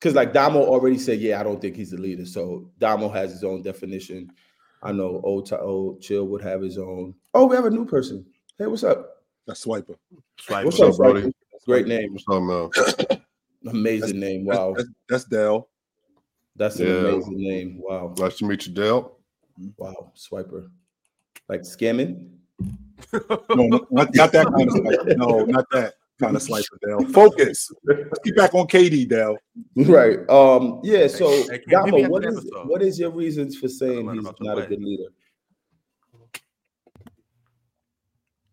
Because like Damo already said, yeah, I don't think he's a leader. So Damo has his own definition. I know old Ti- old Chill would have his own. Oh, we have a new person. Hey, what's up? That's Swiper. Swipe What's up. up, Brody? Brody? Great name, What's up, man? amazing name. Wow, that's, that's Dell. that's an Yeah. amazing name. Wow, Nice to meet you, Dale. wow, Swiper, like scamming. No, no, not, not that kind of slicer. No, not that kind of slicer, Dell. Focus. Let's get back on KD, Dell. Right. Um. Yeah. So, Hey, Cam, Damo, maybe what after is the episode. what is your reasons for saying he's not a good leader?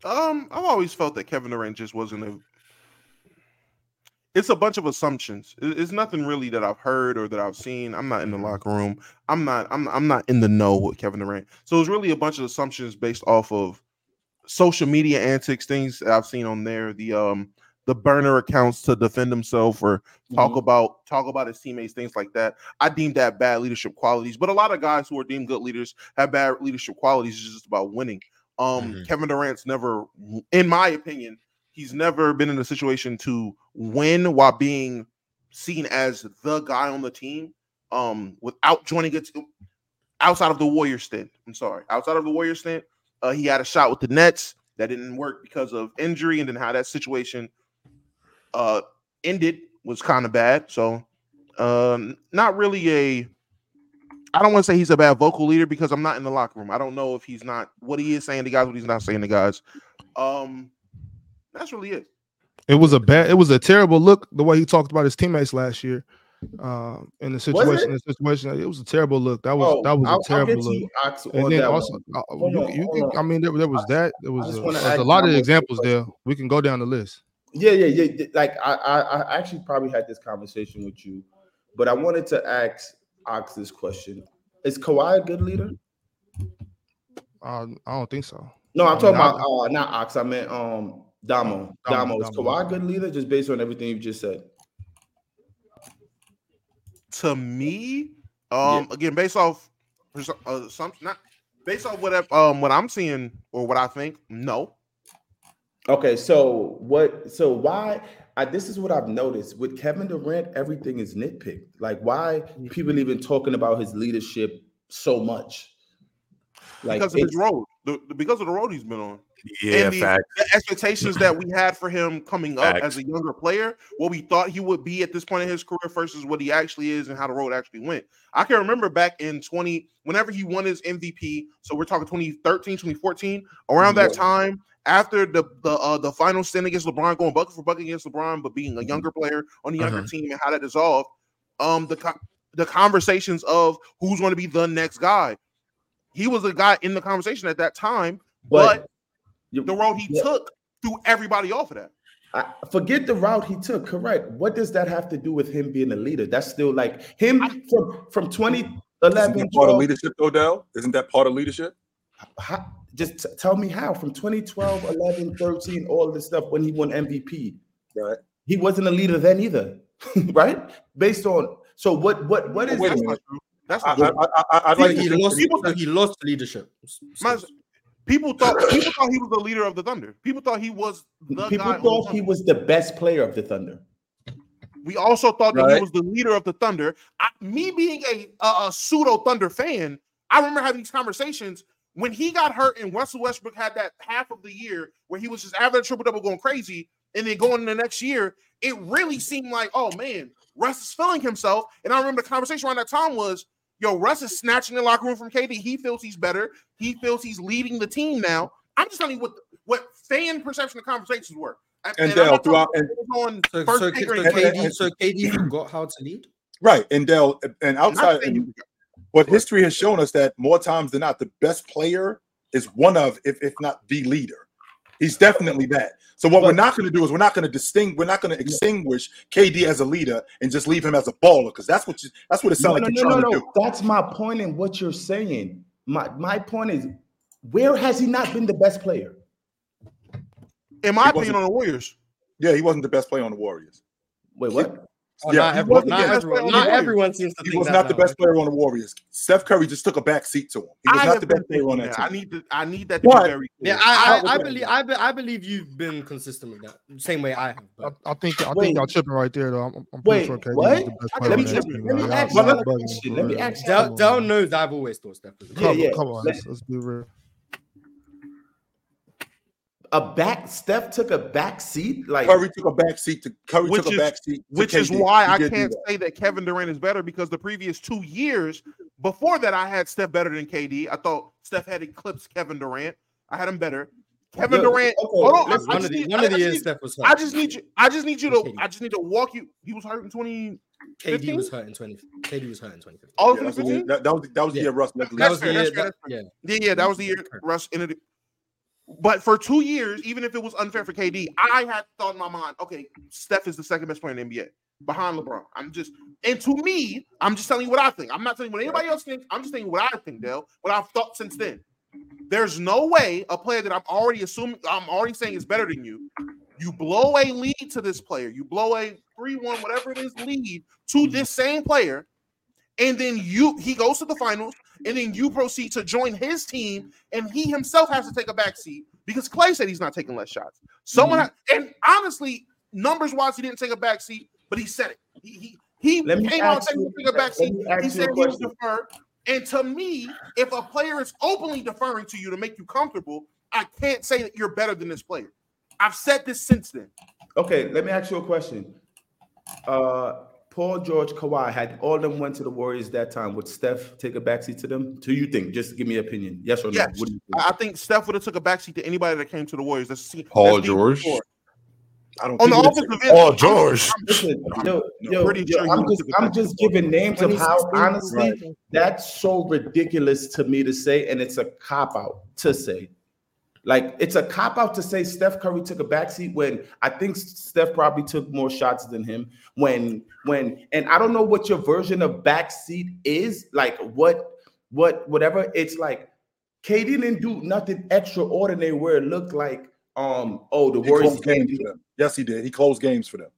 Um, I've always felt that Kevin Durant just wasn't a. It's a bunch of assumptions. It's nothing really that I've heard or that I've seen. I'm not in the locker room. I'm not. I'm. I'm not in the know with Kevin Durant. So it's really a bunch of assumptions based off of social media antics, things that I've seen on there. The um the burner accounts to defend himself or talk Mhm. about talk about his teammates, things like that. I deem that bad leadership qualities. But a lot of guys who are deemed good leaders have bad leadership qualities. It's just about winning. Um, Mhm. Kevin Durant's never, in my opinion, he's never been in a situation to win while being seen as the guy on the team. Um, without joining it outside of the Warrior stint. I'm sorry, outside of the Warrior stint, uh, he had a shot with the Nets that didn't work because of injury, and then how that situation uh ended was kind of bad. So, um, not really a. I don't want to say he's a bad vocal leader because I'm not in the locker room. I don't know if he's not what he is saying to guys, what he's not saying to guys. Um, that's really it. It was a bad. It was a terrible look the way he talked about his teammates last year. Um, in the situation, the situation, it was a terrible look. That was Oh, that was I'll- a I'll terrible get to look. you, Ox, on And then also, one. uh, you, on, you can. I mean, there, there was that. There was just a, was a lot of examples there. We can go down the list. Yeah, yeah, yeah. yeah. Like I, I, I actually probably had this conversation with you, but I wanted to ask Ox this question: Is Kawhi a good leader? Uh, I don't think so. No, I'm I talking mean, I- about uh, not Ox. I meant um Damo. Damo, Damo. Is Damo. Kawhi a good leader just based on everything you just said? to me, um, again, based off uh, some not based off what um what I'm seeing or what I think, no. Okay, so what? So why? I, this is what I've noticed with Kevin Durant. Everything is nitpicked. Like, why mm-hmm. people even talking about his leadership so much? Like, because of his road, the- because of the road he's been on. Yeah, and the, the expectations that we had for him coming up Facts. as a younger player, what we thought he would be at this point in his career versus what he actually is and how the road actually went. I can remember back in 20, whenever he won his MVP, so we're talking 2013, 2014, around that time, after the the uh, the final stand against LeBron, going bucket for bucket against LeBron, but being a younger player on the younger Uh-huh. team and how that dissolved, um, the co- the conversations of who's going to be the next guy. He was a guy in the conversation at that time, but, But the road he yeah. took threw everybody off of that. I, forget the route he took. Correct. What does that have to do with him being a leader? That's still like him from from 2011. Isn't that part of leadership, Odell? Isn't that part of leadership? how- just t- tell me how from 2012, 11, 13, all this stuff when he won MVP. Right. He wasn't a leader then either, right? Based on so what what what Oh, wait a That's minute. not true. That's I, not I, true. I, I, I'd like he lost. people- he lost leadership. My- people thought people thought he was the leader of the Thunder. People thought he was the people guy on the thought he was the best player of the Thunder. We also thought that he was the leader of the Thunder. I, me being a, a, a pseudo Thunder fan, I remember having these conversations when he got hurt and Russell Westbrook had that half of the year where he was just average triple double going crazy, and then going in the next year, it really seemed like, oh man, Russ is feeling himself. And I remember the conversation around that time was, yo, Russ is snatching the locker room from KD. He feels he's better. He feels he's leading the team now. I'm just telling you what what fan perception of conversations were. And I'm Dale, not talking throughout- about what on So, first so, so, or and- KD, so KD forgot how to lead. right. And Dell, and outside, saying and, but history has shown us that more times than not, the best player is one of, if, if not the leader. He's definitely that. So what we're not going to do is we're not going to distinguish, we're not going to extinguish KD as a leader and just leave him as a baller because that's what you, that's what it sounds No, like no, you're no, trying no, to do. no. That's my point in what you're saying. My my point is, where has he not been the best player? in my He opinion, on the Warriors. Yeah, he wasn't the best player on the Warriors. Wait, what? Oh, Yeah, not everyone, wasn't not the best everyone, not everyone seems to He think was that not the best player on the Warriors. Steph Curry just took a back seat to him. He was I not the best player on that team. I need to. I need that to But- be very. Clear. Yeah, I, was I, I believe? I, be, I believe you've been consistent with that. Same way I have. I, But I think I Wait. think y'all tripping right there though. I'm, I'm Wait, pretty sure KD what? is the best let me- that let me- let me ask y'all you a bugging question. for Let me ask you- Del, Come on, knows I've always thought Steph was. Yeah, Come, yeah. come on, Let- let's, let's be real. A back Steph took a back seat. Like Curry took a back seat to Curry Which took a is- back seat, to Which is why He I can't that. say that Kevin Durant is better because the previous two years before that I had Steph better than KD. I thought Steph had eclipsed Kevin Durant. I had him better. Kevin Yo, Durant. okay, hold on, I- listen, I One of just the need- one I of the years need- Steph was hurt. I just need you. I just need you to. KD. I just need to walk you. He was hurt in twenty. KD was hurt in twenty. KD was hurt in twenty fifteen. All Yeah, 2015. that, that was that was the Yeah. year Russ led That was the year. that's fair, That, that's yeah. Yeah, yeah, that was the year Russ ended it. But for two years, even if it was unfair for KD, I had thought in my mind, okay, Steph is the second best player in the NBA behind LeBron. I'm just, and to me, I'm just telling you what I think. I'm not telling you what anybody else thinks. I'm just telling you what I think, Dale. What I've thought since then. There's no way a player that I'm already assuming, I'm already saying is better than you. You blow a lead to this player. You blow a three-one, whatever it is, lead to mm-hmm. this same player, and then you he goes to the finals, and then you proceed to join his team, and he himself has to take a back seat because Klay said he's not taking less shots. Someone ha- and honestly, numbers wise, he didn't take a back seat, but he said it. He he, he came out and ask said he you- would take a back seat. He said he would question. defer. And to me, if a player is openly deferring to you to make you comfortable, I can't say that you're better than this player. I've said this since then. Okay, let me ask you a question. Uh Paul George, Kawhi had all them went to the Warriors that time. Would Steph take a backseat to them? Do you think? Just give me an opinion. Yes or no? Yes. What do you think? I I think Steph would have took a backseat to anybody that came to the Warriors. That's seen Paul that's George? I don't on think the he would offensive take- end. Oh, George. Listen, yo, I'm yo, pretty yo, sure I'm just, took a I'm just giving names of how honestly Right. that's so ridiculous to me to say, and it's a cop out to say. Like it's a cop out to say Steph Curry took a backseat when I think Steph probably took more shots than him. When when and I don't know what your version of backseat is. Like what what whatever. It's like KD didn't do nothing extraordinary where it looked like um oh the He Warriors closed games for them. Yes, he did. He closed games for them.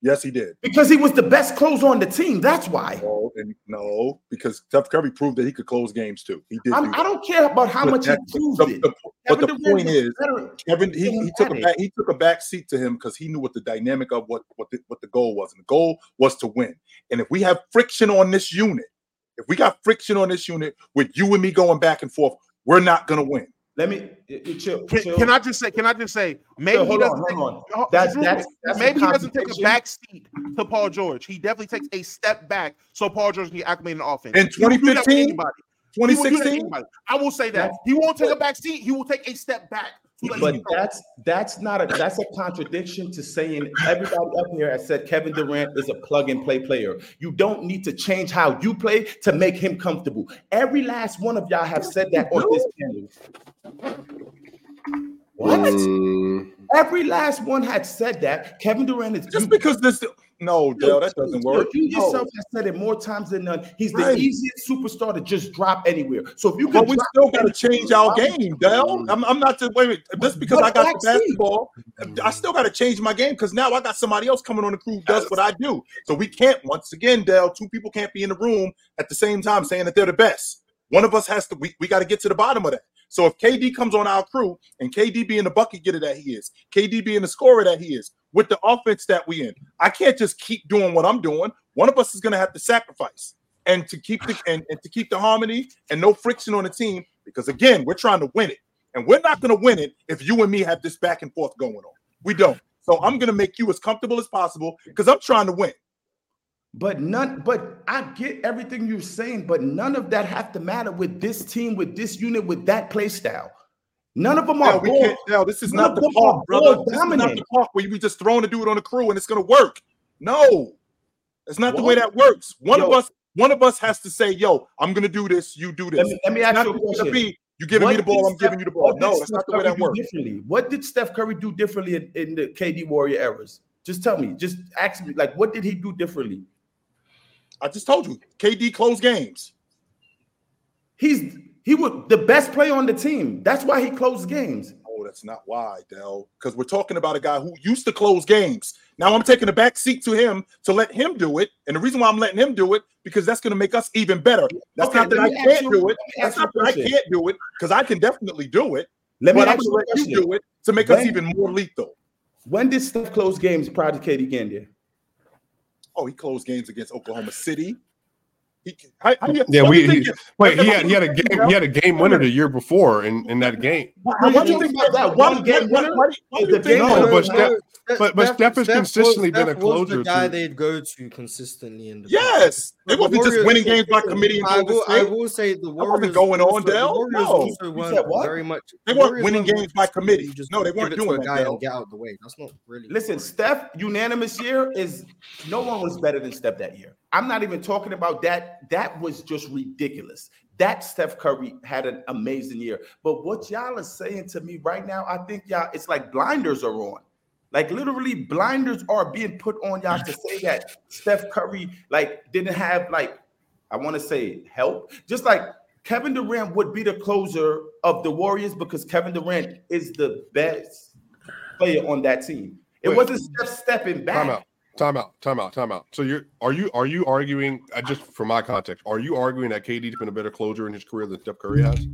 Yes, he did. because he was the best closer on the team. That's why. No, and no, because Steph Curry proved that he could close games too. He did. Do I that. don't care about how But much he proved the- it. the- but the point is, better. Kevin, he, he took a back, he took a back seat to him because he knew what the dynamic of what what the, what the goal was, and the goal was to win. And if we have friction on this unit, if we got friction on this unit with you and me going back and forth, we're not gonna win. Let me chill. Can, chill. can I just say? Can I just say? Maybe he hold doesn't on, take. on. That's- that's- that's a maybe he doesn't take a back seat to Paul George. He definitely takes a step back so Paul George can get acclimated in offense. In He will do that with 2015? anybody. He will do that with 2016. I will say that he won't take a back seat. He will take a step back. To let But that's that's not a that's a contradiction to saying everybody up here has said Kevin Durant is a plug and play player. You don't need to change how you play to make him comfortable. Every last one of y'all have said that on this panel. What? Mm, Every last one had said that. Kevin Durant is just because this, no, Dale, that doesn't work. You No. yourself have said it more times than none. He's the easiest superstar to just drop anywhere. So if you But can, we still got to change our game, Dale. I'm, I'm not just wait. Just because I got the basketball, I still got to change my game because now I got somebody else coming on the crew does what I do. So we can't once again, Dale. Two people can't be in the room at the same time saying that they're the best. One of us has to. We, we got to get to the bottom of that. So if KD comes on our crew and KD being the bucket getter that he is, KD being the scorer that he is, with the offense that we in, I can't just keep doing what I'm doing. One of us is going to have to sacrifice and to keep the and, and to keep the harmony and no friction on the team because again we're trying to win it. And we're not going to win it if you and me have this back and forth going on. We don't. So i'm going to make you as comfortable as possible because i'm trying to win. But none, but I get everything you're saying, but none of that have to matter with this team, with this unit, with that play style. None of them are now, we can't now this is none not the park brother. this is not the park where you be just throwing a dude on the crew and it's to work. No. That's not the way that works. One of us one of us has to say yo i'm to do this you do this. Let me, let me ask not you a question. be. You giving me What the ball i'm giving you the ball. no that's Steph not the way Curry that works. Differently, what did Steph Curry do differently in, in the KD Warrior eras? Just tell me. Just ask me. Like, what did he do differently? i just told you kd closed games. He's he was the best player on the team. That's why he closed games. Oh, that's not why, Dell. Because we're talking about a guy who used to close games. Now I'm taking a back seat to him to let him do it. And the reason why I'm letting him do it, because that's going to make us even better. That's Okay, not that I can't you- do it. That's not that I can't do it, because I can definitely do it. Let me I'm going to let you do it to make us even more lethal. When did Steph close games prior to getting there? Oh, he closed games against Oklahoma City. He, how, how you, Yeah, why we you he, wait. He had he had a game. He had a game winner the year before in, in that game. What, why do you think about that why- one game why- winner? why- why do Is you the think- game No, but Steph, but but Steph- Steph has consistently was, been a Steph was closer the guy to. they'd go to consistently in the Yes, they The wasn't just winning games by committee I will, I will say the wasn't Warriors going on, also, the Dell. No. also You weren't said what? very much. They weren't Warriors winning games by committee. just No, they weren't it to doing a that, guy Dell. and get out of the way. That's not really. Listen, Steph, unanimous year is no one was better than Steph that year. I'm not even talking about that. That was just ridiculous. That Steph Curry had an amazing year. But what y'all are saying to me right now, I think y'all, it's like blinders are on. Like literally, blinders are being put on y'all to say that Steph Curry like didn't have like I want to say help. Just like Kevin Durant would be the closer of the Warriors because Kevin Durant is the best player on that team. It Wait. wasn't Steph stepping back. Time out. Time out. Time out. So you're are you are you arguing? Uh, just for my context, are you arguing that KD's been a better closer in his career than Steph Curry has?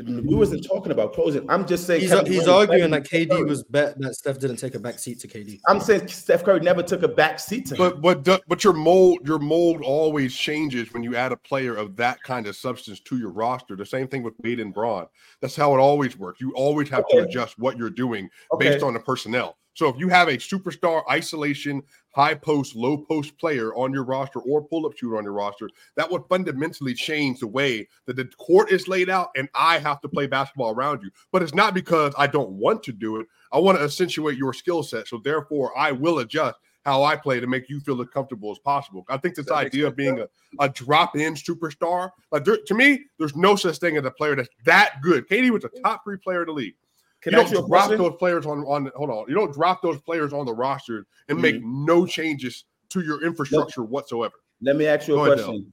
We wasn't talking about closing. I'm just saying He's, he's arguing that KD Curry. was bet that Steph didn't take a back seat to KD. I'm saying Steph Curry never took a back seat to him. But but but your mold your mold always changes when you add a player of that kind of substance to your roster. The same thing with Wade and Bron. That's how it always works. You always have to adjust what you're doing Okay. based on the personnel. So if you have a superstar isolation, high post, low post player on your roster or pull up shooter on your roster, that would fundamentally change the way that the court is laid out and I have to play basketball around you. But it's not because I don't want to do it. I want to accentuate your skill set. So therefore, I will adjust how I play to make you feel as comfortable as possible. I think this That idea of being a, a drop-in superstar, like there, to me, there's no such thing as a player that's that good. KD was a top three player in the league. Can you don't you drop those players on on hold on. You don't drop those players on the roster and make Mm-hmm. no changes to your infrastructure whatsoever. Let me ask you a Go ahead, question.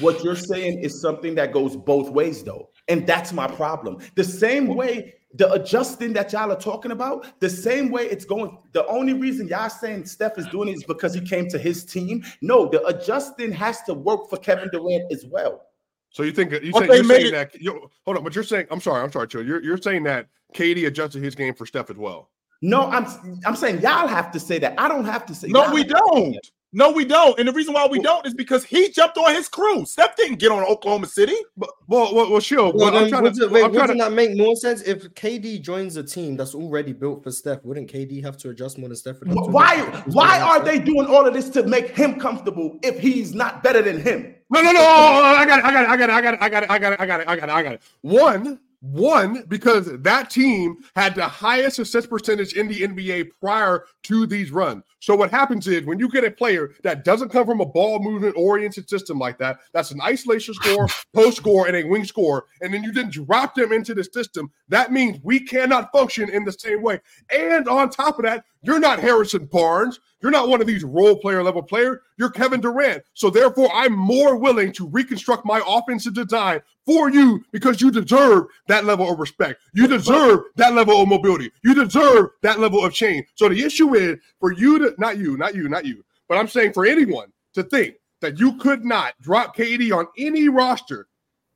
What you're saying is something that goes both ways, though. And that's my problem. The same way the adjusting that y'all are talking about, the same way it's going. The only reason y'all saying Steph is doing it is because he came to his team. No, the adjusting has to work for Kevin Durant as well. So you think you But say, they you're made saying that you, hold on, but you're saying I'm sorry, I'm sorry, Chill. You're you're saying that KD adjusted his game for Steph as well. No, I'm I'm saying y'all have to say that. I don't have to say. No, we have to say don't. That. No, we don't. And the reason why we don't is because he jumped on his crew. Steph didn't get on Oklahoma City. But well, well, well Chill. Well, Well, I'm trying would to, it- wait, I'm wouldn't to that make more sense if KD joins a team that's already built for Steph? Wouldn't KD have to adjust more than Steph? would Why why are they doing all of this to make him comfortable if he's not better than him? No, no, no. Oh, oh, oh, I got it. I got it. I got it. I got it. I got it. I got it. I got it. I got it. I got it. One, one, because that team had the highest assist percentage in the NBA prior to these runs. So what happens is when you get a player that doesn't come from a ball movement oriented system like that, that's an isolation score, post score, and a wing score, and then you didn't drop them into the system. That means we cannot function in the same way. And on top of that, you're not Harrison Barnes. You're not one of these role player level player. You're Kevin Durant. So therefore, I'm more willing to reconstruct my offensive design for you because you deserve that level of respect. You deserve that level of mobility. You deserve that level of change. So the issue is for you to not you, not you, not you, but I'm saying for anyone to think that you could not drop KD on any roster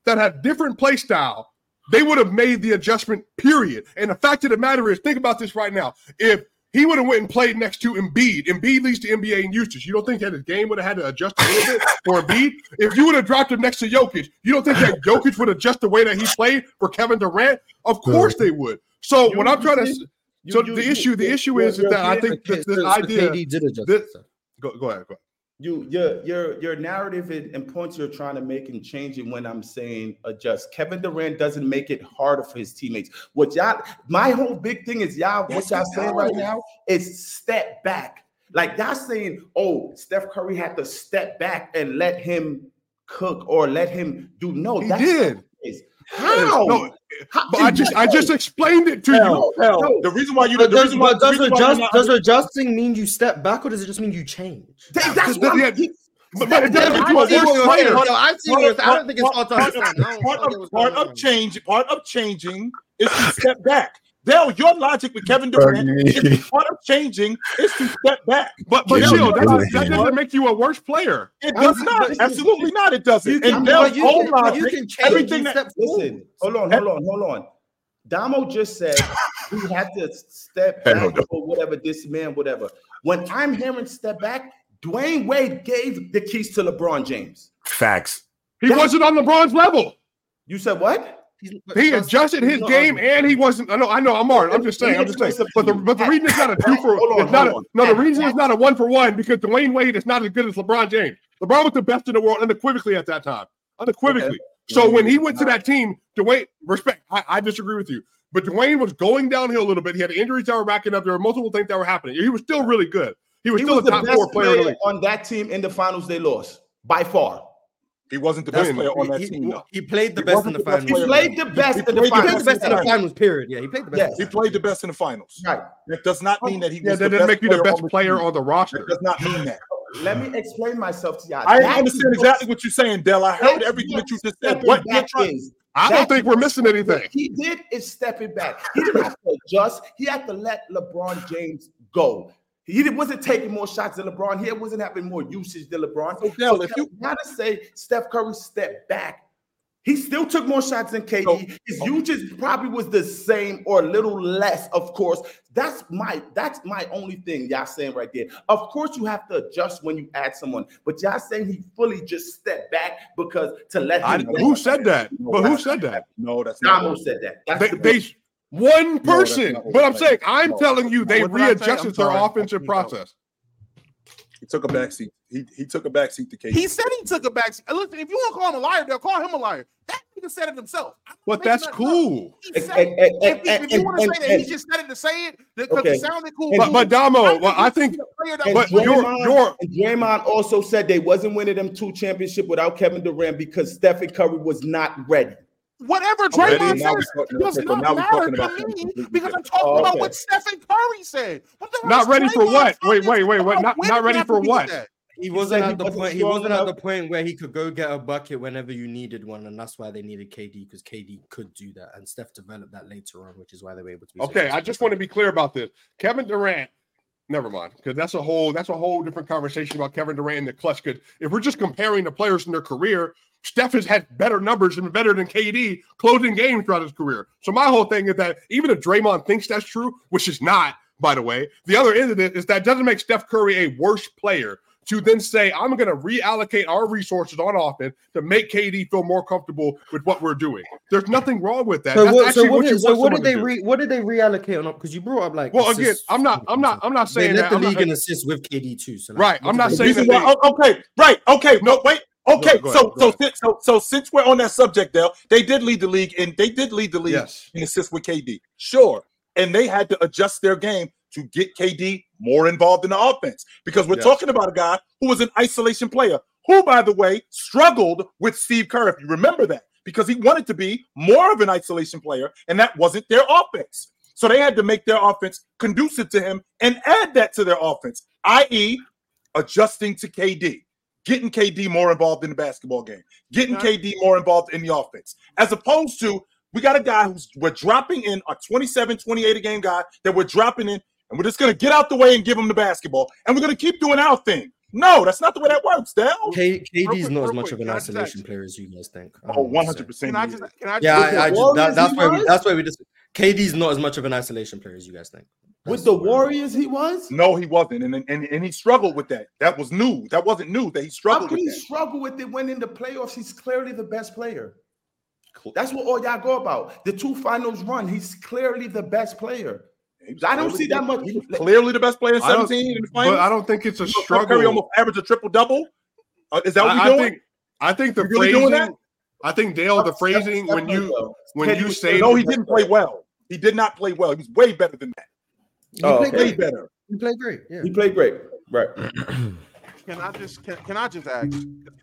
that had different play style, they would have made the adjustment, period. And the fact of the matter is, think about this right now. If he would have went and played next to Embiid. Embiid leads the NBA in usage. You don't think that his game would have had to adjust a little bit for Embiid? If you would have dropped him next to Jokic, you don't think that Jokic would adjust the way that he played for Kevin Durant? Of course they would. So You- what I'm trying to so you- the issue the issue is, is that I think this, this idea did adjust. this- go, go ahead, go ahead. You your your your narrative and, points you're trying to make and changing when I'm saying adjust. Kevin Durant doesn't make it harder for his teammates. What y'all my whole big thing is y'all Yes, what y'all saying right now is step back. Like y'all saying, oh, Steph Curry had to step back and let him cook or let him do no. He that's did. not the case. How? No, How- but I just I just explained it to you. Hell, hell. No. The reason why you But the does, reason why, but the does, reason why adjust, not- does adjusting mean you step back or does it just mean you change? That's what I'm- Yeah, he- but, but it doesn't I you a see worse what you're player. saying. Hold on, I see what you're. I don't think it's hard to part, understand. Part I don't get of, part of change, part of changing is to step back. Dale, your logic with Kevin Durant is part of changing is to step back. But but Yeah, chill, that, that's- that doesn't make you a worse player. It does not. Absolutely not. It doesn't. You can, and but Dale's you whole can, but you can change everything that steps Listen, hold on, hold on, hold on. Damo just said we had to step back no. or whatever, this man, whatever. When I'm hearing step back, Dwyane Wade gave the keys to LeBron James. Facts. He wasn't on LeBron's level. You said what? He adjusted his game, and he wasn't. I know, I know. I'm Martin. I'm just saying. I'm just saying. But the but the reason it's not a two for Hold on, it's not a, no. The reason it's not a one for one because Dwyane Wade is not as good as LeBron James. LeBron was the best in the world unequivocally at that time. Unequivocally. Okay. So when he went to that team, Dwyane respect. I, I disagree with you, but Dwyane was going downhill a little bit. He had injuries that were backing up. There were multiple things that were happening. He was still really good. He was He still was a the top four player player on that team in the finals they lost by far. He wasn't the That's best player on that He, team. though. he played the He best in the the finals. He played the best in the played the He played the finals. best in the finals, period. Yeah, he played the best. Yes. He played the best in the finals. Right. That does not mean that he Yeah, was that the didn't best make you the player best on player team. on the roster. That does not mean that. Let me explain myself to y'all. I That understand is exactly what you're saying, Dell. I heard everything that you just said. What you're trying is. I don't think we're missing anything. he did is stepping back. He didn't have to adjust. He had to let LeBron James go. He wasn't taking more shots than LeBron. He wasn't having more usage than LeBron. So, Dell, So if you gotta say Steph Curry stepped back. He still took more shots than KD. So- His oh. usage probably was the same or a little less, of course. That's my that's my only thing y'all saying right there. Of course, you have to adjust when you add someone, but y'all saying he fully just stepped back because to let I, who said that? But who said that? no, that's not. Damo said that. That's They, the they one person. not what but I'm saying, saying. I'm No. telling you, they What did I readjusted their sorry. offensive process. He took a backseat. He he took a backseat to KD. He said he took a back. Listen, if you want to call him a liar, they'll call him a liar. That He just said it himself. But that's cool. And- and- and- If, if, you want to and- say that and- he just said it to say it because Okay. it sounded cool, But but Damo, well, I think player that but was you're Draymond- you're Draymond also said they wasn't winning them two championship without Kevin Durant because Stephen Curry was not ready. Whatever Ready? Draymond says talking- does okay, so not matter to me completely because I'm talking Oh, about okay. what Stephen Curry said. What the Not is ready for what? Wait, wait, wait, about wait. Not- not ready for what? that? He wasn't he at the wasn't point. He wasn't at the point where he could go get a bucket whenever you needed one, and that's why they needed KD because KD could do that, and Steph developed that later on, which is why they were able to. Be Okay, I just want to be clear about this. Kevin Durant, never mind, because that's a whole that's a whole different conversation about Kevin Durant and the clutch. Because if we're just comparing the players in their career, Steph has had better numbers and better than KD closing games throughout his career. So my whole thing is that even if Draymond thinks that's true, which is not, by the way, the other end of it is that doesn't make Steph Curry a worse player. To then say, I'm going to reallocate our resources on offense to make KD feel more comfortable with what we're doing. There's nothing wrong with that. So That's what? So actually what, you did, so what did they re, What did they reallocate on? Because you brought up like. Well, again. I'm not, I'm not, I'm not They saying led that. the I'm not- league in assists with KD too. So like, Right, I'm not saying do? This is that why, oh, okay, right, okay, no, wait, okay. go so, go so, ahead. since, so, so, since we're on that subject, Dale, they did lead the league, and they did lead the league Yes. in assists with KD, sure, and they had to adjust their game to get KD more involved in the offense because we're Yes. talking about a guy who was an isolation player, who, by the way, struggled with Steve Kerr. If you remember that, because he wanted to be more of an isolation player, and that wasn't their offense. So they had to make their offense conducive to him and add that to their offense, i.e., adjusting to KD, getting KD more involved in the basketball game, getting Okay. KD more involved in the offense, as opposed to we got a guy who's we're dropping in a 27, 28 a game guy that we're dropping in, and we're just gonna get out the way and give him the basketball, and we're gonna keep doing our thing. No, that's not the way that works, Dale. K, KD's quick, not as real much quick, of an can isolation player as you guys think. Oh, um, don't know what to say. 100 percent. Can I just can I just Yeah, I, I just that, that's why we, that's where we just KD's not as much of an isolation player as you guys think. With the Warriors, he was. No, he wasn't, and, and and he struggled with that. That was new. That wasn't new. That he How struggled can with he that. struggle with it when in the playoffs he's clearly the best player? That's what all y'all go about. The two finals run, he's clearly the best player. I don't see that much. he was clearly the best player in I don't- 17 in the finals. But I don't think it's a You know, Steph Curry struggle. almost averaged a triple double. Uh, is that what I, you're I doing? think I think the You really doing that? I think Dale, the phrasing when you when you say no, he didn't play well. He did not play well. He was way better than that. He Oh, played okay. Way great. better. He played great. Yeah. He played great. Right. can I just can, can I just ask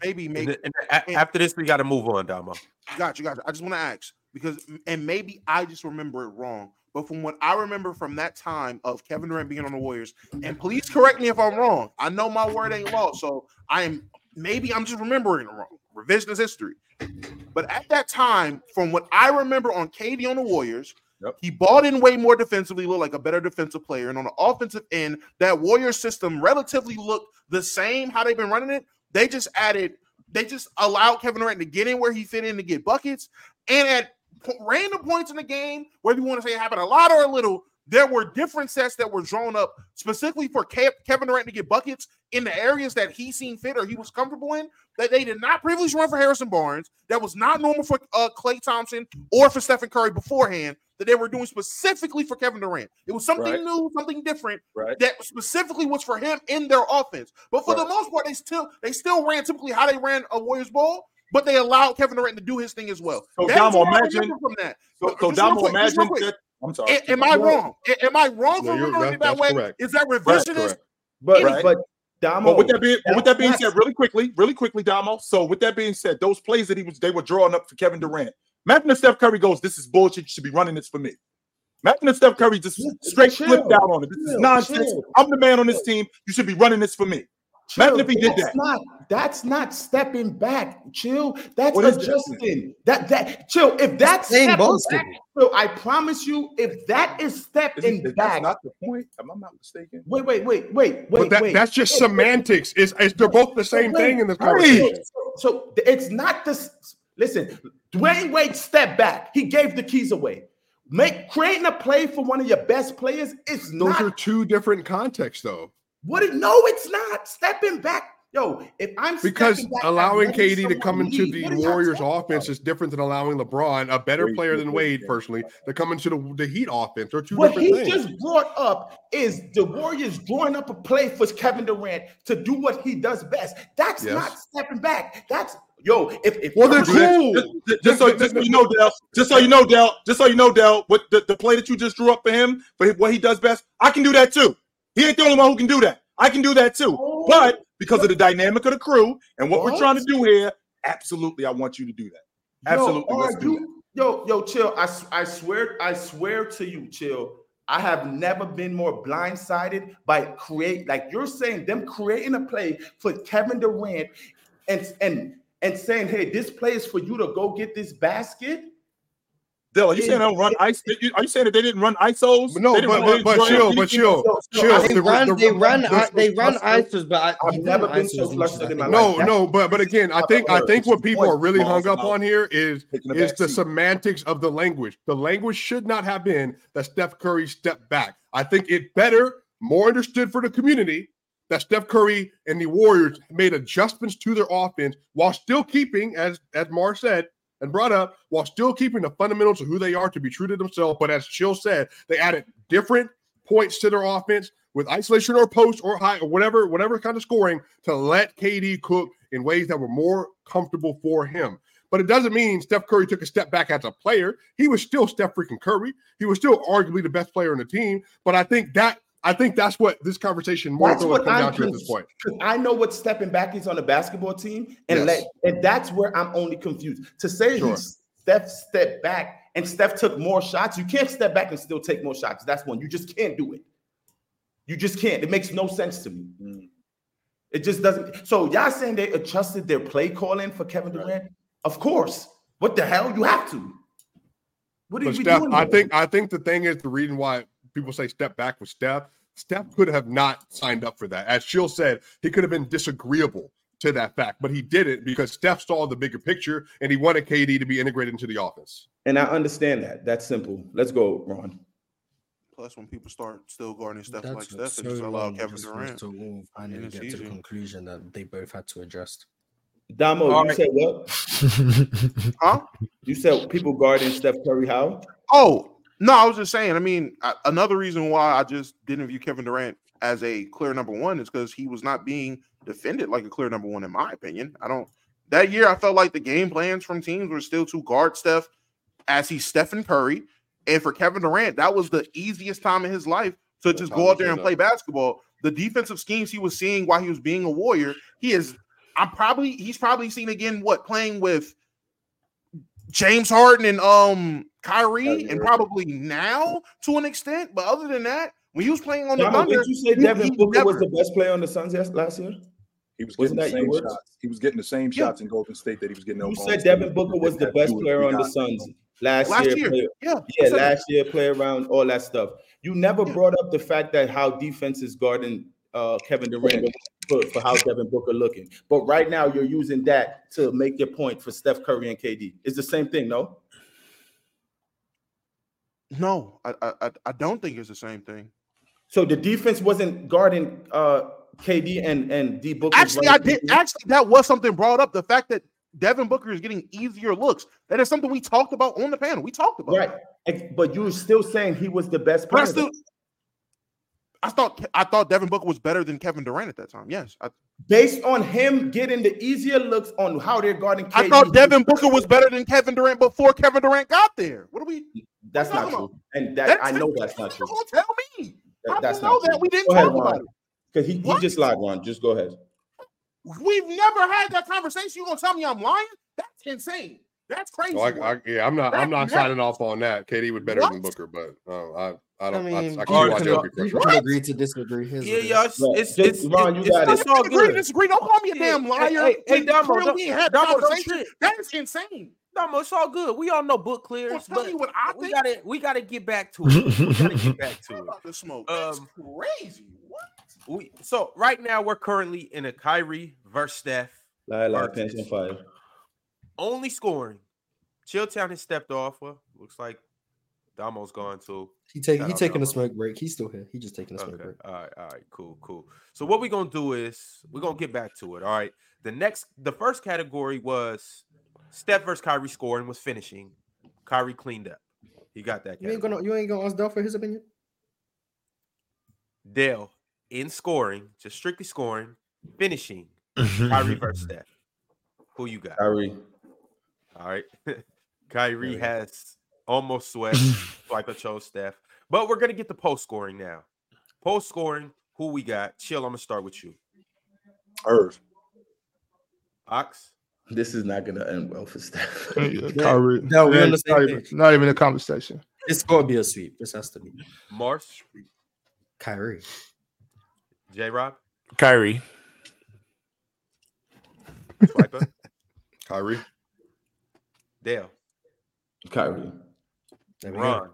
maybe And make and after this, we got to move on, Damo. Got you, got you. I just want to ask because, and maybe I just remember it wrong, but from what I remember from that time of Kevin Durant being on the Warriors, and please correct me if I'm wrong. I know my word ain't law, so I am maybe I'm just remembering it wrong. Revisionist history. But at that time, from what I remember on KD on the Warriors, Yep. he bought in way more defensively, looked like a better defensive player. And on the offensive end, that Warrior system relatively looked the same how they've been running it. They just added, they just allowed Kevin Durant to get in where he fit in to get buckets. And at random points in the game, whether you want to say it happened a lot or a little, there were different sets that were drawn up specifically for Ke- Kevin Durant to get buckets in the areas that he seen fit or he was comfortable in that they did not previously run for Harrison Barnes. That was not normal for uh, Klay Thompson or for Stephen Curry beforehand. That they were doing specifically for Kevin Durant. It was something Right. new, something different Right. that specifically was for him in their offense. But for the most part, they still they still ran typically how they ran a Warriors ball, but they allowed Kevin Durant to do his thing as well. So, That Damo, imagine- from that. So, so Damo, quick, just real imagine that. I'm sorry. A- Am I wrong? A- Am I wrong No, for you're- remembering it that- that way? correct. Is that Right, revisionist? But Right. but Damo, But with that being, with that being said, really quickly, really quickly, Damo. So with that being said, those plays that he was they were drawing up for Kevin Durant. Imagine if Steph Curry goes, "This is bullshit. You should be running this for me." Imagine if Steph Curry just straight Chill. flipped out on it. This is nonsense. chill. I'm the man on this team. You should be running this for me. Imagine if he did that's that. Not, that's not stepping back. Chill. That's What that? adjusting. That that chill. If that's stepping back, Phil, I promise you, if that is stepping is back. that's not the point. Am I not mistaken? wait, wait, wait, wait, But wait, that, wait. that's just Wait, wait, semantics. Is is they're both the same wait, thing in this conversation? So, so it's not this. Listen, Dwyane Wade stepped back. He gave the keys away. Make creating a play for one of your best players is Those not are two different contexts, though. What it no, it's not. Stepping back. Yo, if I'm Because stepping back, allowing I'm KD to come into lead. the What are y'all Warriors offense about? is different than allowing LeBron, a better Wait, player wait, than Wade, wait. personally, to come into the, the Heat offense. They're two What different he things. just brought up is the Warriors drawing up a play for Kevin Durant to do what he does best. That's Yes. not stepping back. That's Yo, if if Well, then Do that. cool. Just, just- just so, just so you know, Dell. Just so you know, Dell. Just so you know, Dell. What the, the play that you just drew up for him, for what he does best, I can do that too. He ain't the only one who can do that. I can do that too. Oh. But because of the dynamic of the crew and what, we're trying to do here, absolutely, I want you to do that. Absolutely, Yo, all right, do you- yo, yo, chill. I swear, I swear to you, chill. I have never been more blindsided by create like you're saying them creating a play for Kevin Durant and and and saying, hey, this play is for you to go get this basket. Dell, are you saying they don't run ice? Are you saying that they didn't run ISOs? No, They didn't but- run- but- but run chill, but chill, So- so chill. I- They The- run, they run, they run ISOs, but I, I've never been so much flustered in my think. life. No, no, but but again, I think I think what people are really hung up on here is is the semantics of the language. The language should not have been that Steph Curry stepped back. I think it better, more understood for the community that Steph Curry and the Warriors made adjustments to their offense while still keeping, as as Mar said and brought up, while still keeping the fundamentals of who they are to be true to themselves. But as Chill said, they added different points to their offense with isolation or post or high or whatever, whatever kind of scoring to let KD cook in ways that were more comfortable for him. But it doesn't mean Steph Curry took a step back as a player. He was still Steph freaking Curry. He was still arguably the best player on the team. But I think that I think that's what this conversation more That's what down to at this point. I know what stepping back is on a basketball team, and Yes. let and that's where I'm only confused. To say Sure. he Steph stepped back and Steph took more shots, you can't step back and still take more shots. That's one. You just can't do it. You just can't. It makes no sense to me. Mm. It just doesn't. So y'all saying they adjusted their play calling for Kevin Durant? Of course. What the hell? You have to. What are But you Steph, doing? I think I think the thing is the reason why people say step back with Steph. Steph could have not signed up for that. As Chill said, he could have been disagreeable to that fact, but he didn't because Steph saw the bigger picture and he wanted KD to be integrated into the office. and I understand that. That's simple. Let's go, Ron. Plus, when people start still guarding stuff like That's Steph, what's it so just allow Kevin just Durant to all finally And it's get to the conclusion that they both had to adjust. Damo, All you right. said what? Huh? You said people guarding Steph Curry how? Oh no, I was just saying. I mean, I, another reason why I just didn't view Kevin Durant as a clear number one is because he was not being defended like a clear number one, in my opinion. I don't. That year, I felt like the game plans from teams were still to guard Steph as he's Stephen Curry, and for Kevin Durant, that was the easiest time in his life to just go out there and play basketball. The defensive schemes he was seeing while he was being a Warrior, he is. I'm probably he's probably seen again what playing with James Harden and um Kyrie, and probably now to an extent. But other than that, when he was playing on the Damo, Thunder, did you say he- Devin he Booker was the best player on the Suns yes- last year? He was Wasn't getting the same shots. He was getting the same Yeah. shots in Golden State that he was getting. You said State. Devin Booker was the best two player on the. Suns last, last year. year, player- yeah, I yeah, said that. last year, play around, all that stuff. You never Yeah. brought up the fact that how defense is guarding uh, Kevin Durant for, for how Devin Booker looking. But right now, you're using that to make your point for Steph Curry and KD. It's the same thing, no? No, I, I I- don't think it's the same thing. So the defense wasn't guarding uh, KD and and D Booker. Actually, I did. Actually, that was something brought up. The fact that Devin Booker is getting easier looks. That is something we talked about on the panel. We talked about. right. it. But you're still saying he was the best player. still, I thought I thought Devin Booker was better than Kevin Durant at that time. Yes, I, based on him getting the easier looks on how they're guarding KD. I thought Devin Booker was better than Kevin Durant before Kevin Durant got there. What are we? That's not true, talking and that That's- I know that's not true. Don't tell me. That- I that's don't know not that. true. We didn't Go ahead, talk about it. Because he, he just lied, Ron. Just go ahead. We've never had that conversation. You gonna tell me I'm lying? That's insane. That's crazy. So I, I, yeah, I'm not. I'm not That- signing off on that. KD was better than Booker, but uh, I, I I don't. I, I, mean, can All see right, why so- they'll be you can agree to disagree. Here's Yeah, yeah, is. it's, Right. it's, it's, Ron, you it's, got it's it. all disagree, good. disagree. Don't call me a Yeah, damn liar. hey, hey, We Damo, clearly don't- had Damo, don't conversation. trip. That is insane. No, it's all good. We all know book clears, Well, tell but me what I we think. gotta we gotta get back to it. We gotta get back to it. about to smoke. That's Um, crazy. What? We, so right now we're currently in a Kyrie versus Steph. Lie, lie, Versus. pants. Only scoring. Chilltown has stepped off. Well, looks like Damo's gone too. He take Shout he out taking a smoke break. He's still here. He just taking a smoke Okay. break. All right. All right. Cool. Cool. So what we're gonna do is we're gonna get back to it. All right. The next, the first category was Steph versus Kyrie scoring was finishing. Kyrie cleaned up. He got that. You ain't gonna you ain't gonna ask Dell for his opinion. Dale in scoring, just strictly scoring, finishing. Kyrie versus Steph. Who you got? Kyrie. All right. Kyrie Kyrie. has almost swept. Swiper chose Steph. But we're gonna get the post scoring now. Post scoring, who we got? Chill, I'm gonna start with you. Irv. Ox. This is not gonna end well for Steph. Yeah, Kyrie. No, we're Yeah, on the same not, even, page. not even a conversation. It's gonna be a sweep. This has to be Mars. Kyrie. J Rob. Kyrie. Swiper. Kyrie. Dale. Kyrie. There we go.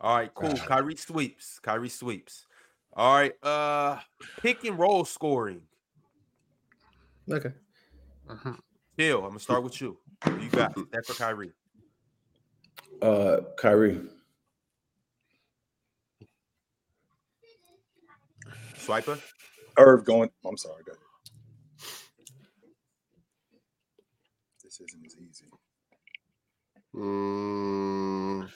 All right, cool. Kyrie sweeps. Kyrie sweeps. All right. Uh pick and roll scoring. Okay. Chill. I'm gonna start with you. Who you got? Steph or Kyrie? Uh, Kyrie. Swiper. Irv going. I'm sorry. Go ahead. This isn't as easy. Mm,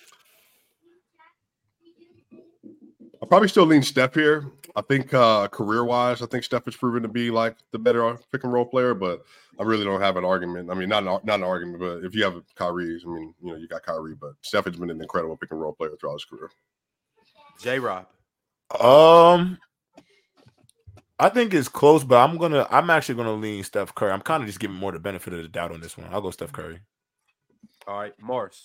I'll probably still lean Steph here. I think uh, career wise, I think Steph has proven to be like the better pick and roll player, but I really don't have an argument. I mean, not an, not an argument, but if you have Kyrie, I mean, you know, you got Kyrie, but Steph has been an incredible pick and roll player throughout his career. J Rob. Um, I think it's close, but I'm gonna. I'm actually gonna lean Steph Curry. I'm kind of just giving more the benefit of the doubt on this one. I'll go Steph Curry. All right, Mars.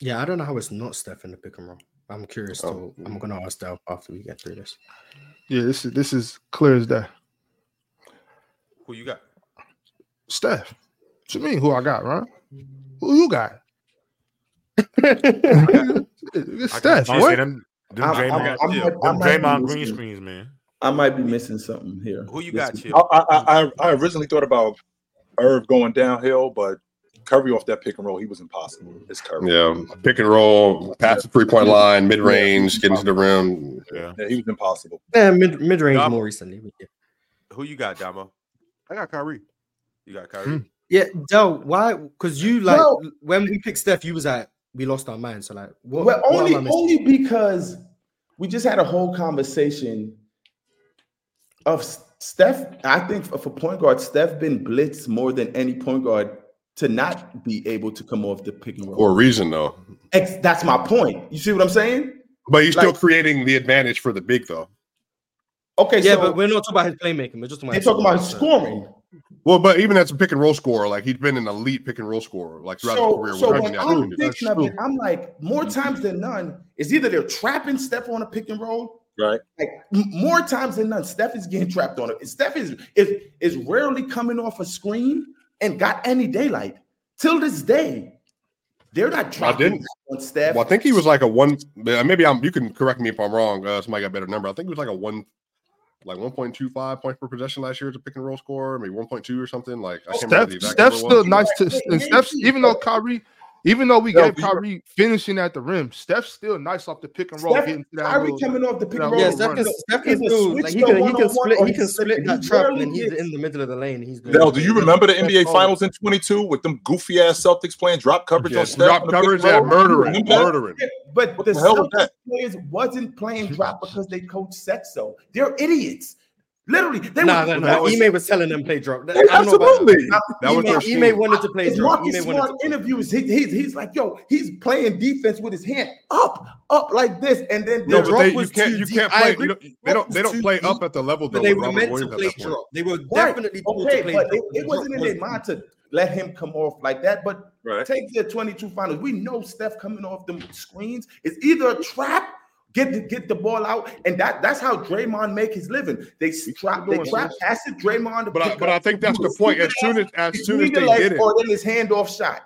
Yeah, I don't know how it's not Steph in the pick and roll. I'm curious Oh. to. I'm gonna ask that after we get through this. Yeah, this is this is clear as day. Who you got? Steph. What you mean? Who I got, right? Who you got? It's Steph. Honestly, What? them, them I'm- Draymond, I'm- I'm- Chill. I them Draymond green missing- screens, man. I might be missing something here. Who you got, Listen, I, I, I, I originally thought about Irv going downhill, but Curry off that pick and roll, he was impossible. Mm-hmm. It's Curry. Yeah, pick and roll, pass the three point line, mid range, get into the rim. Yeah. Yeah, he was impossible. Yeah, mid mid range more recently. yeah. Who you got, Damo? I got Kyrie. You got Kyrie. Hmm. Yeah, Del, why? Because you like No. when we picked Steph, you was like, we lost our mind. So like, what? Well, only am I missing? only because we just had a whole conversation of Steph. I think for, for point guard, Steph been blitzed more than any point guard to not be able to come off the pick and roll. For a reason, though. Ex- that's my point. You see what I'm saying? But he's still Like- creating the advantage for the big, though. Okay, yeah, so but we're not talking about his playmaking. We're just talking about talking about his scoring. Well, but even as a pick and roll scorer, like he's been an elite pick and roll scorer, like throughout his career. so with when the I'm thinking of it, I'm like, more times than none, is either they're trapping Steph on a pick and roll, Right. like more times than none, Steph is getting trapped on it. Steph is is is rarely coming off a screen and got any daylight till this day. They're not dropping didn't- on Steph. Well, I think he was like a one. uh, Maybe I'm. You can correct me if I'm wrong. Uh, somebody got a better number. I think it was like a one, like 1.25 points per possession last year as a pick and roll score. maybe 1.2 or something. Like I can't remember Steph, the exact Steph's still nice to, and Steph's even though bro. Kyrie, even though we Yo, gave do you- Kyrie finishing at the rim, Steph's still nice off the pick and roll. Steph, getting to that Kyrie little- coming off the pick and roll. Yeah, little Steph run. can, Steph can Either like he can he can split he can split slipping. that He trap and he's in the middle of the lane. He's good. Del, do you remember the NBA Finals in 22 with them goofy ass Celtics playing drop coverage Yeah, on Steph? drop the pick coverage, and yeah, murdering, Remember murdering. But What the the hell was Celtics that? players wasn't playing drop because they coach said so. They're idiots. Literally, they Nah, were. nah, that nah. was- Ime was telling them play drop. I don't know about Absolutely. That was Ime, their Ime wanted to play His drop. Marcus Ime wanted Smart to. interviews, he, he's, he's like, yo, he's playing defense with his hand up, up like this, and then No, The but drop they, you was can't. too You deep. can't play. You don't, they don't. They don't play deep, up at the level though. They were Robert meant to Williams at play drop. They were Right. definitely to okay, play but drop. it, it wasn't in their mind to let him come off like that. But Right. take the 22 finals. We know Steph coming off the screens is either a trap, get the, get the ball out, and that that's how Draymond make his living. They trap, they doing, trap, sis. pass it Draymond. to But I, pick but I think that's the point. As soon as as soon as either they like- did it, or then his handoff shot.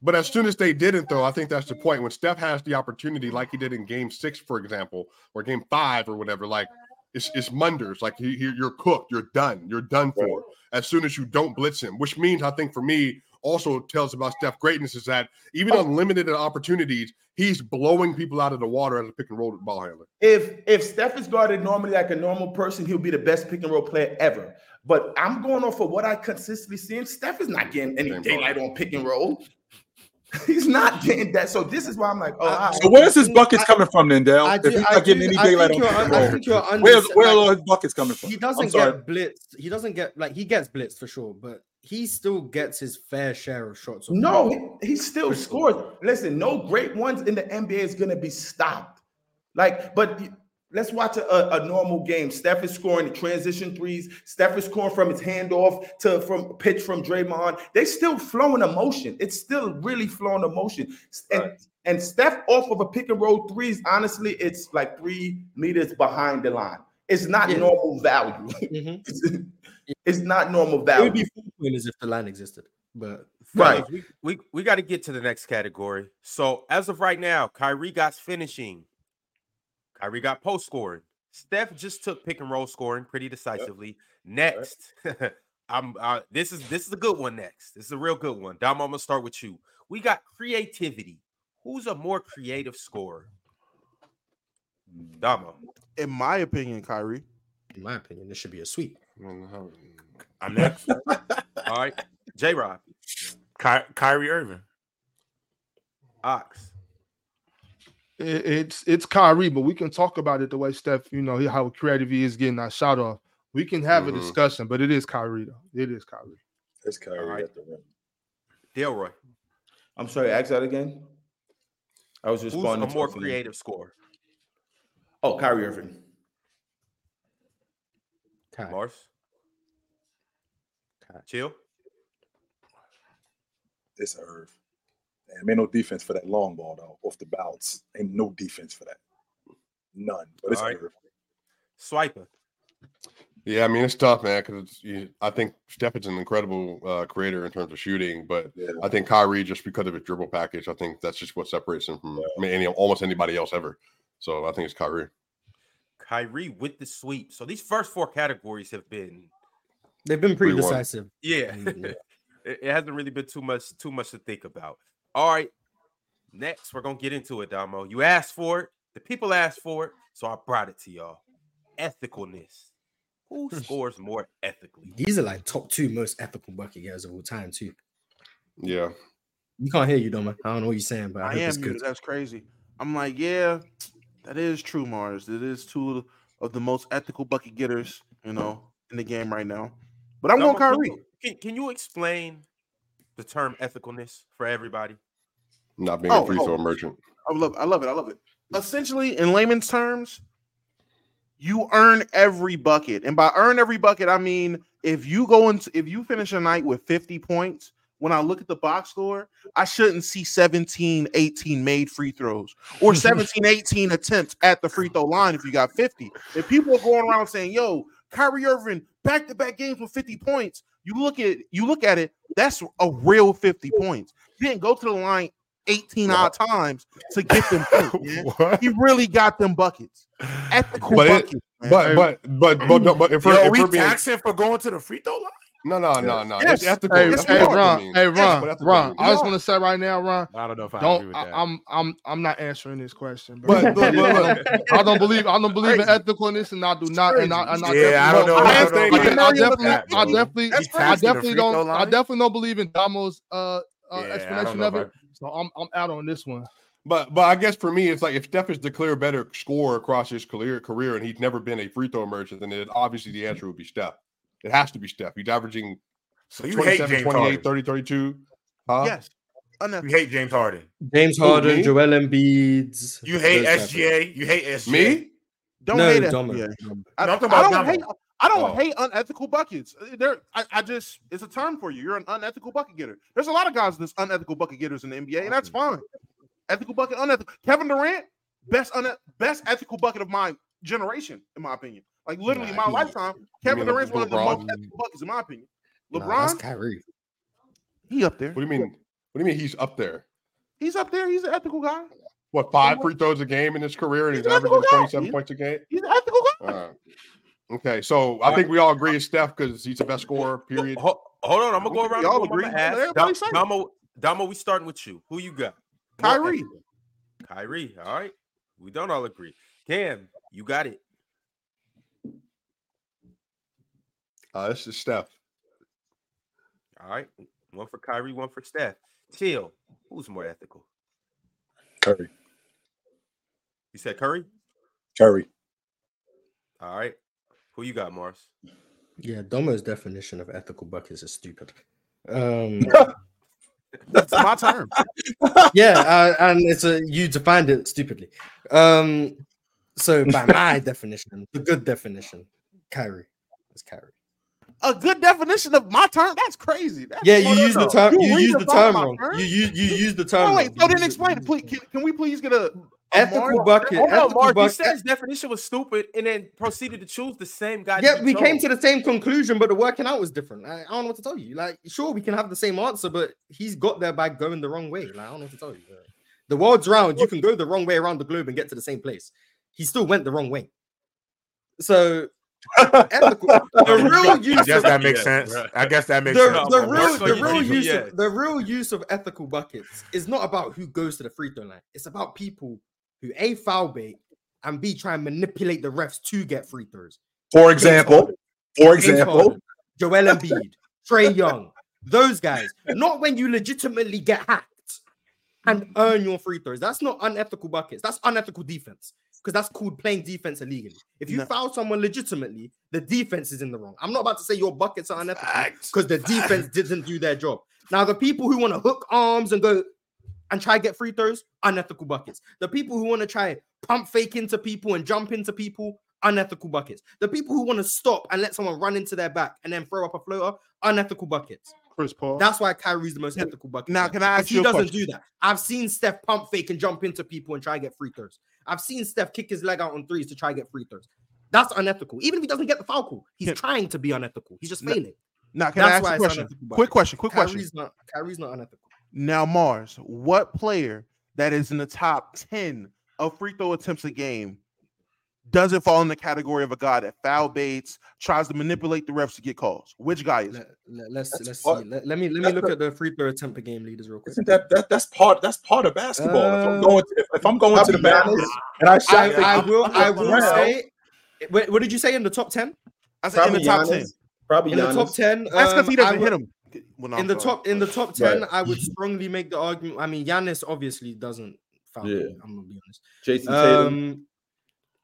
But as soon as they didn't, though, I think that's the point. When Steph has the opportunity, like he did in Game Six, for example, or Game Five, or whatever, like it's it's Munders. Like he, he- you're cooked, you're done, you're done for. As soon as you don't blitz him, which means I think for me also tells about Steph greatness is that even oh. on limited opportunities, he's blowing people out of the water as a pick and roll ball handler. If if Steph is guarded normally like a normal person, he'll be the best pick and roll player ever. But I'm going off of what I consistently see. Steph is not getting any Same daylight on pick and roll. He's not getting that. So this is why I'm like, oh, all right. So where's his buckets coming from then, Dale? I If do- he's I not getting do- any daylight on pick and I roll, think you're where's under- where are like- all his buckets coming from? He doesn't get blitzed. He doesn't get like he gets blitzed for sure, but he still gets his fair share of shots. on No, he, he still scores. Listen, no great ones in the NBA is gonna be stopped. Like, but let's watch a, a normal game. Steph is scoring the transition threes. Steph is scoring from his handoff to from pitch from Draymond. They still flowing emotion. It's still really flowing emotion. And, and Steph off of a pick and roll threes, honestly, it's like three meters behind the line. It's not Yeah. normal value. Mhm. it's, it's not normal It value. would be four pointers if the line existed, but Right. We, we, we got to get to the next category. So as of right now, Kyrie got finishing. Kyrie got post scoring. Steph just took pick and roll scoring pretty decisively. Next, I'm uh, this is this is a good one. Next, this is a real good one. Dom, I'm gonna start with you. We got creativity. Who's a more creative scorer? Damo. In my opinion, Kyrie. in my opinion, this should be a sweep. I'm next. All right, J Rod, Ky- Kyrie Irving. Ox. It- it's it's Kyrie, but we can talk about it the way Steph, you know, how creative he is getting that shot off. We can have Mhm. a discussion, but it is Kyrie though. It is Kyrie. It's Kyrie All right. at the rim. Delroy. I'm sorry, ask that again. I was Who's responding a to more creative scorer? Oh, Kyrie Irving. Kai. Mars. Kai. Chill. It's Irv. Damn, ain't no defense for that long ball though. Off the bounce, ain't no defense for that. None. But it's All right. Irv. Swiper. Yeah, I mean it's tough, man. Because I think Steph is an incredible uh, creator in terms of shooting, but Yeah. I think Kyrie just because of his dribble package, I think that's just what separates him from I mean, any, almost anybody else ever. So I think it's Kyrie. Kyrie with the sweep. So these first four categories have been They've been pretty 3-1. decisive. yeah. Yeah. it, it hasn't really been too much too much to think about. All right. Next, we're gonna get into it, Damo. You asked for it, the people asked for it, so I brought it to y'all. Ethicalness. Who hmm. scores more ethically? These are like top two most ethical bucket getters of all time, too. Yeah. You can't hear you, Doma. I don't know what you're saying, but I, I hope am it's good. That's crazy. I'm like, yeah, that is true, Mars. It is two of the most ethical bucket getters, you know, in the game right now. But I'm Damo, going can Kyrie. you- Can, can you explain the term ethicalness for everybody? Not being Oh, a free throw oh. merchant. I love I love it. I love it. Essentially, in layman's terms, you earn every bucket. And by earn every bucket, I mean if you go into if you finish a night with 50 points, when I look at the box score, I shouldn't see 17, 18 made free throws or 17, 18 attempts at the free throw line if you got 50. If people are going around saying, yo, Kyrie Irving, back-to-back games with 50 points, you look at you look at it, that's a real 50 points. He didn't go to the line 18 odd times to get them points, He really got them buckets. Ethical But it- buckets. man. But but but but no, but if we're, Yo, if we we're being taxing for going to the free throw line. No no no no Yes. it's ethical. Hey, That's hey what ethical Ron, hey Ron, what ethical Ron. I just want to say right now, Ron. I don't know if I agree Don't with I, that. I'm I'm I'm not answering this question. Bro. But, but, but, but, I don't believe I don't believe in ethicalness, and I do not. And I, and I Yeah, I don't definitely know. I, I don't know I, about I definitely, That's I definitely, I definitely The free throw don't. I definitely don't believe in Damo's uh, uh Yeah, explanation of it. So I'm I'm out on this one. But but I guess for me, it's like if Steph is the clear better scorer across his career career, and he's never been a free throw merchant, then it, obviously the answer would be Steph. It has to be Steph. He's averaging So you hate 27, James 28, Harden. 30, 32. Huh? yes. You hate James Harden. James Harden, me? Joel Embiid. You hate those type of- SGA. You hate SGA. Me? Don't No, hate it. Doma. Yeah. Doma. I, No, I'm talking I about don't Damo. hate. I don't Oh. hate unethical buckets. There, I, I just it's a term for you. You're an unethical bucket getter. There's a lot of guys that's unethical bucket getters in the NBA, and that's fine. Ethical bucket, unethical. Kevin Durant, best une- best ethical bucket of my generation, in my opinion. Like literally, Nah, my he- lifetime, Kevin Durant's one of the most ethical buckets, in my opinion. Nah, that's Kyrie. he up there. What do you mean? What do you mean he's up there? He's up there. He's an ethical guy. What five free throws a game in his career, and He's he's averaging. 27 He's- points a game? He's an ethical guy. Uh, okay, so I think we all agree it's Steph because he's the best scorer. Period. Hold, hold on, I'm gonna go around. Y'all agree. I'm gonna ask. Everybody Dom- say it. Damo, Damo, we starting with you. Who you got? Kyrie. Kyrie. All right. We don't all agree. Cam, you got it. Uh, this is Steph. All right. One for Kyrie, one for Steph. Chill. Who's more ethical? Curry. You said Curry. Curry. All right. Who you got, Mars? Yeah, Domo's definition of ethical buckets is stupid. Um, That's my term. yeah, uh, and it's a you defined it stupidly. Um, so by my definition, the good definition, Kyrie is Kyrie. A good definition of my term. That's crazy. That's Yeah, you no, no, use the no. term. You use the redefined term my wrong. You use you use the term. Oh, wait, wrong. so You then explain it. Please, can, can we please get a, a Ethical Mars- bucket. Hold on, oh, ethical Mark. You said his definition was stupid, and then proceeded to choose the same guy. Yeah, we came to the same conclusion, but the working out was different. I, I don't know what to tell you. Like, sure, we can have the same answer, but he's got there by going the wrong way. Like, I don't know what to tell you. The world's round. You can go the wrong way around the globe and get to the same place. He still went the wrong way. So, ethical, the real use I guess of that makes Yeah, sense. right. I guess that makes the, sense. the Mark. real the real use yeah. of the real use of ethical buckets is not about who goes to the free throw line. It's about people who a foul bait and b try and manipulate the refs to get free throws. For example, for James example, Harden, Joel Embiid, Trae Young, those guys. Not when you legitimately get hacked and earn your free throws. That's not unethical buckets. That's unethical defense because that's called playing defense illegally. If you No. foul someone legitimately, the defense is in the wrong. I'm not about to say your buckets are unethical because the defense didn't do their job. Now, the people who want to hook arms and go and try to get free throws, unethical buckets. The people who want to try pump fake into people and jump into people, unethical buckets. The people who want to stop and let someone run into their back and then throw up a floater, unethical buckets. Chris Paul. That's why Kyrie's the most ethical bucket. Now, can I ask he you a doesn't question? do that. I've seen Steph pump fake and jump into people and try and get free throws. I've seen Steph kick his leg out on threes to try and get free throws. That's unethical. Even if he doesn't get the foul call, he's trying to be unethical. He's just failing. Now, can I ask a question? Quick question. Quick question. Not. Kyrie's not unethical. Now, Mars, what player that is in the top 10 of free throw attempts a game doesn't fall in the category of a guy that foul baits, tries to manipulate the refs to get calls? Which guy is? it? Let, us That's let's part- see. Let, let me let me look the- at the free throw attempt per game leaders real quick. isn't that, that that's part that's part of basketball? if I'm Uh, going to, if, if I'm going to the Probably basket Giannis. and I shot I, fake I and will I will around, say. Wait, what did you say in the top ten? I said in the top Giannis. 10. Probably In the top Giannis. ten, That's because um, he I doesn't would- hit him. Well, no, in I'm the sorry. top in the top 10 Right. i would strongly make the argument i mean Giannis obviously doesn't foul Yeah. bait, i'm gonna be honest Jayson Tatum. um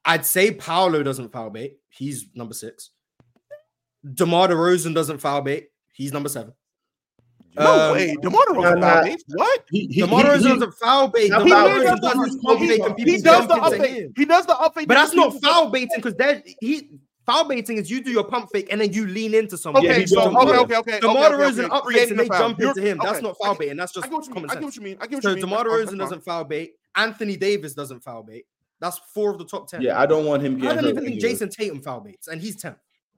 i'd say paolo doesn't foul bait he's number six demar DeRozan doesn't foul bait he's number seven No Um, way. DeMar DeRozan foul bait. baits? What? he, he, DeMar DeRozan he- doesn't foul bait. Now, DeMar foul DeRozan bait does doesn't his foul pump bait. fake and He does the jump into He does the upfake. But that's not foul baiting because that he foul baiting is you do your pump fake and then you lean into someone. Yeah, Okay, he so don't- okay, yeah. okay, okay. DeMar okay, okay, DeRozan okay. up Creating and they the foul. jump You're- into him. That's not foul okay. baiting. That's I just get what you mean. I get what you mean. I get what So you mean. DeMar That's fine, DeRozan that's doesn't foul bait. Anthony Davis doesn't foul bait. That's four of the top ten. yeah, I don't want him I don't even think anyway. Jayson Tatum foul baits, and he's ten.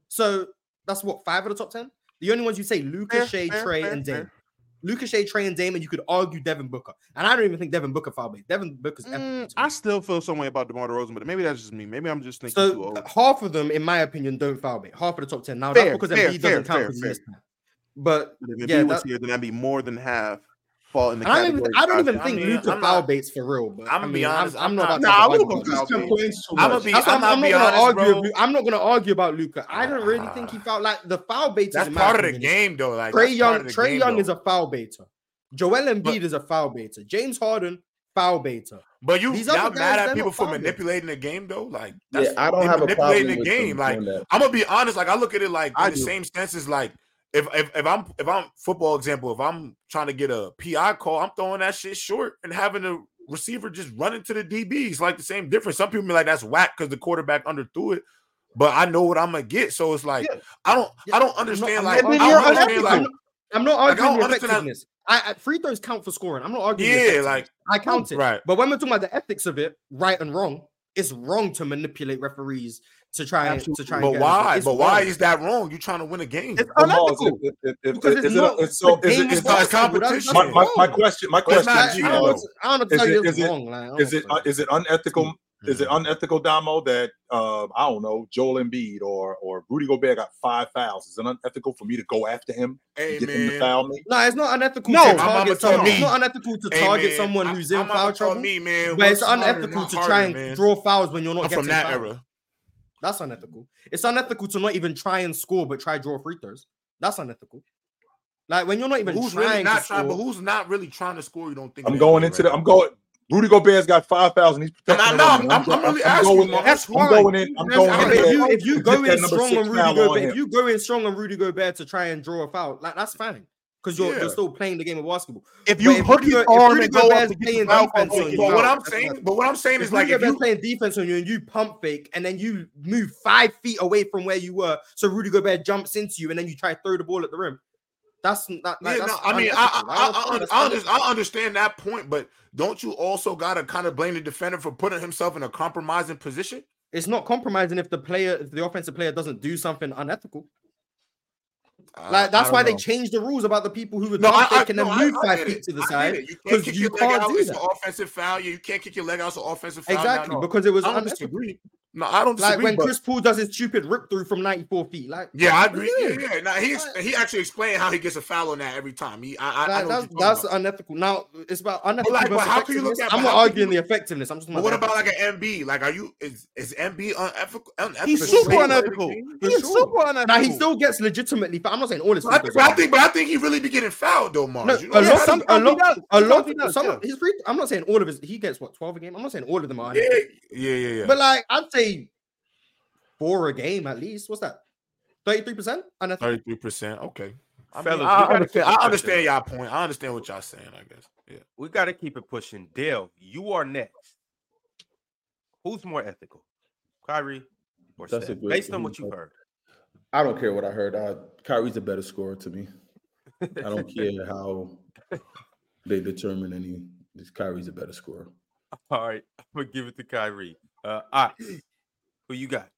So that's what five of the top 10. The only ones you say Luka, Fair, Shai, Trae, and fair. Dame. Luka, Shai, Trae, and Dame, and you could argue Devin Booker. And I don't even think Devin Booker foul baits. Devin Booker's Mm, I still feel some way about DeMar DeRozan, but maybe that's just me. Maybe I'm just thinking too So old. half of them, in my opinion, don't foul bait. Half of the top 10. Now Fair, that's because fair, Embiid fair, doesn't count fair, because fair. But But if yeah, he was that- here, then that'd be more than half fall in the I don't even, I don't even. I think mean, Luka I'm foul not- baits for real. But I'ma I be mean, honest, I'm, I'm I'm not not- about to Nah, I talk wouldn't about go foul foul baits. bait. complaints too I'm much. gonna be. I'm what I'm, I'm not gonna honest, argue. bro. I'm not gonna argue about Luka. I don't really think he foul like the foul bait. That's part of the game, though. Like Trae Young, Trae Young is a foul baiter. Joel Embiid is a foul baiter. James Harden, foul baiter. But you These y'all mad at people for manipulating the game though? Like Yeah, I don't they have a manipulating problem the game. them Like. I'm gonna be honest. Like I look at it like in I the do. same senses. Like if if if I'm if I'm football example, if I'm trying to get a PI call, I'm throwing that shit short and having a receiver just run into the DBs. Like the same difference. Some people be like that's whack because the quarterback underthrew it. But I know what I'm gonna get, so it's like Yeah. I don't, Yeah, I don't understand. like I'm I not- don't understand. Like I'm not, I'm not Like, I arguing how- effectiveness. I, I, free throws count for scoring. I'm not arguing. yeah, like I count it. right. But when we're talking about the ethics of it, right and wrong, it's wrong to manipulate referees to try and to Absolutely. try. And But get why? It's But why is that wrong? You trying to win a game? It's unethical. Because is it's it- not it's so is game it of not competition. my, my, my question my question not is, I, Gino. I don't know. Gino, what to- I don't know Is tell you. It's it- wrong. Like, is know it uh, is it unethical is it unethical, Damo, that uh, I don't know, Joel Embiid or or Rudy Gobert got five fouls? Is it unethical for me to go after him Hey and get him to foul me? No, it's not unethical No, to I'm- I'ma target someone. me. It's not unethical to Hey, target man, someone who's in I'm foul trouble. Me, man, But it's unethical not to harder, try and man. draw fouls when you're not I'm getting from that fouled. era. That's unethical. It's unethical to not even try and score, but try draw free throws. That's unethical. Like when you're not even who's trying really not to trying, but who's not really trying to score? You don't think? I'm going NBA into the. I'm going. Rudy Gobert's got five thousand. He's And protecting. I the know, rim. I'm- I'm really I'm asking going you, in. That's I'm fine. going in. I'm That's going fine. in. If you if you go in strong six on Rudy foul on Gobert, if you go in strong on Rudy Gobert to try and draw a foul, like that's fine. Because you're Yeah. you're still playing the game of basketball. If you if hook Rudy his Go- if arm and go up to get playing the foul defense call, on you, But what I'm saying, but what I'm saying is like if Gobert's you playing defense on you and you pump fake and then you move five feet away from where you were, so Rudy Gobert jumps into you and then you try to throw the ball at the rim. That's that. Yeah, that's no, I mean, I. I, I, don't I, I, that's I understand that point, but don't you also gotta kind of blame the defender for putting himself in a compromising position? It's not compromising if the player, if the offensive player doesn't do something unethical. Like that's why don't they changed the rules about the people who were No, I, I, then no, move I, five feet it. to the side it. You can't because kick you your leg can't out. do It's an offensive foul. You can't kick your leg out. It's an offensive foul. Exactly No, no. because it was I don't unethical. disagree. No, I don't disagree. Like when but- Chris Paul does his stupid rip through from 94 feet. Like yeah, I agree. you Yeah, doing? yeah. Now he's he actually explained how he gets a foul on that every time. He, I, I, I Like, know that's that's unethical. Now it's about unethical. like, but how can you look at- I'm not arguing you- the effectiveness. I'm just. But what about like an Embiid? Like, are you is is Embiid unethical? unethical He's super play unethical. every game? He's super unethical. Now he still gets legitimately. I'm not saying all his. But I, but I think, but I think he really be getting fouled though, Mars. No, You know a lot, some- a lot, a lot. Some his free. I'm not saying all of his. He gets what 12 a game. I'm not saying all of them are. Yeah, yeah, yeah, yeah. But like I'd say four a game at least. What's that? 33 percent unethical. Thirty-three percent. Okay. I, mean, Fellas, we I understand. keep I understand y'all point. I understand what y'all saying. I guess. Yeah. We got to keep it pushing. Dale, you are next. Who's more ethical, Kyrie or That's a Steph? good- Based on what you heard. I don't care what I heard. I, Kyrie's a better scorer to me. I don't care how they determine any. This Kyrie's a better scorer. All right, I'm gonna give it to Kyrie. Uh, Ox, who you got?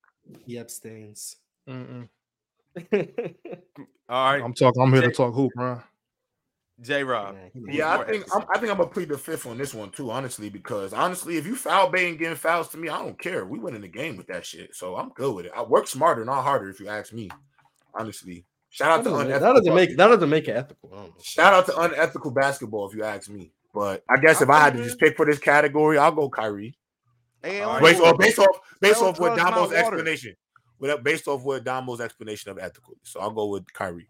He abstains. Mm-mm. Mm, all right, I'm talking. I'm here to talk hoop, man. J. Rob. Yeah, Yeah, I think? I'm, I think I'm gonna plead the fifth on this one too, honestly, because honestly, if you foul bait and getting fouls to me, I don't care. We winning the game with that shit, so I'm good with it. I work smarter, not harder, if you ask me. Honestly, shout out to doesn't, unethical. that doesn't make that doesn't make it ethical. I don't know. Shout out to unethical basketball, if you ask me. But I guess if I had to just pick for this category, I'll go Kyrie. Hey, All I'm right. Based off, based off, based off what drugs, Damo's explanation. With based off what Damo's explanation of ethical. So I'll go with Kyrie.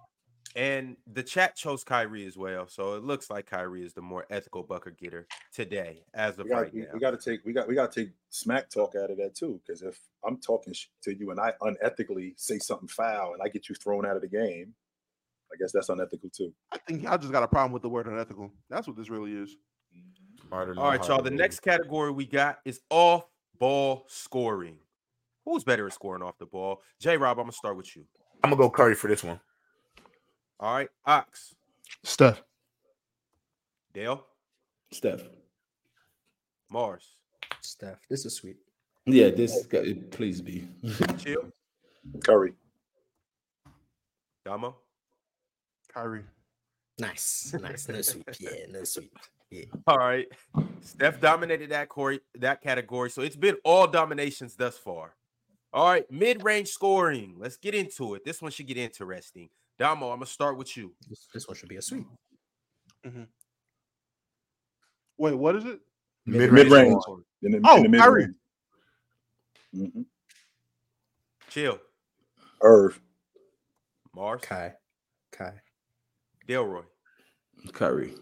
And the chat chose Kyrie as well, so it looks like Kyrie is the more ethical bucket getter today, as of We got, right we, now. we got to take we got we got to take smack talk out of that too. Because if I'm talking to you and I unethically say something foul and I get you thrown out of the game, I guess that's unethical too. I think y'all just got a problem with the word unethical. That's what this really is. Smarter, All right, y'all. The next category we got is off ball scoring. Who's better at scoring off the ball? J. Rob, I'm gonna start with you. I'm gonna go Curry for this one. All right, Ox, Steph. Dale, Steph. Mars, Steph, this is sweet. Yeah, this please be. Chill, Curry. Damo. Kyrie. Nice, nice, no sweet. Yeah, no sweet. Yeah. All right, Steph dominated that core, that category, so it's been all dominations thus far. All right, mid-range scoring. Let's get into it. This one should get interesting. Damo, I'm gonna start with you. This, this one should be a sweet. Wait, what is it? Mid range. scoring. In Oh, in mid Kyrie. range. Mhm. Chill, Irv. Mars, Kai, Kai. Delroy, Kyrie.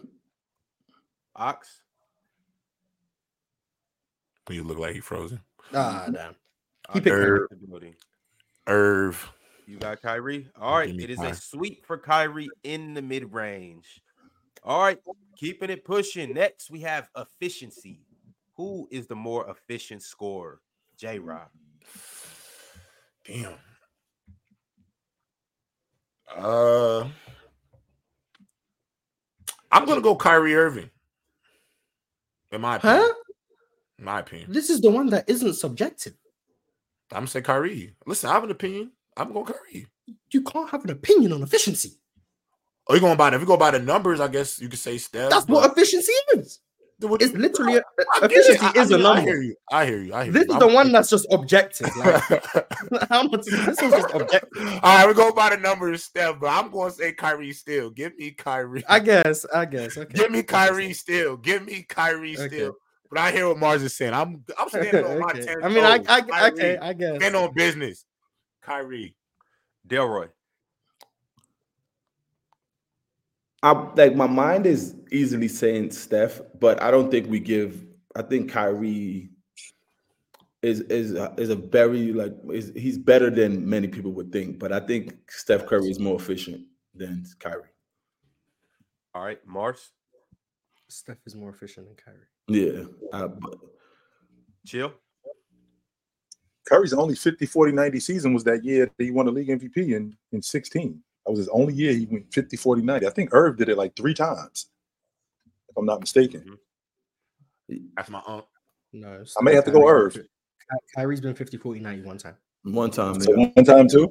Ox, You look like he frozen. Ah, damn. He Ox picked is Kyrie. in the building. Irv. You got Kyrie. All right. It is Kyrie. a sweep for Kyrie in the mid range. All right, keeping it pushing. Next, we have efficiency. Who is the more efficient scorer? J Rob. Damn. Uh, I'm gonna go Kyrie Irving. In my opinion. Huh? In my opinion. This is the one that isn't subjective. I'm gonna say Kyrie. Listen, I have an opinion. I'm going Kyrie. You can't have an opinion on efficiency. Oh, you going by the, if you go by the numbers, I guess you could say Steph. That's what efficiency is. It's literally I uh, get efficiency I- I is a mean, I hear you. I hear you. I hear This you. is the one that's just objective. Like, how much? This one's just objective. All right, we go by the numbers, Steph, but I'm going to say Kyrie still. Give me Kyrie. I guess. I guess. Okay. Give me Kyrie still. Give me Kyrie Okay. still. But I hear what Mars is saying. I'm I'm standing on my Okay. ten. I mean, I. I, Kyrie. okay. I guess. Stand on business. Kyrie. Delroy. I like my mind is easily saying Steph, but I don't think we give. I think Kyrie is is a, is a very like is he's better than many people would think, but I think Steph Curry is more efficient than Kyrie. All right, Mars, Steph is more efficient than Kyrie. Yeah, uh, but chill. Curry's only 50, 40, 90 season was that year that he won the league MVP in, in 16. That was his only year he went 50, 40, 90. I think Irv did it like three times, if I'm not mistaken. Mm-hmm. That's my aunt. No, I may have to go Kyrie's Irv. been- Ky- Kyrie's been 50, 40, 90 one time. one time, So yeah. one time too.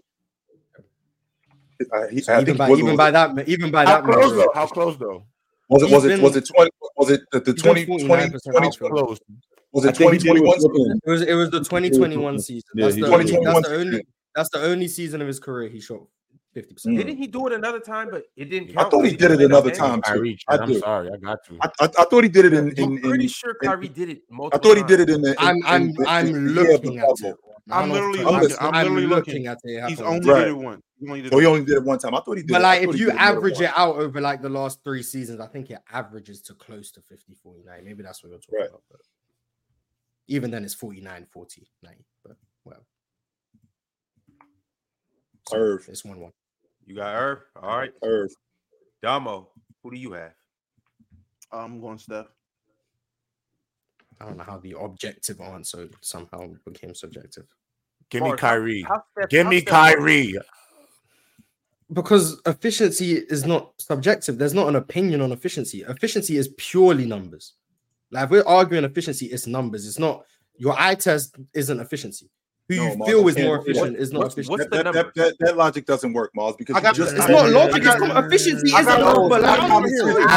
I, he, So even by was, even by that even by How that close measure, though? How close though? was it was it been- was it 20 was it the, the he's 20 been 20 49% 20 close? was it think he did 2021. It was it was the 2021 season. That's the, only, that's the only season. that's the only season of his career he shot 50%. Mm. Didn't he do it another time? But it didn't count. I thought he because did it another time too. Kyrie, I I'm sorry, I got you. I, I, I thought he did it in, in, I'm pretty in sure in- Kyrie did it I thought he did it in the. in- I'm I'm in I'm in the the looking at bubble. it. I'm not literally talking- looking- I'm I'm literally looking looking. at it. He's happen. only Right. did it once. He only did Oh, he only did it one time. I thought he did. But it. Like, if you did it average it out over like the last three seasons, I think it averages to close to 50, 49. Maybe that's what you're talking Right. about. But even then, it's 49, 40, 90. But well, So, Irv. It's 1 1. You got Irv. All right, Irv. Damo. Who do you have? I'm going Steph. I don't know how the objective answer somehow became subjective. Give me Mars, how- Kyrie. how Give how me Steph- Kyrie. Because efficiency is not subjective. There's not an opinion on efficiency. Efficiency is purely numbers. Like if we're arguing efficiency, it's numbers. It's not your eye test isn't efficiency. Who No, you Mars, feel is more efficient is not what's- efficient. what's That, that, that, that, that logic doesn't work, Mars, because I got just It's not logic. I It's got- com- efficiency is a number. it's Like, not I'm common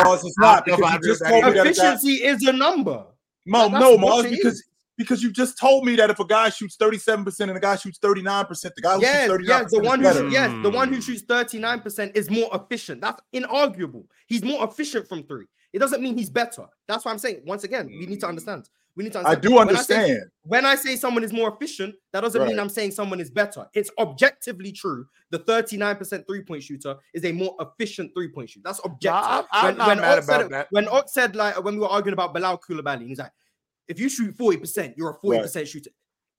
Mars. It's not because you just told me that efficiency is a number. no, Like, no, that's Mars, because is. because you just told me that if a guy shoots 37% and a guy shoots 39%, the guy who Yes, shoots 39% yes, the one who yes, the one who Mm. shoots 39% is more efficient. That's inarguable. He's more efficient from three. It doesn't mean he's better. That's what I'm saying. Once again, we need to understand. We need to I understand. do When say- understand. when I say someone is more efficient, that doesn't mean I'm saying someone is better. It's objectively true. The 39% three point shooter is a more efficient three point shooter. That's objective. I- I'm when, not when mad said about it- that. when Ox said like when we were arguing about Bilal Coulibaly, he's like, if you shoot 40%, you're a 40% shooter.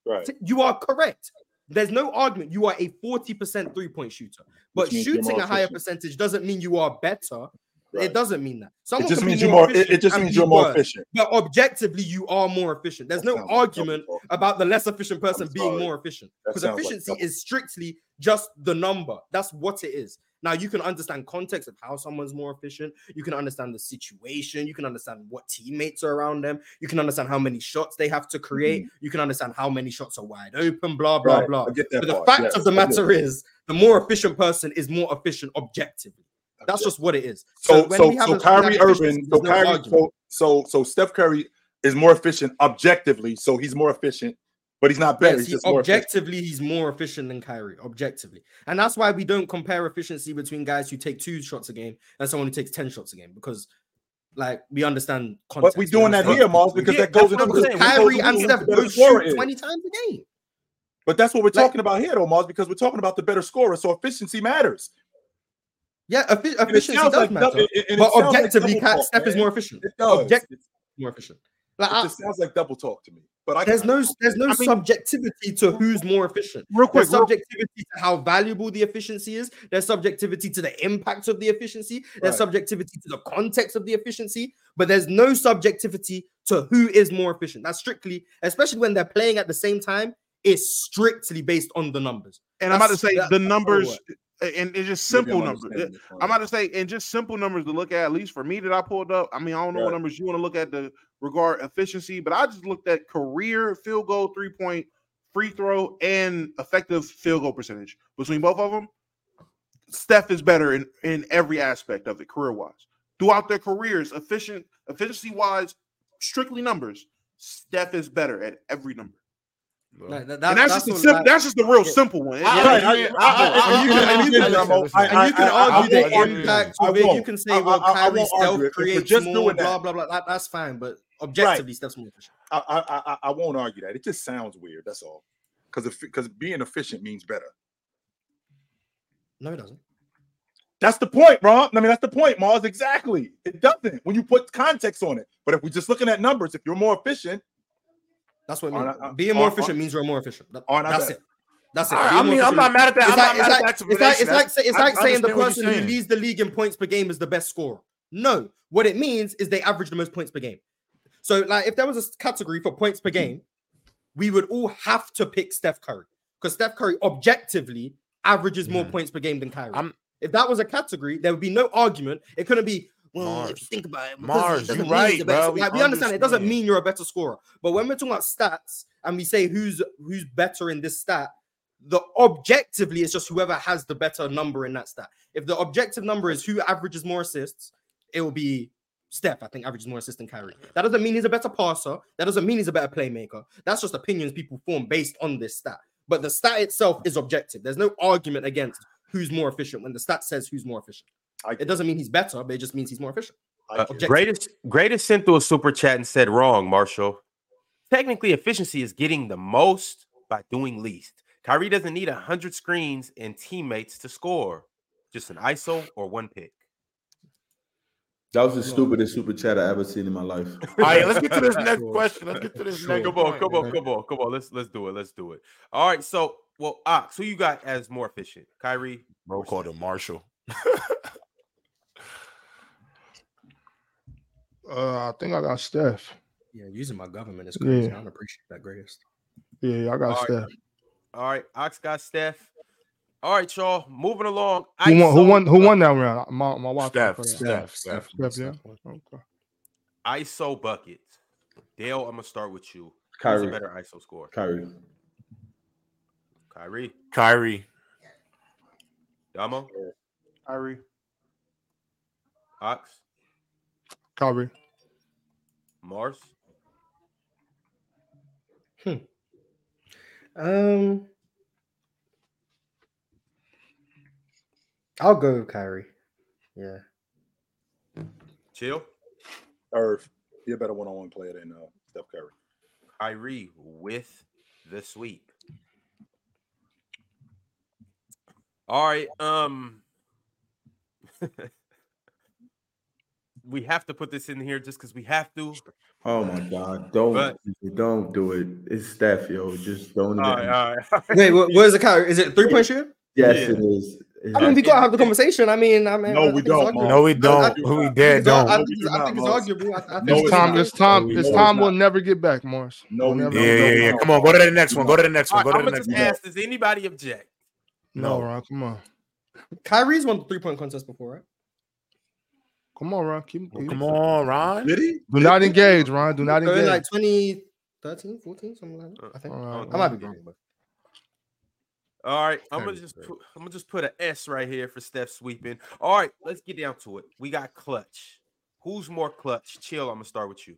Right. You are correct. There's no argument. You are a 40% three point shooter. But Which means you're shooting a higher efficient. percentage doesn't mean you are better. Right. It doesn't mean that. It just means you're more. It, efficient it just means you're more worse, efficient. But objectively, you are more efficient. There's That no sounds like argument about the less efficient person being more efficient because sounds like efficiency is strictly just the number. That's what it is. Now you can understand context of how someone's more efficient. You can understand the situation. You can understand what teammates are around them. You can understand how many shots they have to create. You can understand how many shots are wide open. Blah blah Mm-hmm. Right, blah. But the part, fact yes, of the matter is, the more efficient person is more efficient objectively. That's Okay. just what it is. So when so we have so have Kyrie Irving, so no Kyrie, argument. so so so Steph Curry is more efficient objectively, so he's more efficient, but he's not better. Yes, he's he, just more objectively, he's more efficient than Kyrie. Objectively, and that's why we don't compare efficiency between guys who take two shots a game and someone who takes ten shots a game because, like, we understand. Context. But we're doing that here, Mars, because Yeah, that goes into what I'm the saying. that goes Kyrie and Steph both shoot twenty times a game. But that's what we're Like- talking about here, though, Mars, because we're talking about the better scorer. So efficiency matters. Yeah, effi- efficiency does like matter, it- it- it but like objectively, Kat- talk, Steph is more efficient. It does. Object- more efficient. Like, it I- sounds like double talk to me. But I there's no there's no I mean- subjectivity to who's more efficient. Real quick, There's real- subjectivity to how valuable the efficiency is. There's subjectivity to the impact of the efficiency. There's Right. subjectivity to the context of the efficiency. But there's no subjectivity to who is more efficient. That's strictly, especially when they're playing at the same time, it's strictly based on the numbers. And I'm about to say the numbers, and it's just simple eh, I'm numbers. I'm wrong. about to say, and just simple numbers to look at, at least for me that I pulled up. I mean, I don't know what numbers you want to look at the regard efficiency, but I just looked at career field goal, three point, free throw, and effective field goal percentage between both of them. Steph is better in, in every aspect of it, career wise. Throughout their careers, efficient, efficiency wise, strictly numbers. Steph is better at every number. Like, that- and that- that's, just a what- sim- that's just the real Yeah. simple one. Yeah, I- I- I- I- and you can- I- I- and you can argue the impact argue of it. it. You can say, I- well, I- I Kyrie won't argue stealth it. Creates more, blah, blah, blah. That's fine. But objectively, Steph's more efficient. I, I, I, I won't argue that. It just sounds weird. That's all. Because because being efficient means better. No, it doesn't. That's the point, bro. I mean, that's the point, Mars. Exactly. It doesn't when you put context on it. But if we're just looking at numbers, if you're more efficient, That's what it Aren't means. I- uh, Being more aren't- efficient means you're more efficient. That- aren't that's better? it. That's it. I- I mean, I'm not mad at that. It's I'm like, not it's mad at like, that it's like, it's like, say- it's like I saying the person you're who leads the league in points per game is the best scorer. No, what it means is they average the most points per game. So, like, if there was a category for points per game, we would all have to pick Steph Curry because Steph Curry objectively averages more points per game than Kyrie. I'm- if that was a category, there would be no argument. It couldn't be. Well, if Mars. you think about it, Mars, you're right, bro. We Like, we understand it doesn't mean you're a better scorer. But when we're talking about stats and we say who's who's better in this stat, the objectively it's just whoever has the better number in that stat. If the objective number is who averages more assists, it will be Steph. I think averages more assists than Kyrie. That doesn't mean he's a better passer. That doesn't mean he's a better playmaker. That's just opinions people form based on this stat. But the stat itself is objective. There's no argument against who's more efficient when the stat says who's more efficient. I- It doesn't mean he's better, but it just means he's more efficient. Uh, get it. Objective. greatest greatest sent through a super chat and said wrong, Marshall. Technically, efficiency is getting the most by doing least. Kyrie doesn't need hundred screens and teammates to score. Just an ISO or one pick. That was the stupidest super chat I ever seen in my life. All right, let's get to this next question. Let's get to this next Come on, point, come on, come on, come on. Let's let's do it. Let's do it. All right. So, well, Ox, who you got as more efficient? Kyrie. Bro called Steph? him Marshall. Uh, I think I got Steph. Yeah, using my government is crazy. Yeah. I don't appreciate that greatest. Yeah, I got All right. Steph. All right, Ox got Steph. All right, y'all. Moving along. Who won? Who won? Who won that round? My my wife. Steph, for that. Steph, Steph. Steph, yeah. Okay. ISO buckets. Dale, I'm gonna start with you. Kyrie. Who's a better ISO score? Kyrie. Kyrie. Kyrie. Damo. Kyrie. Ox. Kyrie. Mars. Hmm. Um, I'll go with Kyrie. Yeah. Chill. Irv, you're a better one-on-one player than uh, Steph Curry. Kyrie with the sweep. All right. Um we have to put this in here just because we have to. Oh my God! Don't But- don't do it. It's Steph, yo. Just don't. All even- right, all right. Wait, what, what is the Kyrie? Is it three point shooter? Yes, Yeah. it is. It I mean, we gotta have the conversation. I mean, I mean, No, we don't. No, we don't. I- Who we I dead think it's- I don't. think, it's- I think it's arguable. I, I think No, This it's time, this time, this time will never get back, Morris. No, We'll we never- don't. Yeah, yeah, yeah. Come on, go to the next one. Go to the next one. Go to I'm the next just one. ask, does anybody object? No, No. Ron, come on, Kyrie's won the three point contest before, right? Come on, Ron. Keep, keep. Come on, Ron. Did he? Do not engage, Ron. Do not engage. like 2013, 14, something like that. I think. Uh, I might be wrong, but All right, I'm gonna just put, I'm gonna just put an S right here for Steph sweeping. All right, let's get down to it. We got clutch. Who's more clutch? Chill. I'm gonna start with you.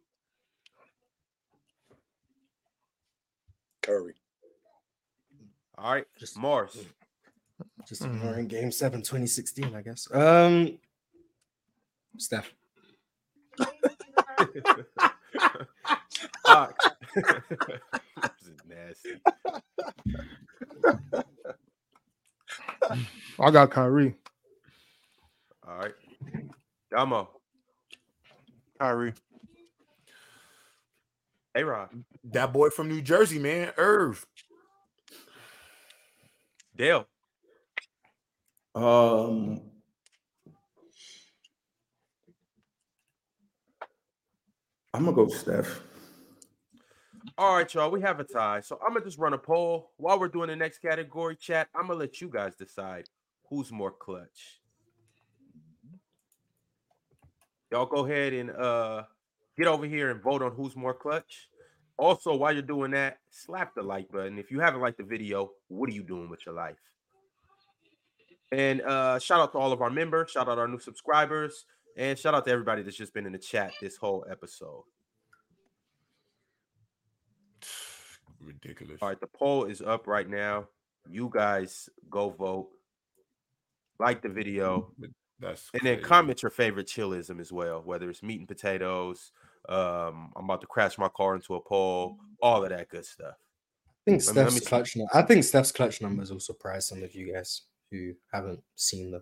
Curry. All right, Just- Mars. just ignoring game seven, 2016, I guess. Um, Steph. Ox. nasty. I got Kyrie. All right, Damo. Kyrie. A Rod. That boy from New Jersey, man. Irv. Dale. Um, I'm gonna go Steph. All right, y'all. We have a tie. So I'm gonna just run a poll while we're doing the next category chat. I'm gonna let you guys decide who's more clutch. Y'all go ahead and uh get over here and vote on who's more clutch. Also, while you're doing that, slap the like button. If you haven't liked the video, what are you doing with your life? And uh shout out to all of our members, shout out our new subscribers, and shout out to everybody that's just been in the chat this whole episode. Ridiculous. All right, the poll is up right now. You guys go vote, like the video, That's and then comment your favorite chillism as well, whether it's meat and potatoes. Um, I'm about to crash my car into a pole, all of that good stuff. I think Let Steph's me see. clutch. nu- I think Steph's clutch numbers will surprise some of you guys who haven't seen the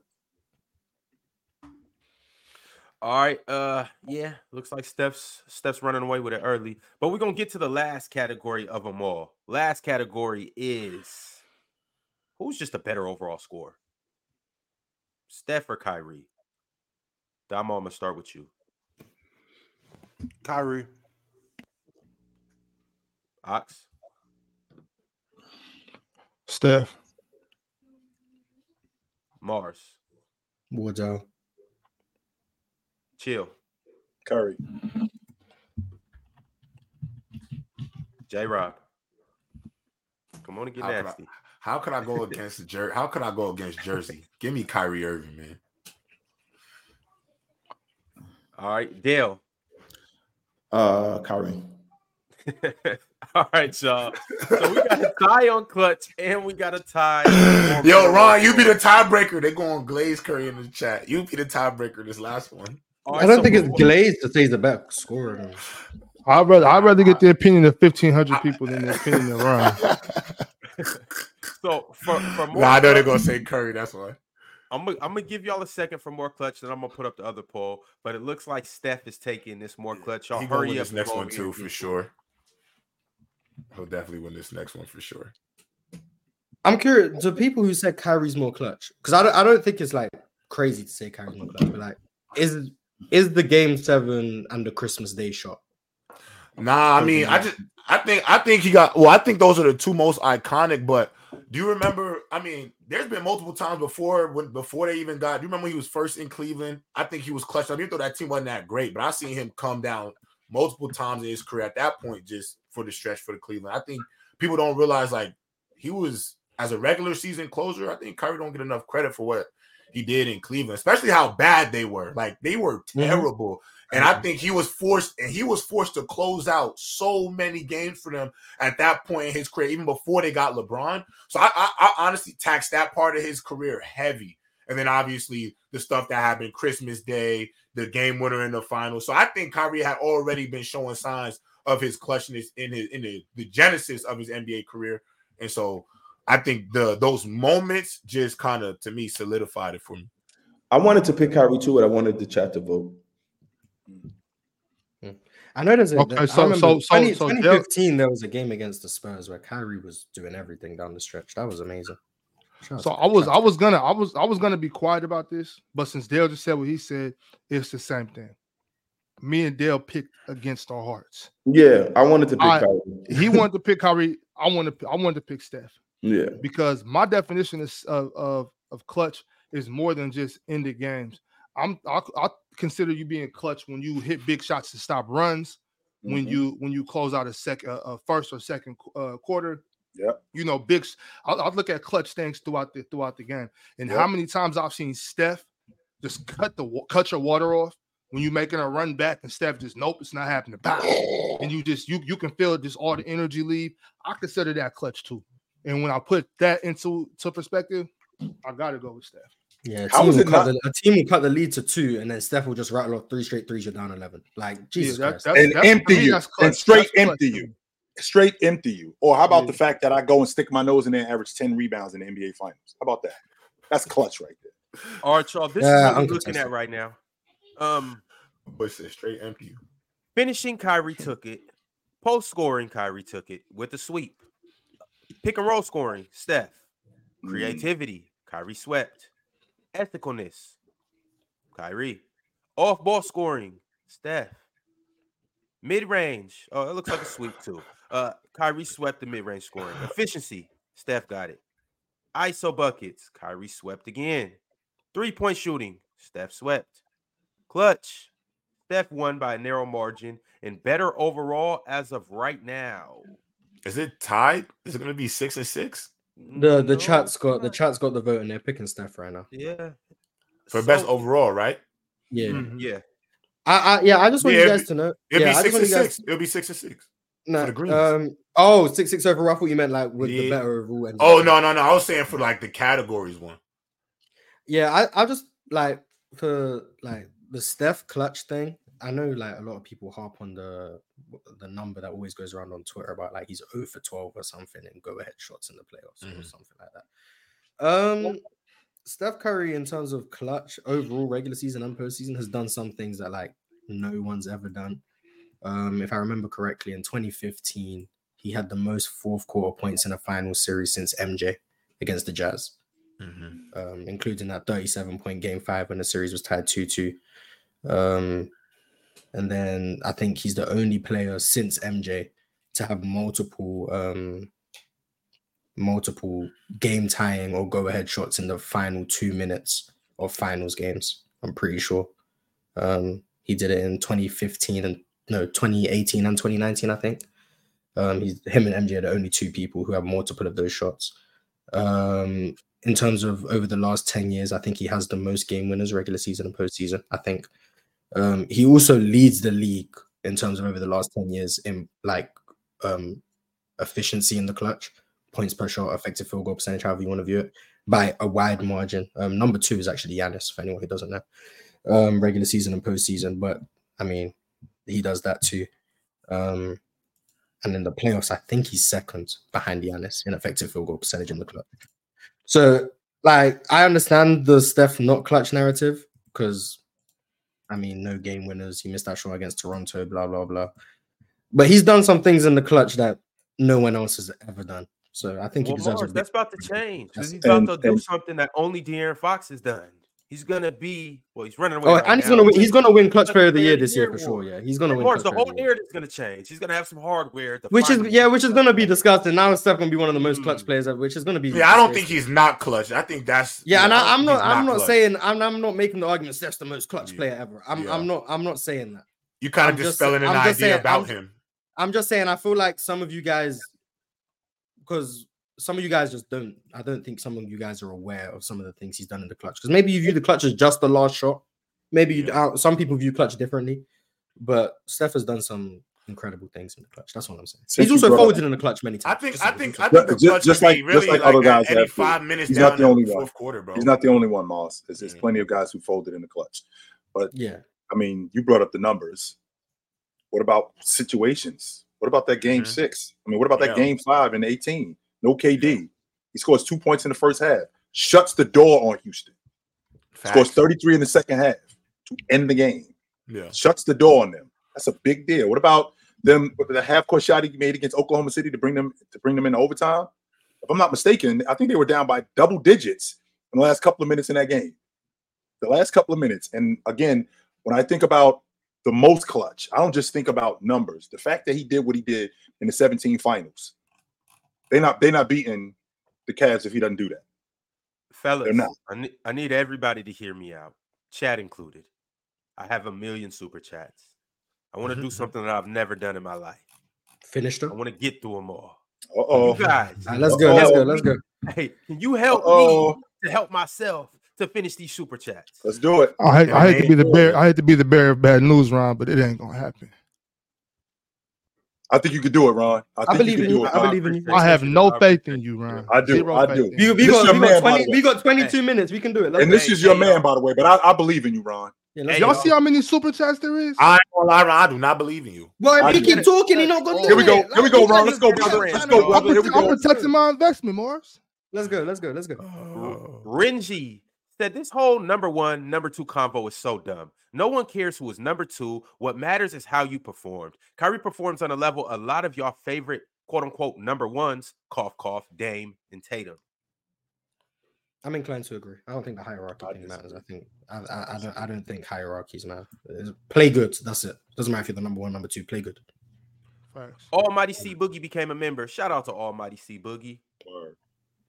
All right. Uh yeah, looks like Steph's Steph's running away with it early. But we're gonna get to the last category of them all. Last category is who's just a better overall score? Steph or Kyrie? Damo, I'm gonna start with you. Kyrie. Ox, Steph. Mars, Wardell. Chill, Curry. J Rob. Come on and get How could, I, nasty. how could I go against the Jer- How could I go against Jersey? Give me Kyrie Irving, man. All right, Dale. Uh, Kyrie. All right, y'all. So we got a tie on clutch and we got a tie. Yo, Ron, you be the tiebreaker. They going Glaze Curry in the chat. You be the tiebreaker this last one. All I don't think it's before- Glaze to say he's the best scorer. I'd rather I'd rather get the uh, opinion of fifteen hundred people than the opinion of Ron. So for, for more Nah, I know they're gonna say Curry. That's why. I'm gonna, I'm gonna give y'all a second for more clutch, then I'm gonna put up the other poll. But it looks like Steph is taking this more clutch. Y'all He gonna hurry win up. this next one too here. for sure. He'll definitely win this next one for sure. I'm curious to people who said Kyrie's more clutch because I don't I don't think it's like crazy to say Kyrie's more clutch, but like is is the game seven and the Christmas Day shot? Nah, I mean, I just I think I think he got well, I think those are the two most iconic, but do you remember? I mean, there's been multiple times before when before they even got. Do you remember he was first in Cleveland? I think he was clutch. I mean, though that team wasn't that great, but I seen him come down multiple times in his career at that point, just for the stretch for the Cleveland. I think people don't realize like he was as a regular season closer. I think Kyrie don't get enough credit for what he did in Cleveland, especially how bad they were. Like they were mm-hmm. terrible. And I mm-hmm. think he was forced, and he was forced to close out so many games for them at that point in his career, even before they got LeBron. So I, I, I honestly tax that part of his career heavy. And then obviously the stuff that happened Christmas Day, the game winner in the final. So I think Kyrie had already been showing signs of his clutchness in his in the, the genesis of his NBA career. And so I think the those moments just kind of to me solidified it for me. I wanted to pick Kyrie too, but I wanted the chat to vote. Hmm. I know there's a Okay, I so- remember so- so- 20 so Dale- 2015 there was a game against the Spurs where Kyrie was doing everything down the stretch. That was amazing. Shout So I was I was gonna I was I was gonna be quiet about this, but since Dale just said what he said, it's the same thing. Me and Dale picked against our hearts. Yeah, I wanted to pick I- Kyrie. He wanted to pick Kyrie. I wanted to, I wanted to pick Steph Yeah, because my definition is of of, of clutch is more than just ended games. I'm I, I consider you being clutch when you hit big shots to stop runs, when Mhm. you when you close out a second, a, a first or second uh, quarter. Yep. You know, big. I'll, I'll look at clutch things throughout the throughout the game, and Yep. how many times I've seen Steph just cut the cut your water off when you're making a run back, and Steph just nope, it's not happening. Bow. And you just you you can feel just all the energy leave. I consider that clutch too. And when I put that into to perspective, I gotta go with Steph. Yeah, a team, is will cut not- the, a team will cut the lead to two, and then Steph will just rattle off three straight threes. You're down eleven. Like Jesus yeah, that, Christ. that's, And that's, to empty me, you. And straight That's empty to you. me. Straight empty you. Or how about Yeah. the fact that I go and stick my nose in there and average 10 rebounds in the NBA finals? How about that? That's clutch right there. All right, y'all. This Yeah, is what we're looking at right now. Um, But said straight empty. finishing Kyrie took it. Post scoring, Kyrie took it with a sweep. Pick and roll scoring, Steph. Mm. Creativity, Kyrie swept. Ethicalness, Kyrie. Off ball scoring, Steph. Mid range, oh, it looks like a sweep too. Uh, Kyrie swept the mid range scoring. Efficiency, Steph got it. ISO buckets, Kyrie swept again. Three point shooting, Steph swept. Clutch, Steph won by a narrow margin and better overall as of right now. Is it tied? Is it going to be six and six The the No, chat's got the not. chat's got the vote, and they're picking Steph right now. Yeah. for best overall? Right? Yeah, Mhm. Yeah. I, I yeah, I just want Yeah, you it'd guys to know. It'll yeah, be I six just want and you guys. six. It'll be six and six. No, the Greens. um, oh, six six overall. I thought you meant like with the better overall. end. Oh no, no, no! I was saying for like the categories one. Yeah, I, I just like for like the Steph clutch thing. I know like a lot of people harp on the the number that always goes around on Twitter about like he's 0 for 12 or something and go ahead shots in the playoffs or Mhm. something like that. Um Steph Curry, in terms of clutch overall regular season and postseason, has done some things that like no one's ever done. Um, if I remember correctly, in 2015, he had the most fourth quarter points in a final series since MJ against the Jazz, um, including that 37 point game five when the series was tied 2 2. Um, and then I think he's the only player since MJ to have multiple um, multiple game tying or go ahead shots in the final two minutes of finals games. I'm pretty sure. Um, he did it in 2015 and no 2018 and 2019, I think. Um, he's him and MJ are the only two people who have multiple of those shots. Um, in terms of over the last 10 years, I think he has the most game winners regular season and postseason. I think um, he also leads the league in terms of over the last 10 years in like um, efficiency in the clutch, points per shot, effective field goal percentage, however you want to view it, by a wide margin. Um, number two is actually Giannis, for anyone who doesn't know, um, regular season and postseason. But I mean, he does that too. Um, and in the playoffs, I think he's second behind Giannis in effective field goal percentage in the clutch. So, like, I understand the Steph not clutch narrative because, I mean, no game winners. He missed that shot against Toronto, blah, blah, blah. But he's done some things in the clutch that no one else has ever done. So I think he deserves Mars, a big that's about to change. He's about and- to do something that only De'Aaron Fox has done. He's gonna be well. He's running away. Oh, right and he's now. gonna win. He's gonna win clutch player of the year this year for sure. Yeah, he's gonna And win. Mars, clutch the whole the year. narrative is gonna change. He's gonna have some hardware. to Which is yeah, which is gonna be something. disgusting. Now Steph gonna be one of the most Hmm. clutch players ever, which is gonna be. Yeah, I don't think he's not clutch. I think that's Yeah, and I I, don't I'm not. I'm not saying. I'm. I'm not making the argument. Steph's the most clutch Yeah. player ever. I'm. Yeah. I'm not. I'm not saying that. you kind I'm of just- dispelling an I'm idea just saying- about I'm- him. I'm just saying. I feel like some of you guys, because some of you guys just don't. I don't think some of you guys are aware of some of the things he's done in the clutch. Because maybe you view the clutch as just the last shot. Maybe you. uh, some people view clutch differently, but Steph has done some incredible things in the clutch. That's what I'm saying. Since he's also folded in the clutch many times. I think I think I think the Just- clutch just like- be just really like like, other guys any have to. five minutes He's down not the only fourth one. quarter, bro. He's not the only one, Moss. There's, there's Yeah. plenty of guys who folded in the clutch. But yeah. I mean, you brought up the numbers. What about situations? What about that game Mhm. six? I mean, what about that Yeah. game five and 18? No KD. He scores two points in the first half, shuts the door on Houston, scores 33 in the second half to end the game, Yeah. shuts the door on them. That's a big deal. What about them the half court shot he made against Oklahoma City to bring them to bring them into overtime? If I'm not mistaken, I think they were down by double digits in the last couple of minutes in that game. The last couple of minutes. And again, when I think about the most clutch, I don't just think about numbers. The fact that he did what he did in the 17 finals, they're not they're not beating the Cavs if he doesn't do that. fellas. not. I need, I need everybody to hear me out, chat included. I have a million super chats. I want to Mm-hmm. do something that I've never done in my life. Finished I want to get through them all. Uh oh. You guys, All right, let's go. Let's go. Let's go. hey, can you help Uh-oh. me to help myself to finish these super chats? Let's do it. I hate, I hate to be the bear. I hate to be the bearer of bad news, Ron, but it ain't gonna happen. I think you could do it, Ron. I, I believe you in can you. it. I Ron. believe in you. I have no faith in you, Ron. I do. Zero I do. We, we got, we, man, got 20, we got 22 minutes. We can do it. Let's And go. this is your Hey, man, by the way. But I, I believe in you, Ron. Yeah, let's Hey. Y'all see how many super chats there is? I ain't lie, Ron, I do not believe in you. Well, I if he do. keep talking, he not gonna do Here we go. Here we go, Ron. Let's go, just brother. trying Let's go, I'm, brother. I'm protecting my investment, Morris. Let's go. Let's go. Let's go. Oh. Renji said this whole number one, number two combo is so dumb. No one cares who is number two. What matters is how you performed. Kyrie performs on a level a lot of y'all favorite quote unquote number ones, cough cough, Dame and Tatum. I'm inclined to agree. I don't think the hierarchy I thing matters. I think I, I, I don't I don't think hierarchies matter. Play good. That's it. Doesn't matter if you're the number one, number two. Play good. Facts. Almighty C Boogie became a member. Shout out to Almighty C Boogie. Word.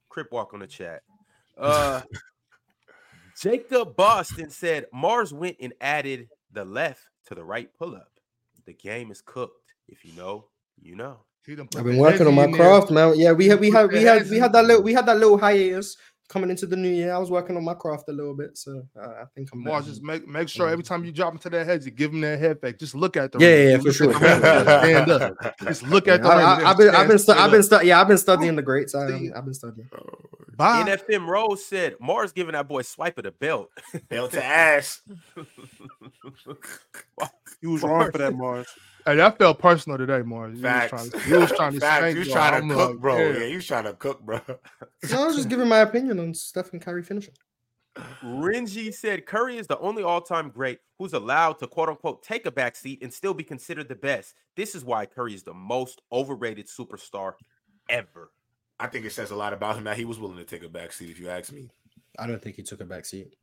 Crip walk on the chat. Uh Jacob Boston said Mars went and added the left to the right pull up. The game is cooked. If you know, you know. He done put I've been working on my in there. craft, man. Yeah, we had we had we had we had that little we had that little hiatus coming into the new year. I was working on my craft a little bit, so uh, I think I'm. Mars, just make make sure every time you drop into their heads, you give them that head back. Just look at them. Yeah, ring. yeah, for sure. at the ring. Stand up. Just look at the I, ring. I, then have been I've been stu- I've been stu- yeah I've been studying the greats. I, See- I've been studying. Bye. NFM Rose said Mars giving that boy swipe of the belt. Belt to ass. You was wrong for that, Mars. Hey, that felt personal today, Mars. You was trying to, you was trying to Facts. You was trying to cook, like, bro. yeah. Yeah, you was trying to cook, bro. No, I was just giving my opinion on Steph and Curry finishing. Renji said Curry is the only all-time great who's allowed to quote unquote take a back seat and still be considered the best. This is why Curry is the most overrated superstar ever. I think it says a lot about him that he was willing to take a back seat. If you ask me, I don't think he took a back seat.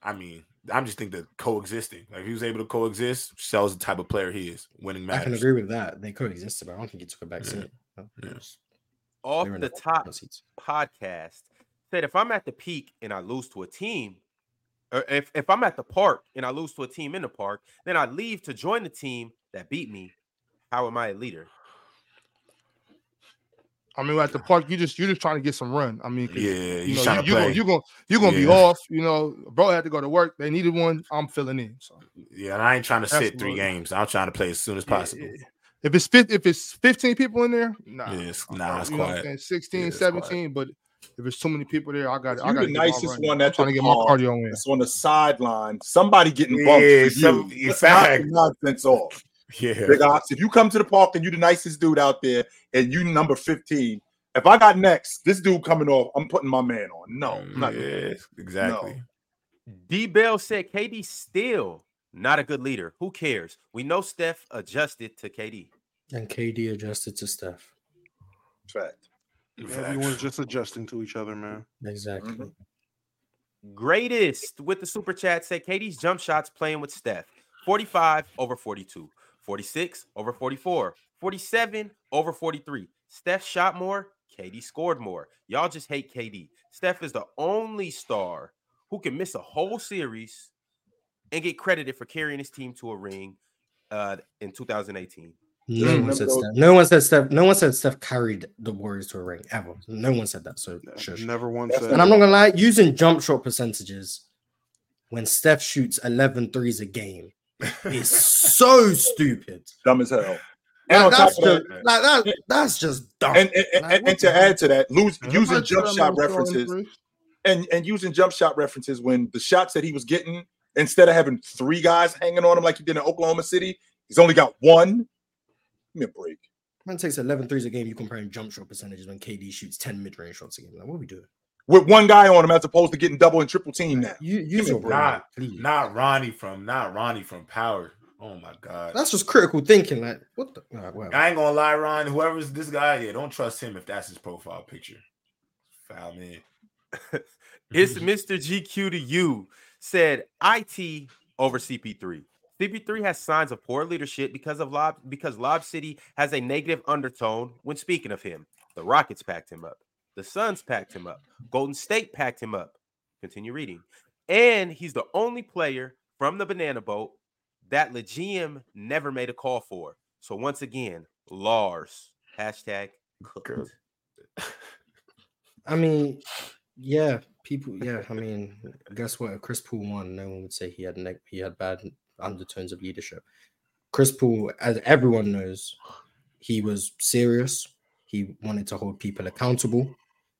I mean, I'm just think that coexisting. Like if he was able to coexist, sells the type of player he is. Winning matches I can agree with that. They coexisted, but I don't think he took a back Yeah. seat. Yes. Off They were in the the top seats. podcast said if I'm at the peak and I lose to a team, or if, if I'm at the park and I lose to a team in the park, then I leave to join the team that beat me. How am I a leader? I mean, at the park, you just you're just trying to get some run. I mean, Yeah, you he's know, you, to you play. gonna you gonna you gonna be off. You know, bro had to go to work. They needed one. I'm filling in. So Yeah, and I ain't trying to That's sit three what- games. I'm trying to play as soon as possible. yeah. If it's fif- if it's 15 people in there, nah, Yeah, it's- nah, it's you know what I'm quiet. saying? 16, Yeah, it's quiet. 17, but if it's too many people there, I got I you got the to get my nicest one I'm trying to get my park, cardio in. It's on the sideline. Somebody getting bumped Yeah, for some- you. in fact. nonsense off. Yeah, Big Ox, if you come to the park and you the nicest dude out there and you number 15, if I got next, this dude coming off, I'm putting my man on. No, I'm not yeah, that. exactly. D Bell said KD still not a good leader. Who cares? We know Steph adjusted to KD. And KD adjusted to Steph. Fact. Everyone's just adjusting to each other, man. Exactly. Mhm. Greatest with the super chat said KD's jump shots playing with Steph 45 over 42, 46 over 44, 47 over 43. Steph shot more, KD scored more. Y'all just hate KD. Steph is the only star who can miss a whole series and get credited for carrying his team to a ring uh, in 2018. No remember one said Steph. No one said Steph. No one said Steph carried the Warriors to a ring ever. No one said that. So shush. Never once That's said. And I'm not gonna lie, using jump shot percentages when Steph shoots 11 threes a game is so stupid. Dumb as hell. And on Like, top that's of just, that, like that, that's just dumb. and, and, and, Like, and, what to add to that, lose, using jump said shot I'm not throwing references and, and using jump shot references when the shots that he was getting, instead of having three guys hanging on him like he did in Oklahoma City, he's only got one. Give me a break. Man takes 11 threes a game. You comparing jump shot percentages when KD shoots 10 mid range shots a game. Like, what are we doing? With one guy on him as opposed to getting double and triple team now. You use me your a brain, Not, please. not Ronnie from, not Ronnie from Power. Oh my God. That's just critical thinking. Like, what the? All right, whatever. I ain't gonna lie, Ron. Whoever's this guy, yeah, don't trust him if that's his profile picture. Foul man. It's Mr. GQ to you said IT over CP3. CP3 has signs of poor leadership because of Lob because Lob City has a negative undertone when speaking of him. The Rockets packed him up. The Suns packed him up. Golden State packed him up. Continue reading. And he's the only player from the banana boat that the GM never made a call for. So once again, Lars. Hashtag cooked. I mean, yeah, people. Yeah, I mean, guess what? If Chris Paul won, no one would say he had neg- he had bad undertones of leadership. Chris Paul, as everyone knows, he was serious. He wanted to hold people accountable,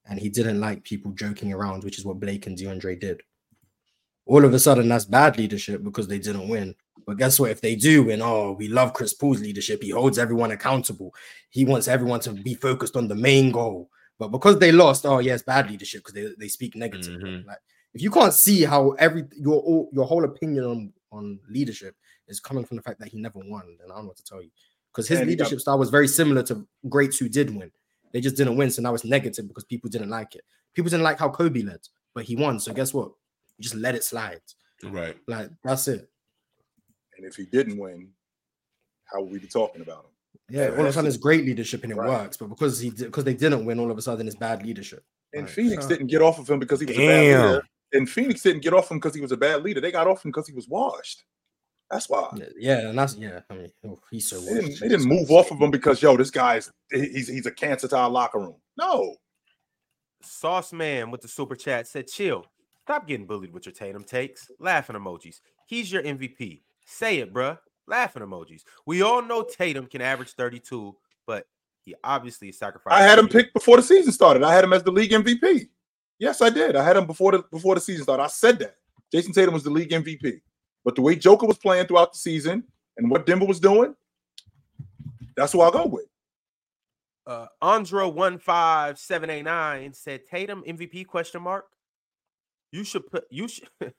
and he didn't like people joking around, which is what Blake and DeAndre did. All of a sudden, that's bad leadership because they didn't win. But guess what? If they do win, oh, we love Chris Paul's leadership. He holds everyone accountable. He wants everyone to be focused on the main goal. But because they lost, oh yes, bad leadership because they, they speak negative. Mhm. Like if you can't see how every your your whole opinion on, on leadership is coming from the fact that he never won, then I don't know what to tell you. Because his And he got- leadership style was very similar to greats who did win. They just didn't win, so now it's negative because people didn't like it. People didn't like how Kobe led, but he won. So guess what? You just let it slide. Right. Like that's it. And if he didn't win, how would we be talking about him? Yeah, Yeah, all of a sudden it's great leadership and it Right. works, but because he because they didn't win, all of a sudden it's bad leadership. And Right. Phoenix So- didn't get off of him because he was a bad Damn. leader. And Phoenix didn't get off him because he was a bad leader. They got off him because he was washed. That's why. Yeah, Yeah, and that's yeah. I mean, oh, he's so. They didn't, they didn't move off of him because yo, this guy's he's he's a cancer to our locker room. No, Sauce Man with the super chat said, chill. Stop getting bullied with your Tatum takes. Laughing emojis. He's your MVP. Say it, bruh. Laughing emojis. We all know Tatum can average 32, but he obviously sacrificed. I had him picked before the season started. I had him as the league MVP. Yes, I did. I had him before the before the season started. I said that Jayson Tatum was the league MVP. But the way Joker was playing throughout the season and what Denver was doing, that's who I'll go with. Uh, Andro15789 said Tatum MVP question mark. You should put you should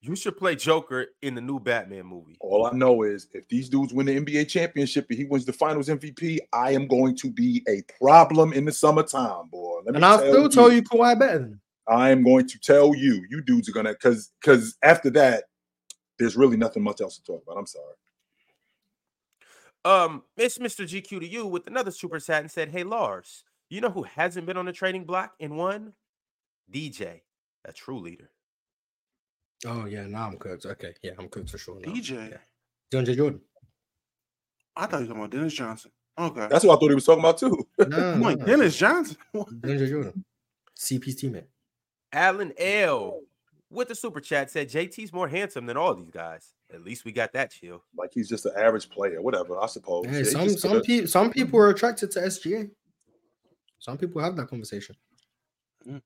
you should play Joker in the new Batman movie. All I know is if these dudes win the NBA championship and he wins the finals MVP, I am going to be a problem in the summertime, boy. Let And I'll tell still tell you Kawhi better. I am going to tell you, you dudes are gonna because because after that, there's really nothing much else to talk about. I'm sorry. Um, it's Mr. GQ to you with another super chat and said, Hey Lars, you know who hasn't been on the trading block and won? DJ, a true leader. Oh yeah, now I'm cooked. Okay, yeah, I'm cooked for sure. Now. DJ. DeAndre Jordan. I thought you were talking about Dennis Johnson. Okay. That's what I thought he was talking about too. No, I'm like no, Dennis Johnson. DeAndre Jordan. CP's teammate. Alan L with the super chat said JT's more handsome than all these guys. At least we got that chill. Like he's just an average player, whatever. I suppose. Hey, some some people some people are attracted to SGA. Some people have that conversation. Mm.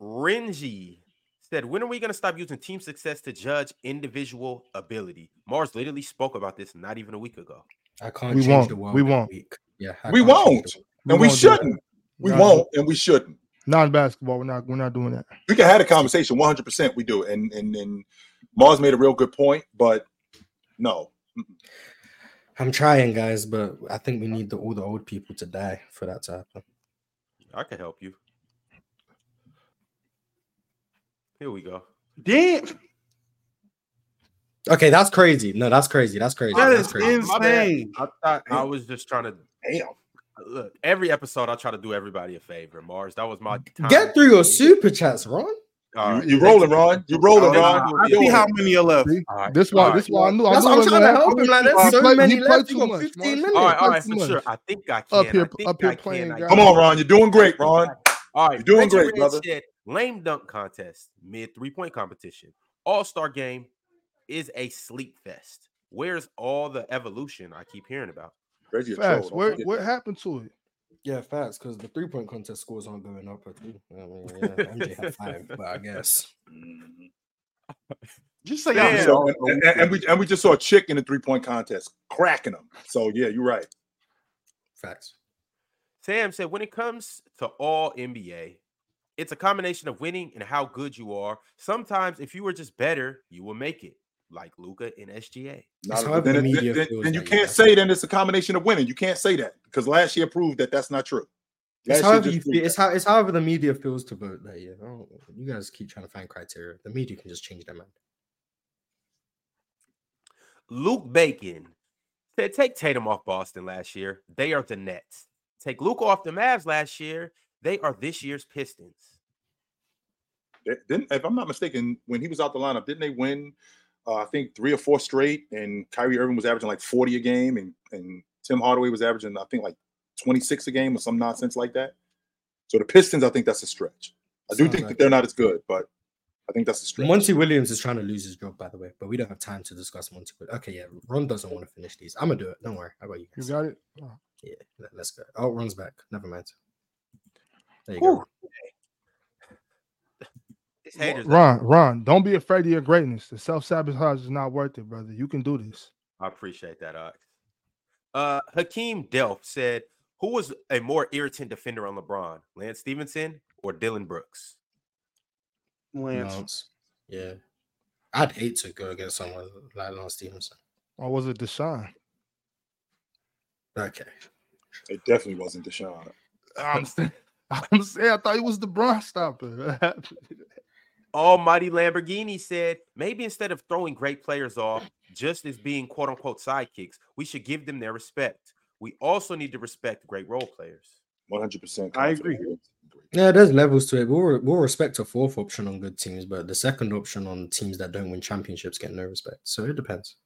Renji said, When are we going to stop using team success to judge individual ability? Mars literally spoke about this not even a week ago. I can't We change won't. the world. We won't. week. Yeah, I we won't, and we won't do shouldn't. We Not- won't, and we shouldn't. Not in basketball. We're not. We're not doing that. We can have a conversation. 100. percent We do, and and and Mars made a real good point, but no. I'm trying, guys, but I think we need the, all the old people to die for that to happen. I can help you. Here we go. Damn. Okay, that's crazy. No, that's crazy. That's crazy. That that's is crazy. Insane. I thought I was just trying to Damn. Look. Every episode, I try to do everybody a favor. Mars, that was my time. Get through your super chats, Ron. All right. You, you rolling, Ron? You're rolling, Ron? no, I see how many are left. See? All right. This why. all This why I knew. I That's knew what I'm it trying to help him. Like, there's so played- many left. You got 15 minutes. All right, all Play for sure. I think I can. Up here- I think up here I playing I Come on, Ron. You're doing great, Ron. All right, You're doing great, brother. Said, lame dunk contest, mid three point competition, all star game is a sleep fest. Where's all the evolution I keep hearing about? Reggie, a Facts. troll. Where what happened to it? Yeah, facts. Because the three point contest scores aren't going up. I mean, yeah, MJ had five, but I guess. Just say Damn. y'all So, know. and, and- and we and we just saw a chick in the three point contest cracking them. So yeah, you're right. Facts. Sam said, when it comes to all NBA, it's a combination of winning and how good you are. Sometimes, if you were just better, you will make it, like Luka in SGA. Not- however then, the it- then- then you that, can't yeah. say then it's a combination of winning. You can't say that because last year proved that that's not true. It's however you feel. It's how it's however the media feels to vote that year. I You guys keep trying to find criteria. The media can just change their mind. Luke Bacon said, take Tatum off Boston last year. They are the Nets. Take Luke off the Mavs last year. They are this year's Pistons. They- Didn't, if I'm not mistaken, when he was out the lineup, didn't they win? Uh, I think three or four straight, and Kyrie Irving was averaging like 40 a game, and and Tim Hardaway was averaging I think like 26 a game or some nonsense like that. So the Pistons, I think that's a stretch. I do Sounds think like that they're not as good, but I think that's a stretch. Monty Williams is trying to lose his job, by the way, but we don't have time to discuss Monty. Williams. Okay, yeah, Ron doesn't want to finish these. I'm gonna do it. Don't worry. How about you You got it. Oh, Yeah, let, us go. Oh, Ron's back. Never mind. There you Whew. go. These haters. Ron, Ron, don't be afraid of your greatness. The self sabotage is not worth it, brother. You can do this. I appreciate that, Ox. Uh, Hakeem Delph said, "Who was a more irritant defender on LeBron, Lance Stephenson or Dillon Brooks?" Lance. Lance. Yeah, I'd hate to go against someone like Lance Stephenson. Or was it DeShawn? Okay, It definitely wasn't DeShawn. I'm saying, I'm saying, I thought he was the Bron stopper. Almighty Lamborghini said, "Maybe instead of throwing great players off, just as being quote unquote sidekicks, we should give them their respect. We also need to respect great role players." 100. percent I agree. yeah, there's levels to it. We'll, re- we'll respect a fourth option on good teams, but the second option on teams that don't win championships get no respect. So it depends.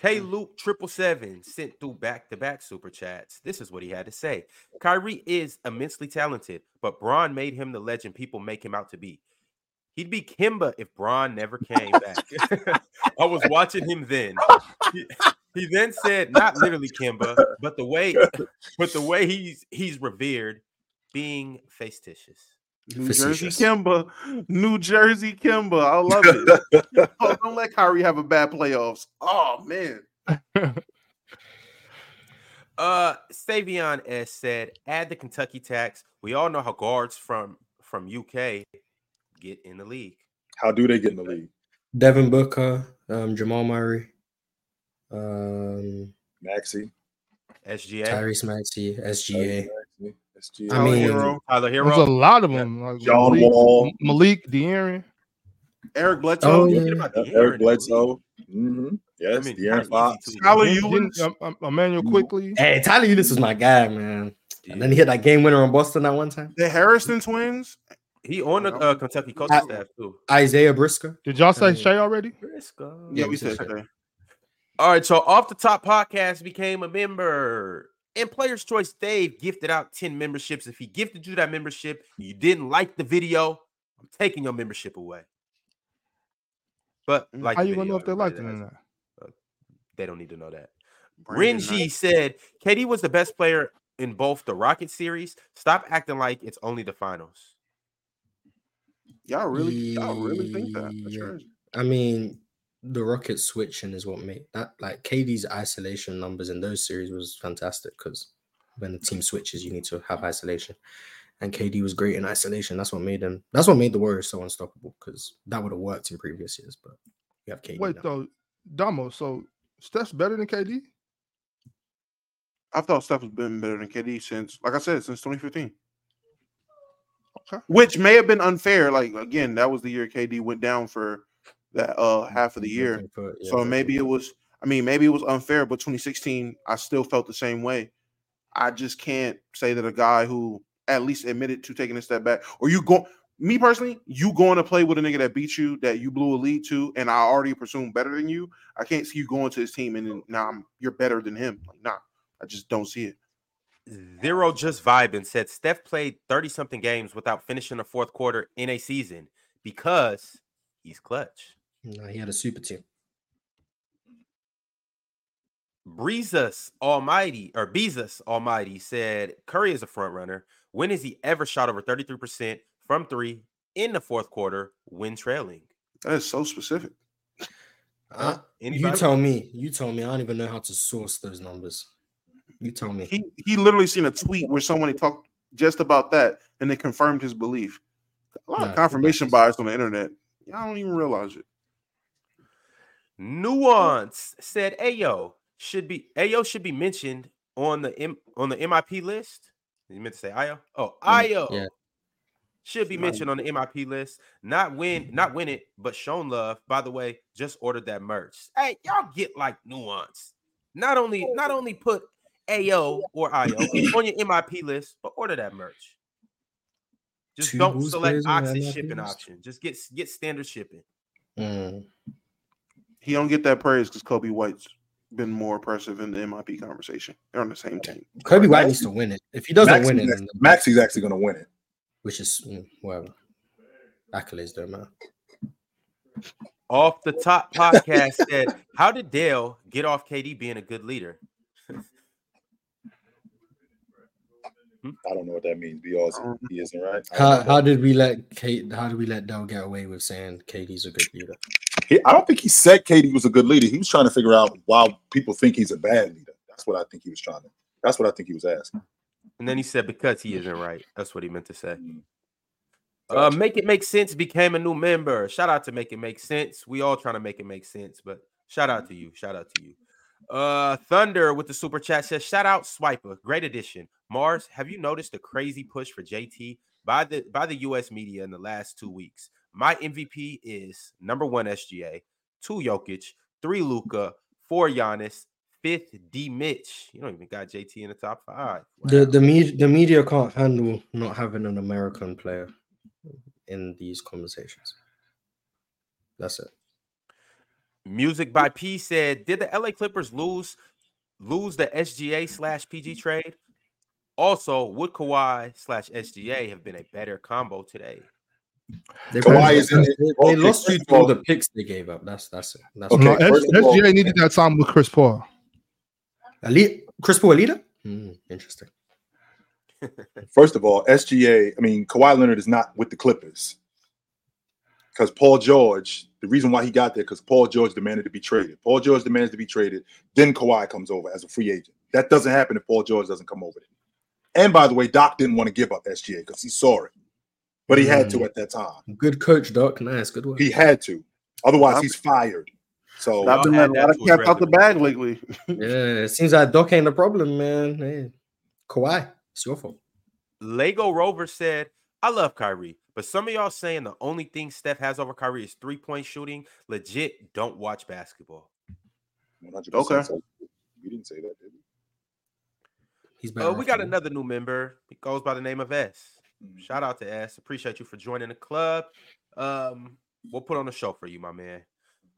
Tay mm. Luke triple seven sent through back to back super chats. This is what he had to say. Kyrie is immensely talented, but Bron made him the legend people make him out to be. He'd be Kemba if Bron never came back. I was watching him then. He, he then said, not literally Kemba, but the way, but the way he's he's revered, being facetious. New Jersey Facetious. Kemba. New Jersey Kemba. I love it. oh, don't let Kyrie have a bad playoffs. Oh man. Uh, Savion S said, add the Kentucky tax. We all know how guards from from UK get in the league? How do they get in the league? Devin Booker, um, Jamal Murray, um, Maxey, SGA, Tyrese Maxey, SGA. Maxey, SGA. I Tyler mean, Herro, Tyler There's a lot of them. Like John Malik, Wall. Malik, De'Aaron. Eric Bledsoe, Oh, yeah. about Eric the Bledsoe. hmm Yes, I mean, De'Aaron kinda Fox. Tyler Didn't- Ulis. didn't, um, um, Immanuel Quickley. Hey, Tyler Ulis is my guy, man. And then he hit that game winner on Boston that one time. the Harrison twins. He on the uh, Kentucky coaching I- staff too. Isaiah Briscoe. Did y'all say Shai already? Briscoe. Yeah, we we said said so. that. All right, so off the top podcast became a member. And Players Choice Dave gifted out 10 memberships. If he gifted you that membership, you didn't like the video, I'm taking your membership away. But mm, like How the you gonna know if they liked it or not? Uh, they don't need to know that. Brandon Renji Knight. said KD was the best player in both the Rocket series. Stop acting like it's only the finals. Y'all really, y'all really think that? That's Yeah. crazy. I mean, the Rockets switching is what made that like KD's isolation numbers in those series was fantastic because when the team switches, you need to have isolation. And KD was great in isolation. That's what made them. That's what made the Warriors so unstoppable because that would have worked in previous years. But you have KD. Wait now. though, Damo. So Steph's better than KD? I thought Steph has been better than KD since, like I said, since 2015. Okay. Which may have been unfair. Like again, that was the year KD went down for that uh half of the year. For- yeah, So for- maybe it was. I mean, maybe it was unfair, but 2016, I still felt the same way. I just can't say that a guy who at least admitted to taking a step back, or you go, me personally, you going to play with a nigga that beat you, that you blew a lead to, and I already presume better than you. I can't see you going to his team and then now I'm you're better than him. Like, nah, I just don't see it. Zero just vibing said Steph played 30 something games without finishing the fourth quarter in a season because he's clutch. No, he had a super team. Breezus Almighty or Beezus Almighty said Curry is a front runner. When has he ever shot over 33% from three in the fourth quarter when trailing? That is so specific. Uh, you Anybody? tell me. You tell me. I don't even know how to source those numbers. You tell me. He he literally seen a tweet where somebody talked just about that and they confirmed his belief. A lot Nah, of confirmation bias on the internet. Y'all don't even realize it. Nuance said Ayo should be Ayo should be mentioned on the M, on the MIP list. You meant to say Ayo? Oh, Ayo yeah. should be mentioned on the MIP list. Not win, not win it, but shown love. By the way, just ordered that merch. Hey, y'all get like nuance. Not only not only put Ayo or Ayo on your MIP list, but order that merch. Just Two don't select players Oxy shipping option. Just get get standard shipping. Mm. He don't get that praise because Coby White's been more impressive in the MIP conversation. They're on the same team. Coby White needs to win it. If he doesn't Maxey's win it, actually- then the- actually going to win it. which is mm, whatever. Accolades don't matter. Off the top podcast said, How did Dale get off KD being a good leader? I don't know what that means. Be awesome. He isn't right. How how did we let KD? How did we let Dale get away with saying KD's a good leader? He- I don't think he said KD was a good leader. He was trying to figure out why people think he's a bad leader. That's what I think he was trying to. That's what I think he was asking. And then he said, Because he isn't right. That's what he meant to say. Mm. Uh, make it make sense became a new member. Shout out to make it make sense. We all trying to make it make sense, but shout out to you. Shout out to you. Uh, Thunder with the super chat says, "Shout out Swipa, great addition." Mars, have you noticed the crazy push for JT by the by the U.S. media in the last two weeks? My MVP is number one SGA, two Jokic, three Luka, four Giannis, fifth D Mitch. You don't even got JT in the top five. The Wow. the media the media can't handle not having an American player in these conversations. That's it. Music by P said, "Did the LA Clippers lose lose the SGA slash PG trade? Also, would Kawhi slash SGA have been a better combo today? They, Kawhi is in it. they, Okay, they lost you to all all- the picks they gave up. That's that's it. That's Okay, No, it. S- first of all- SGA needed that time with Chris Paul. Elite Chris Paul a leader? Hmm, interesting. First of all, SGA, I mean, Kawhi Leonard is not with the Clippers. Because Paul George, the reason why he got there, because Paul George demanded to be traded. Paul George demands to be traded. Then Kawhi comes over as a free agent. That doesn't happen if Paul George doesn't come over. There. And by the way, Doc didn't want to give up SGA because he saw it. But he had Mm. to at that time. Good coach, Doc. Nice, good work. He had to. Otherwise, he's fired. So I've been letting a lot of to his cap out the bag lately. Yeah, it seems like Doc ain't the problem, man. Hey, Kawhi, it's your fault. Lego Rover said, I love Kyrie, but some of y'all saying the only thing Steph has over Kyrie is three point shooting. Legit, don't watch basketball. 100% Okay. so. We didn't say that, did we? He's better. Uh, we got another new member. He goes by the name of S. Mhm. Shout out to S. Appreciate you for joining the club. Um, we'll put on a show for you, my man.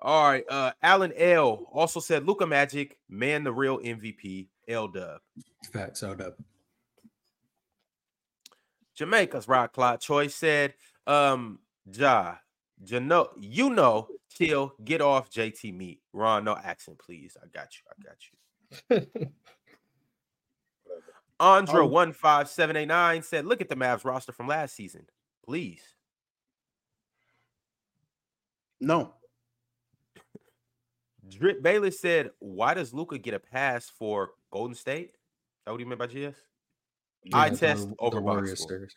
All right. Uh, Alan L also said Luka Magic, man, the real MVP. L Dub. Facts, L up. Jamaica's Rock Clock Choice said, um, Ja, you know, you know, chill, get off JT meat. Ron, no accent, please. I got you. I got you. Andra oh. one five seven eight nine said, "Look at the Mavs roster from last season, please." No. Drip Bayless said, "Why does Luka get a pass for Golden State?" Is that what he meant by GS? I test the, over the Warriors series.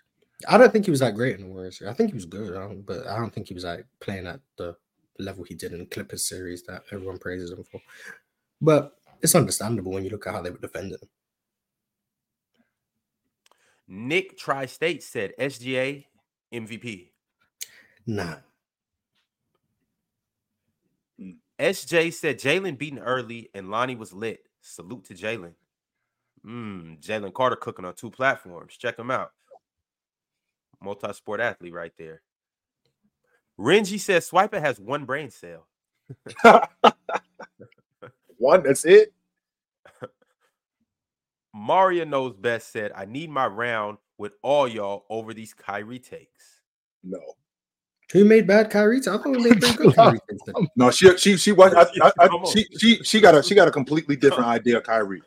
I don't think he was that great in the Warriors. series. I think he was good, I don't- but I don't think he was like playing at the level he did in the Clippers series that everyone praises him for. But it's understandable when you look at how they were defending him. Nick Tri State said, "SGA MVP." Nah, SJ said Jalen beaten early and Lonnie was lit. Salute to Jalen. Mm, Jalen Carter cooking on two platforms. Check him out. Multi-sport athlete right there. Renji says Swipa has one brain cell. One, that's it. Maria knows best said, I need my round with all y'all over these Kyrie takes. No, who made bad Kyrie? takes? I thought we made pretty good Kyrie. takes no. She she she was. I, I, I, she she she got a she got a completely different idea of Kyrie.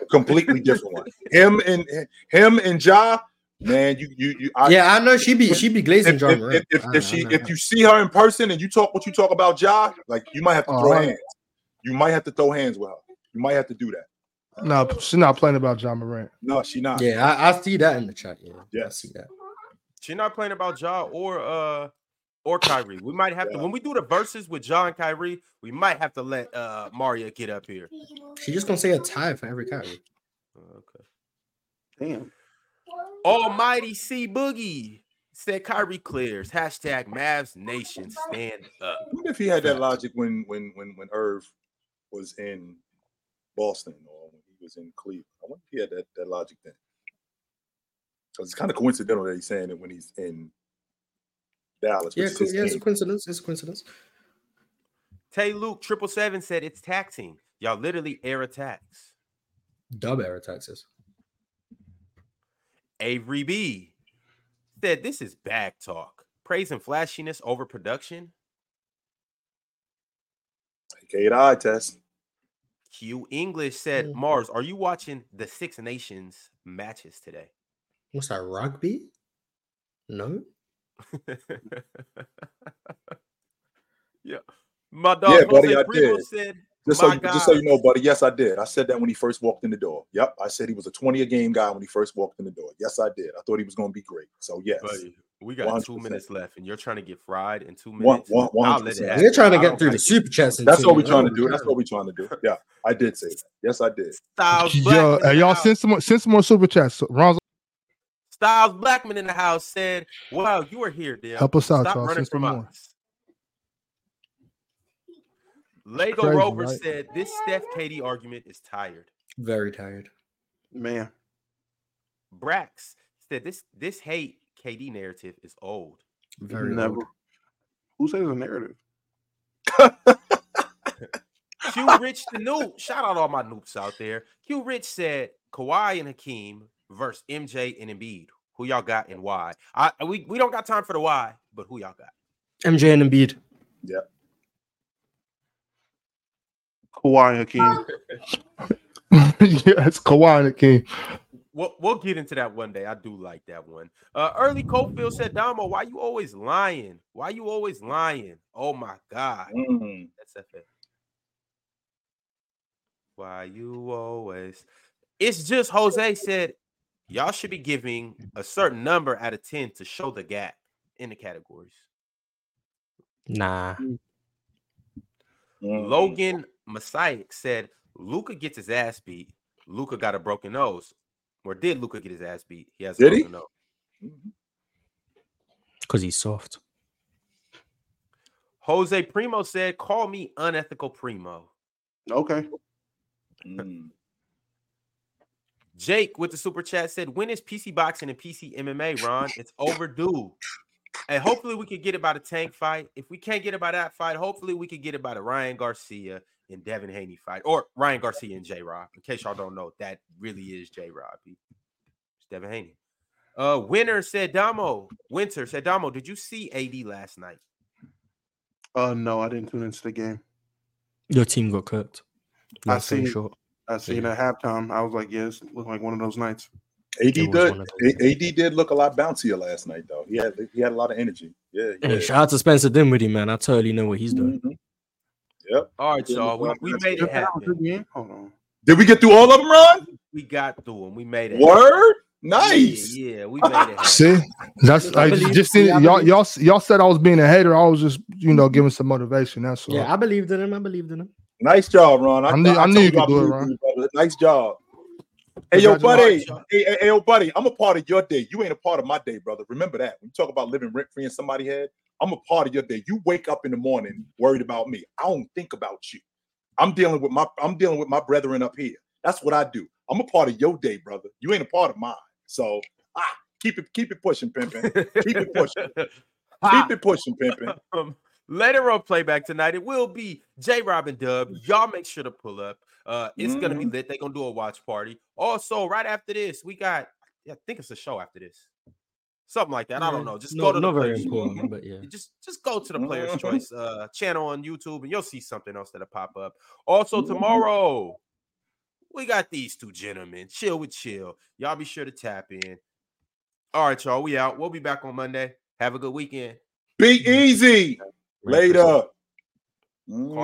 A completely different one. Him and him and Ja, man. You you you. I, Yeah, I know she be she be glazing If, John if, if, if, if she know. if you see her in person and you talk what you talk about Ja, like you might have to throw Uh-huh. hands. You might have to throw hands with her. You might have to do that. No, she's not playing about Ja Morant. No, she not. yeah, I, I see that in the chat. Yeah, I see that. She's not playing about Ja or uh or Kyrie. We might have to when we do the verses with Ja and Kyrie, we might have to let uh Maria get up here. She just gonna say a tie for every Kyrie. Okay. Damn. Almighty C Boogie said Kyrie clears. Hashtag Mavs Nation stand up. I wonder if he had that logic when when when when Irv was in Boston or when he was in Cleveland. I wonder if he had that, that logic then. Because it's kind of coincidental that he's saying it when he's in Dallas. Yeah, which co- yeah, it's a coincidence. It's a coincidence. Tay Luke triple seven said it's taxing. Y'all literally air attacks. Dub era taxes. Avery B said this is bag talk. Praising flashiness over production. Okay, the eye test. Q English said, Mm. Mars, are you watching the Six Nations matches today? What's that? Rugby? No. yeah. My dog Yeah, buddy, Jose I did. said, Just so, My you, just so you know, buddy, yes, I did. I said that when he first walked in the door. Yep, I said he was a 20 a game guy when he first walked in the door. Yes, I did. I thought he was going to be great. So, yes. buddy, we got two 100%. minutes left, and you're trying to get fried in two minutes. one- I'll let it 100%. happen. We're trying to get through the like super chats. That's what we're trying to do. That's what we're trying to do. Yeah, I did say that. Yes, I did. Styles Yo, Blackman in hey, the y'all house. send some more, send some more super chats. So, Ron's Styles Blackman in the house said, Wow, you are here, Dale. Help us out, Stop y'all. running Send some from more. us. Lego Crazy, Rover right? said this Steph KD argument is tired. Very tired. Man. Brax said this this hate KD narrative is old. Very Never. old. Who says a narrative? Q Rich the noob. Shout out all my noobs out there. Q Rich said Kawhi and Hakeem versus MJ and Embiid. Who y'all got and why? I we, we don't got time for the why, but who y'all got? MJ and Embiid. Kawhi Hakeem. yeah, it's Kawhi and the King. We'll, we'll get into that one day. I do like that one. Uh, Early Cofield said, Damo, why you always lying? Why you always lying? Oh my God. Mm. That's FA. Why you always? It's just Jose said, y'all should be giving a certain number out of 10 to show the gap. in the categories. Nah. Mm. Logan Messiah said Luka gets his ass beat. Luka got a broken nose. Or did Luka get his ass beat? He has a Did he? broken nose. Because he's soft. Jose Primo said, call me unethical primo. Okay. Mm. Jake with the super chat said, when is PC boxing and PC MMA, Ron? It's overdue. And hopefully we can get it by the tank fight. If we can't get it by that fight, hopefully we can get it by the Ryan Garcia and Devin Haney fight. Or Ryan Garcia and J Rob. In case y'all don't know, that really is J Rob. It's Devin Haney. Uh winner said Damo. Winter said Damo, did you see AD last night? Uh, no, I didn't tune into the game. Your team got cooked. I Long seen- short. I seen at halftime. I was like, yeah, this looked like one of those nights. AD did. one of those A- AD did look a lot bouncier last night, though. He had he had a lot of energy. Yeah, Hey, shout out to Spencer Dinwiddie, man. I totally know what he's doing. Mhm. Yep. All right, Yeah, y'all. We, well, we that's made good. it happen. game. Hold on. Did we get through all of them, Ron? We got through them. We made it. Word. Yeah, Nice. Yeah, we made it happen. See, that's I I just seen yeah, I y'all y'all y'all said I was being a hater. I was just you know giving some motivation. That's all. Yeah, I believed in him. I believed in him. Nice job, Ron. I knew- I knew told you could I do it, Ron. you. Nice job. Hey, yo, Congratulations. buddy. Hey, hey, hey, yo, buddy. I'm a part of your day. You ain't a part of my day, brother. Remember that. When you talk about living rent free in somebody's head, I'm a part of your day. You wake up in the morning worried about me. I don't think about you. I'm dealing with my I'm dealing with my brethren up here. That's what I do. I'm a part of your day, brother. You ain't a part of mine. So ah, keep it keep it pushing, pimping. Keep it pushing. Keep it pushing, pimping. Um, later on playback tonight, it will be J Robin Dub. Y'all make sure to pull up. Uh, it's gonna be lit. They're gonna do a watch party. Also, right after this, we got I think it's a show after this. Something like that. I don't know. Just No- go to not the very players. important, but yeah. Just just go to the players' choice uh channel on YouTube and you'll see something else that'll pop up. Also, Mhm. tomorrow we got these two gentlemen. Chill with chill. Y'all be sure to tap in. All right, y'all. We out. We'll be back on Monday. Have a good weekend. Be easy. Merry Christmas. Later. Mm.